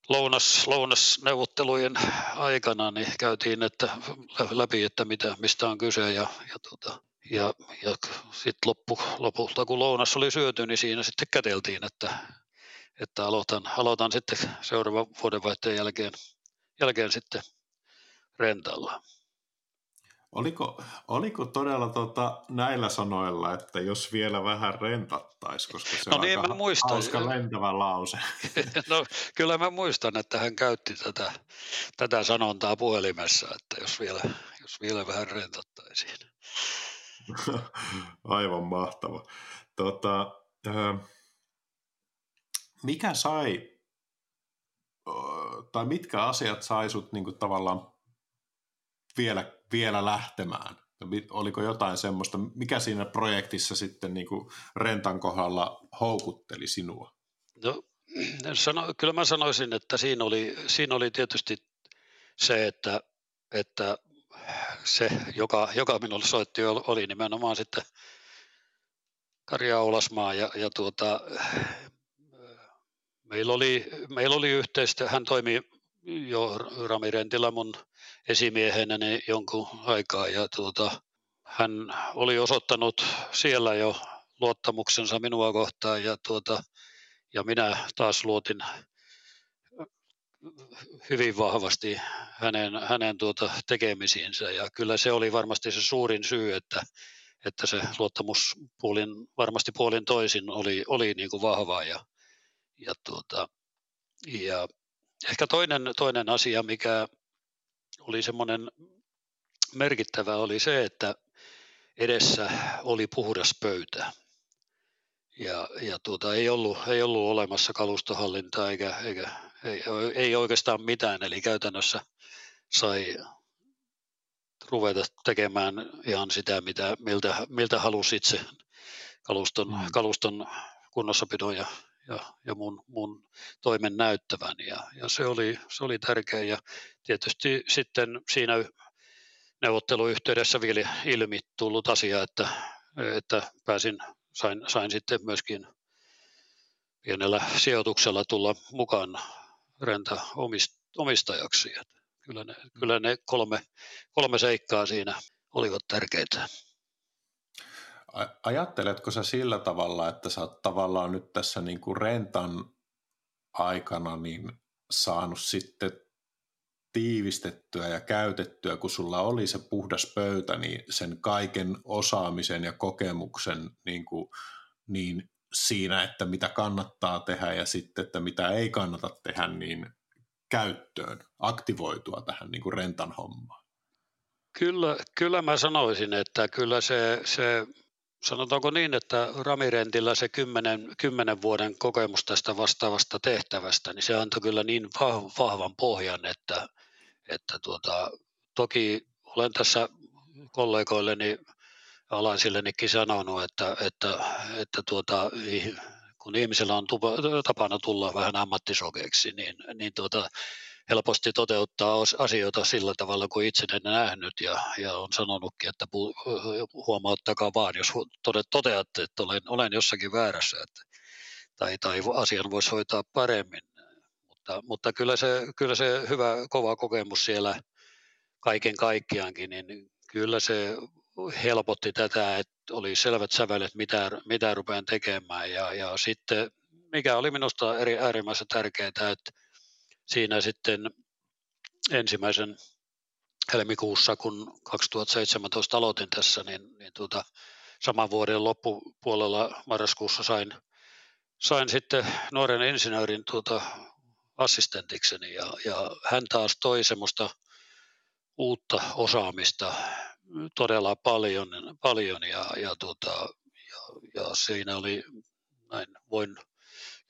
lounas, lounasneuvottelujen aikana niin käytiin että, läpi, että mitä, mistä on kyse ja, ja, tota, ja, ja sitten loppu, lopulta kun lounas oli syöty, niin siinä sitten käteltiin, että että aloitan, aloitan sitten seuraavan vuodenvaihteen jälkeen, jälkeen sitten rentalla. Oliko, oliko todella tota näillä sanoilla, että jos vielä vähän rentattaisi, koska se no on niin, aika mä muistan. hauska lentävä lause. *laughs* no kyllä mä muistan, että hän käytti tätä, tätä sanontaa puhelimessa, että jos vielä, jos vielä vähän rentattaisiin. *laughs* Aivan mahtava. Tota, äh, mikä sai tai mitkä asiat saisut niin kuin tavallaan vielä, vielä lähtemään? Oliko jotain semmoista, mikä siinä projektissa sitten niin kuin Rentan kohdalla houkutteli sinua? No, *clears throat* sano, kyllä mä sanoisin, että siinä oli, siinä oli tietysti se, että, että se, joka, joka minulle soitti, oli nimenomaan sitten Karja Oulasmaa ja, ja tuota, meillä, oli, meillä oli yhteistä, hän toimi jo Rami Rentila mun esimiehenä jonkun aikaa. Ja tuota, hän oli osoittanut siellä jo luottamuksensa minua kohtaan ja, tuota, ja minä taas luotin hyvin vahvasti hänen, hänen tuota tekemisiinsä. Ja kyllä se oli varmasti se suurin syy, että, että se luottamus puolin, varmasti puolin toisin oli, oli niin kuin vahva ja, ja, tuota, ja ehkä toinen, toinen asia, mikä oli semmoinen merkittävä, oli se, että edessä oli puhdas pöytä. Ja, ja tuota, ei, ollut, ei ollut olemassa kalustohallintaa eikä, eikä ei, ei oikeastaan mitään, eli käytännössä sai ruveta tekemään ihan sitä, mitä, miltä, miltä halusi itse kaluston, mm. kaluston kunnossapidon ja, ja, ja mun, mun toimen näyttävän. Ja, ja se, oli, se oli tärkeä. Ja tietysti sitten siinä neuvotteluyhteydessä vielä ilmi tullut asia, että, että pääsin, sain, sain sitten myöskin pienellä sijoituksella tulla mukaan renta omistajaksi. Kyllä ne, kyllä ne kolme, kolme seikkaa siinä olivat tärkeitä. Ajatteletko sä sillä tavalla, että sä oot tavallaan nyt tässä niin kuin rentan aikana niin saanut sitten tiivistettyä ja käytettyä, kun sulla oli se puhdas pöytä, niin sen kaiken osaamisen ja kokemuksen niin, kuin, niin siinä, että mitä kannattaa tehdä ja sitten, että mitä ei kannata tehdä, niin käyttöön, aktivoitua tähän niin kuin rentan hommaan? Kyllä, kyllä mä sanoisin, että kyllä se, se sanotaanko niin, että Ramirentillä se kymmenen, kymmenen vuoden kokemus tästä vastaavasta tehtävästä, niin se antoi kyllä niin vahvan pohjan, että, että tuota, toki olen tässä kollegoilleni alaisillenikin sanonut, että, että, että tuota, kun ihmisellä on tupa, tapana tulla vähän ammattisokeeksi, niin, niin tuota, helposti toteuttaa asioita sillä tavalla kuin itse en nähnyt ja, ja on sanonutkin, että huomauttakaa vaan, jos toteatte, että olen, olen jossakin väärässä että, tai, tai asian voisi hoitaa paremmin. Mutta, mutta kyllä, se, kyllä se hyvä, kova kokemus siellä kaiken kaikkiaankin, niin kyllä se helpotti tätä, että oli selvät sävelet, mitä, mitä rupean tekemään. Ja, ja sitten, mikä oli minusta eri, äärimmäisen tärkeää, että siinä sitten ensimmäisen helmikuussa, kun 2017 aloitin tässä, niin, niin tuota, saman vuoden loppupuolella marraskuussa sain, sain sitten nuoren insinöörin tuota assistentikseni ja, ja hän taas toi semmoista uutta osaamista todella paljon, paljon ja, ja, tuota, ja, ja siinä oli, näin voin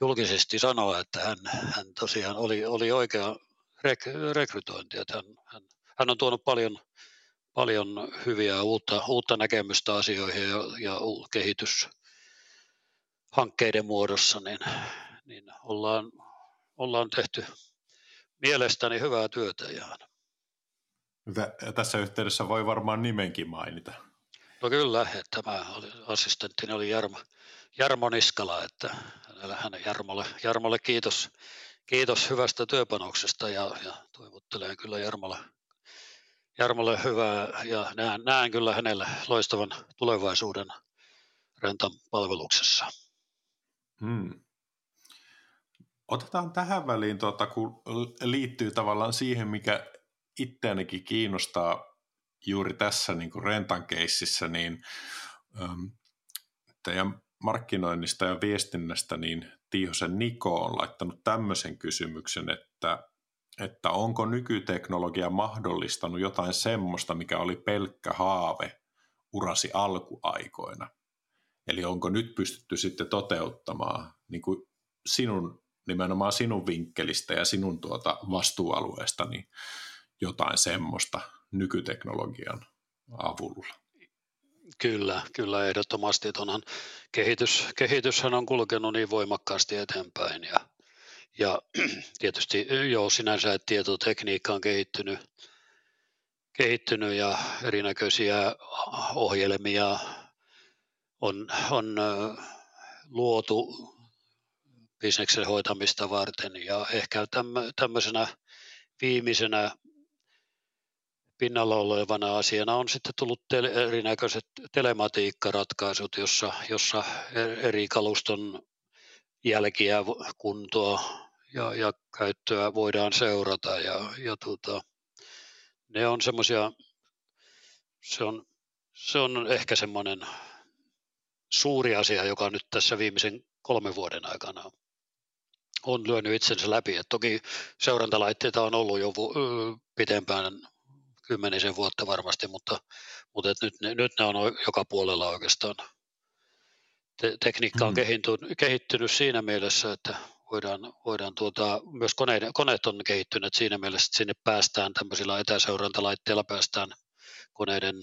julkisesti sanoa, että hän, hän tosiaan oli, oli oikea rek, rekrytointi, että hän, hän, hän on tuonut paljon, paljon hyviä uutta, uutta näkemystä asioihin ja, ja kehityshankkeiden muodossa, niin, niin ollaan, ollaan tehty mielestäni hyvää työtä. Ja tässä yhteydessä voi varmaan nimenkin mainita. No kyllä, että tämä oli, assistenttini oli Jarmo, Jarmo Niskala, että hänellä, hänen Jarmolle, Jarmolle kiitos, kiitos hyvästä työpanoksesta ja, ja toivottelen kyllä Jarmolle, Jarmolle hyvää ja näen, näen kyllä hänelle loistavan tulevaisuuden rentan palveluksessa. Hmm. Otetaan tähän väliin, tuota, kun liittyy tavallaan siihen, mikä itseänikin kiinnostaa juuri tässä niin kuin rentan keississä, niin ähm, teidän markkinoinnista ja viestinnästä, niin Tiihosen Niko on laittanut tämmöisen kysymyksen, että, että onko nykyteknologia mahdollistanut jotain semmoista, mikä oli pelkkä haave urasi alkuaikoina. Eli onko nyt pystytty sitten toteuttamaan niin kuin sinun nimenomaan sinun vinkkelistä ja sinun tuota vastuualueesta niin jotain semmoista nykyteknologian avulla. Kyllä, kyllä ehdottomasti. Onhan kehitys, kehityshän on kulkenut niin voimakkaasti eteenpäin ja, ja *clears throat* tietysti joo sinänsä, että tietotekniikka on kehittynyt, kehittynyt ja erinäköisiä ohjelmia on, on luotu bisneksen hoitamista varten ja ehkä tämmöisenä viimeisenä pinnalla olevana asiana on sitten tullut tele, erinäköiset telematiikkaratkaisut, jossa, jossa eri kaluston jälkiä, kuntoa ja, ja käyttöä voidaan seurata ja, ja tuota, ne on semmoisia, se on, se on ehkä semmoinen suuri asia, joka nyt tässä viimeisen kolmen vuoden aikana on lyönyt itsensä läpi. Et toki seurantalaitteita on ollut jo pitempään kymmenisen vuotta varmasti, mutta, mutta et nyt, ne, nyt ne on joka puolella oikeastaan. Te, tekniikka on mm. kehittynyt, siinä mielessä, että voidaan, voidaan tuota, myös koneet, koneet on kehittyneet siinä mielessä, että sinne päästään tämmöisillä etäseurantalaitteilla päästään koneiden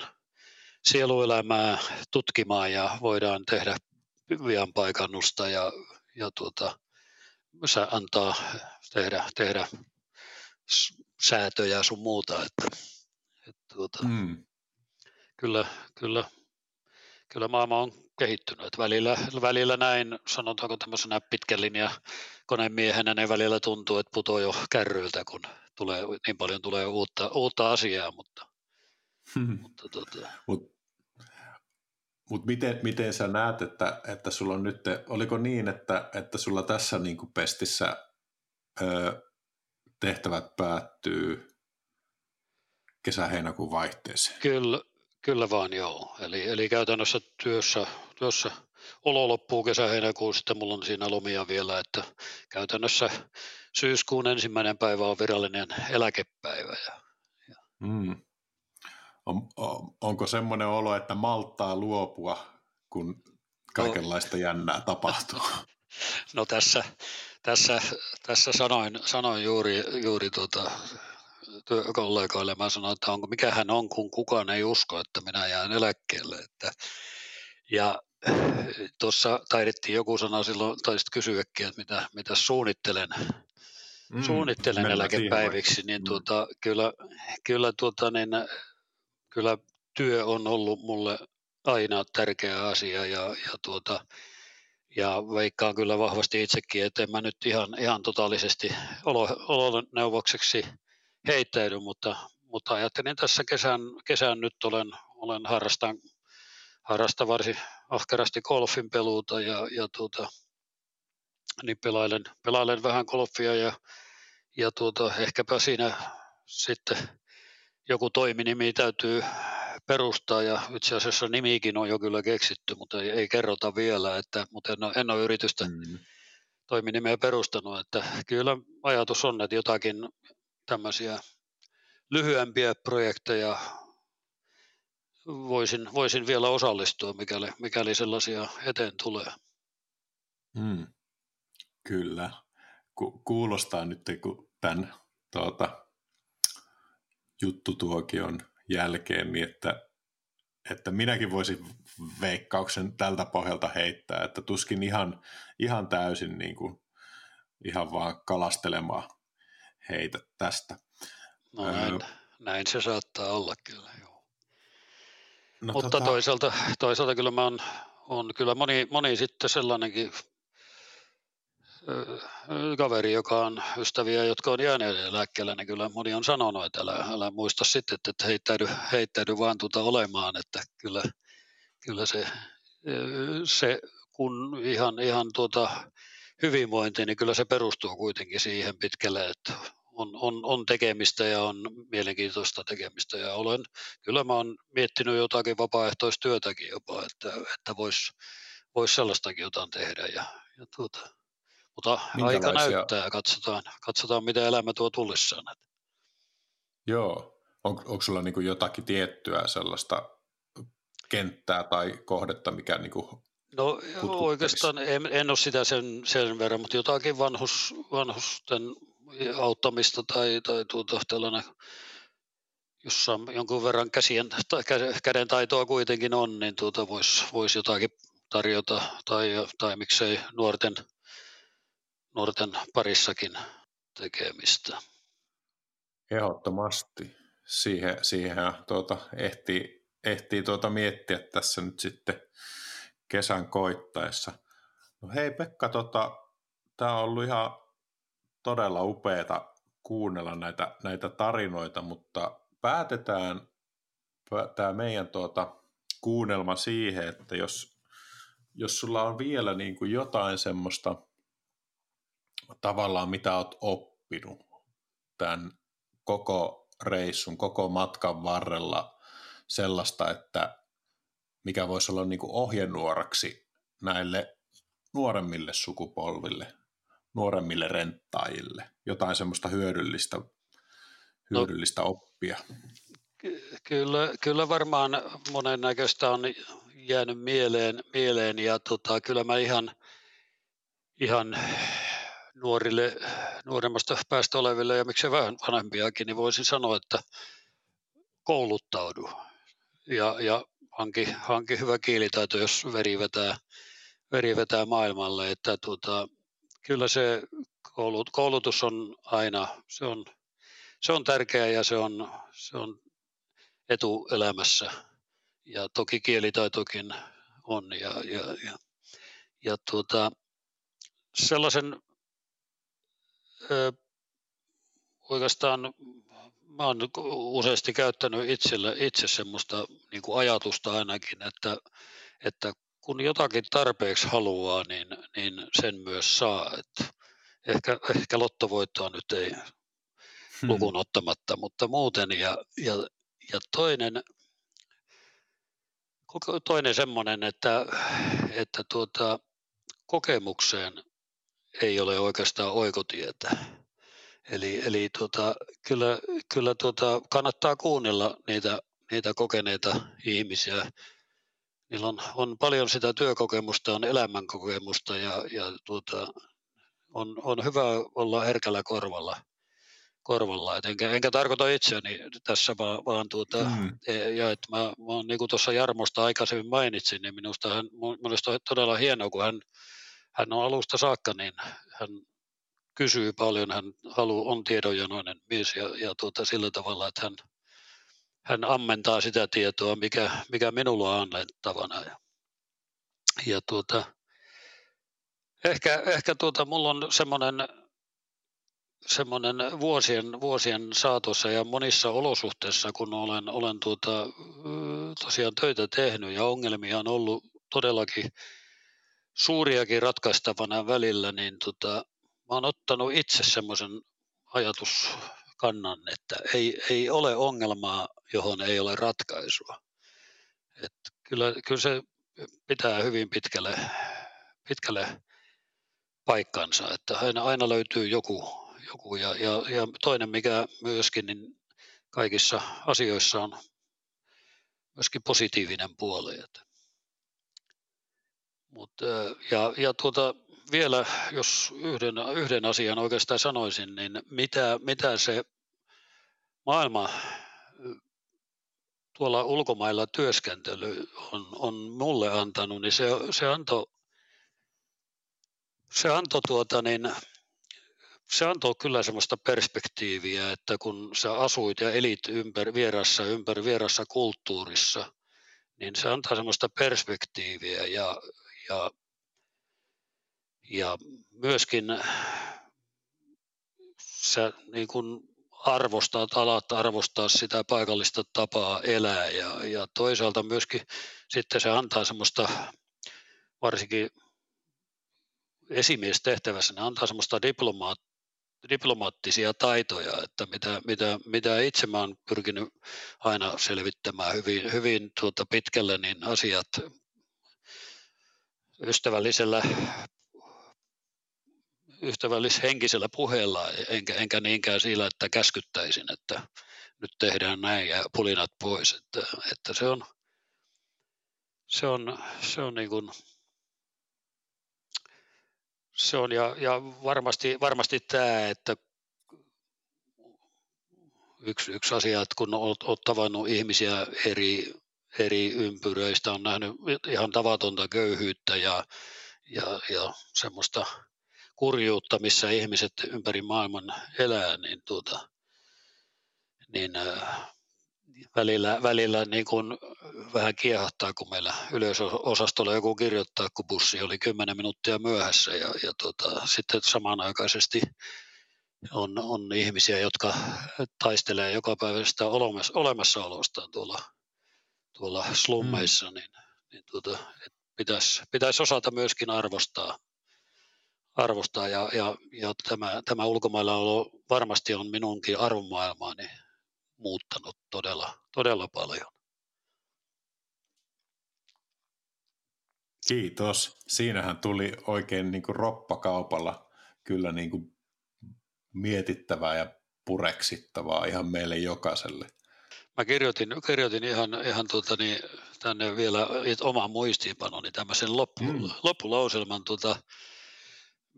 sieluelämää tutkimaan ja voidaan tehdä vian paikannusta ja, ja tuota, antaa tehdä, tehdä säätöjä sun muuta. Että tuota, mm. kyllä, kyllä, kyllä maailma on kehittynyt. Että välillä, välillä näin, sanotaanko tämmöisenä pitkän linjan konemiehenä, ne välillä tuntuu, että putoo jo kärryiltä, kun tulee, niin paljon tulee uutta, uutta asiaa, mutta, hmm. mutta tuota. Mut, mut miten, miten sä näet, että, että sulla on nyt, oliko niin, että, että sulla tässä niin kuin pestissä ö, tehtävät päättyy kesä-heinäkuun vaihteeseen? Kyllä, kyllä vaan joo. Eli, eli käytännössä työssä, työssä olo loppuu kesä-heinäkuun, sitten mulla on siinä lomia vielä, että käytännössä syyskuun ensimmäinen päivä on virallinen eläkepäivä. Ja, ja. Mm. On, on, onko semmoinen olo, että malttaa luopua, kun kaikenlaista no, jännää tapahtuu? *laughs* No tässä, tässä, tässä sanoin, sanoin juuri, juuri tuota, työkollegoille, mä sanoin, että onko, mikä hän on, kun kukaan ei usko, että minä jään eläkkeelle. Että, ja tuossa taidettiin joku sanoa silloin, taisit kysyäkin, että mitä, mitä suunnittelen, mm, suunnittelen eläkepäiviksi, niin tuota, kyllä, kyllä, tuota, niin, kyllä työ on ollut mulle aina tärkeä asia ja, ja tuota, ja veikkaan kyllä vahvasti itsekin, että en mä nyt ihan, ihan totaalisesti olo, oloneuvokseksi heittäydy, mutta, mutta ajattelin tässä kesän, kesän nyt olen, olen harrastan, harrastan varsin ahkerasti golfin peluuta ja, ja tuota, niin pelailen, pelailen vähän golfia ja, ja tuota, ehkäpä siinä sitten joku toiminimi täytyy perustaa ja itse asiassa nimikin on jo kyllä keksitty, mutta ei, ei kerrota vielä, että, mutta en ole, en ole yritystä mm. toiminimeä perustanut, että kyllä ajatus on, että jotakin tämmöisiä lyhyempiä projekteja voisin, voisin vielä osallistua, mikäli, mikäli sellaisia eteen tulee. Mm. Kyllä. Ku, kuulostaa nyt, kun tämän tuota, juttutuokion jälkeen, niin että, että minäkin voisin veikkauksen tältä pohjalta heittää, että tuskin ihan, ihan täysin niin kuin, ihan vaan kalastelemaan heitä tästä. No näin, öö, näin se saattaa olla kyllä, joo. No, Mutta tota... toisaalta, toisaalta kyllä mä on, on kyllä moni, moni sitten sellainenkin kaveri, joka on ystäviä, jotka on jääneet eläkkeelle, niin kyllä moni on sanonut, että älä, älä muista sitten, että heittäydy, heittäydy vaan tuota olemaan, että kyllä, kyllä se, se kun ihan, ihan tuota hyvinvointi, niin kyllä se perustuu kuitenkin siihen pitkälle, että on, on, on tekemistä ja on mielenkiintoista tekemistä ja olen, kyllä mä oon miettinyt jotakin vapaaehtoistyötäkin jopa, että, että voisi vois sellaistakin jotain tehdä ja, ja tuota, mutta aika näyttää, katsotaan, katsotaan mitä elämä tuo tullessaan. Joo, on, onko sulla niin jotakin tiettyä sellaista kenttää tai kohdetta, mikä niin No oikeastaan en, en ole sitä sen, sen verran, mutta jotakin vanhus, vanhusten auttamista tai, tai tuota, tällainen, jossa jonkun verran käsien, tai käden taitoa kuitenkin on, niin tuota voisi vois jotakin tarjota tai, tai miksei nuorten, nuorten parissakin tekemistä. Ehdottomasti. Siihen, siihen tuota, ehtii, ehtii tuota miettiä tässä nyt sitten kesän koittaessa. No hei Pekka, tota, tämä on ollut ihan todella upeata kuunnella näitä, näitä tarinoita, mutta päätetään tämä meidän tuota, kuunnelma siihen, että jos, jos sulla on vielä niin kuin jotain semmoista tavallaan, mitä olet oppinut tämän koko reissun, koko matkan varrella sellaista, että mikä voisi olla niin kuin ohjenuoraksi näille nuoremmille sukupolville, nuoremmille renttaajille, jotain semmoista hyödyllistä, hyödyllistä no, oppia? Kyllä, kyllä varmaan monennäköistä on jäänyt mieleen, mieleen ja tota, kyllä mä ihan, ihan nuorille, nuoremmasta päästä oleville ja miksei vähän vanhempiakin, niin voisin sanoa, että kouluttaudu ja, ja hanki, hanki hyvä kielitaito, jos veri vetää, veri vetää maailmalle. Että tuota, kyllä se koulut, koulutus on aina, se on, se on tärkeä ja se on, se on etu elämässä. Ja toki kielitaitokin on. Ja, ja, ja, ja tuota, sellaisen ö, oikeastaan mä oon useasti käyttänyt itselle, itse semmoista niin ajatusta ainakin, että, että kun jotakin tarpeeksi haluaa, niin, niin sen myös saa. Että ehkä, ehkä lottovoittoa nyt ei hmm. lukun ottamatta, mutta muuten. Ja, ja, ja toinen, toinen semmoinen, että, että tuota, kokemukseen ei ole oikeastaan oikotietä Eli, eli tuota, kyllä, kyllä tuota, kannattaa kuunnella niitä, niitä kokeneita ihmisiä. Niillä on, on paljon sitä työkokemusta, on elämänkokemusta ja, ja tuota, on, on hyvä olla herkällä korvalla. korvalla. Et enkä, enkä tarkoita itseäni tässä, vaan, vaan tuota, mm. E, ja että mä, mä niin kuin tuossa Jarmosta aikaisemmin mainitsin, niin minusta, hän, minusta on todella hienoa, kun hän, hän on alusta saakka, niin hän kysyy paljon, hän halu, on tiedonjanoinen mies ja, ja tuota, sillä tavalla, että hän, hän ammentaa sitä tietoa, mikä, mikä minulla on annettavana. Ja, ja tuota, ehkä, ehkä tuota, mulla on semmoinen semmoinen vuosien, vuosien saatossa ja monissa olosuhteissa, kun olen, olen tuota, tosiaan töitä tehnyt ja ongelmia on ollut todellakin suuriakin ratkaistavana välillä, niin tota, mä oon ottanut itse semmoisen ajatuskannan, että ei, ei ole ongelmaa, johon ei ole ratkaisua. Et kyllä, kyllä se pitää hyvin pitkälle, pitkälle paikkansa, että aina, aina löytyy joku, joku ja, ja, ja toinen mikä myöskin, niin kaikissa asioissa on myöskin positiivinen puoli. Että. Mut, ja, ja tuota, vielä, jos yhden, yhden asian oikeastaan sanoisin, niin mitä, mitä se maailma tuolla ulkomailla työskentely on, on mulle antanut, niin se, se antoi se antoi tuota niin, se antoi kyllä semmoista perspektiiviä, että kun sä asuit ja elit ympäri, vierassa, ympäri vierassa kulttuurissa, niin se antaa semmoista perspektiiviä ja, ja ja myöskin sä niin kuin arvostat, alat arvostaa sitä paikallista tapaa elää ja, ja toisaalta myöskin sitten se antaa semmoista varsinkin esimiestehtävässä, ne antaa semmoista diplomaat, diplomaattisia taitoja, että mitä, mitä, mitä itse mä oon pyrkinyt aina selvittämään hyvin, hyvin tuota pitkälle, niin asiat ystävällisellä ystävällishenkisellä puheella, enkä, enkä niinkään sillä, että käskyttäisin, että nyt tehdään näin ja pulinat pois. Että, että se on, se on, se on niin kuin se on ja, ja varmasti, varmasti tämä, että yksi, yksi asia, että kun olet, olet tavannut ihmisiä eri, eri ympyröistä, on nähnyt ihan tavatonta köyhyyttä ja, ja, ja semmoista kurjuutta, missä ihmiset ympäri maailman elää, niin, tuota, niin äh, välillä, välillä niin kuin vähän kiehahtaa, kun meillä yleisöosastolla joku kirjoittaa, kun bussi oli 10 minuuttia myöhässä ja, ja tuota, sitten samanaikaisesti on, on ihmisiä, jotka taistelee joka päivästä olemassaolostaan tuolla, tuolla slummeissa, mm. niin, niin tuota, pitäisi, pitäisi osata myöskin arvostaa, arvostaa ja, ja, ja tämä, tämä ulkomailla olo varmasti on minunkin arvomaailmaani muuttanut todella, todella paljon. Kiitos. Siinähän tuli oikein niin kuin roppakaupalla kyllä niin kuin mietittävää ja pureksittavaa ihan meille jokaiselle. Mä kirjoitin, kirjoitin ihan, ihan tuota niin, tänne vielä oman muistiinpanoni tämmöisen loppu, mm. loppulauselman, tuota,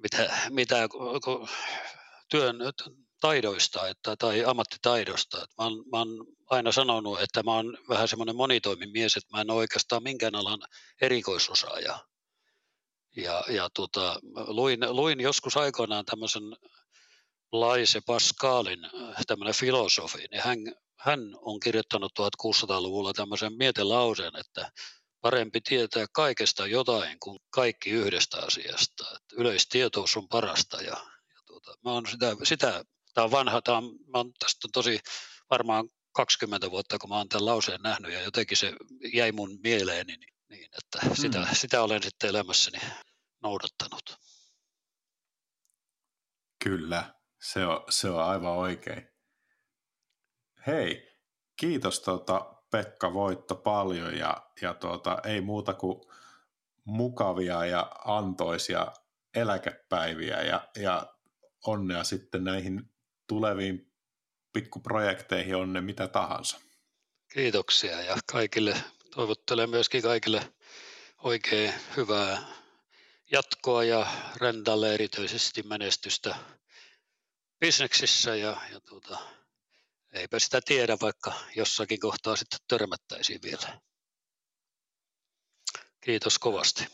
mitä, mitä työn taidoista että, tai ammattitaidosta. Että mä, oon, mä oon aina sanonut, että mä oon vähän semmoinen monitoimimies, että mä en ole oikeastaan minkään alan erikoisosaaja. Ja, ja tota, luin, luin joskus aikoinaan tämmöisen Laise Pascalin tämmöinen filosofi, niin hän, hän on kirjoittanut 1600-luvulla tämmöisen mietelauseen, että parempi tietää kaikesta jotain kuin kaikki yhdestä asiasta. Että yleistietous on parasta ja, ja tuota, mä oon sitä, sitä tämä on vanha, tämä on, mä oon tästä tosi varmaan 20 vuotta, kun mä oon tämän lauseen nähnyt ja jotenkin se jäi mun mieleeni, niin, niin että mm. sitä, sitä olen sitten elämässäni noudattanut. Kyllä, se on, se on aivan oikein. Hei, kiitos tuota, Pekka Voitto paljon ja, ja tuota, ei muuta kuin mukavia ja antoisia eläkepäiviä ja, ja onnea sitten näihin tuleviin pikkuprojekteihin on ne mitä tahansa. Kiitoksia ja kaikille, toivottelen myöskin kaikille oikein hyvää jatkoa ja Rendalle erityisesti menestystä bisneksissä ja, ja tuota, eipä sitä tiedä, vaikka jossakin kohtaa sitten törmättäisiin vielä. Kiitos kovasti.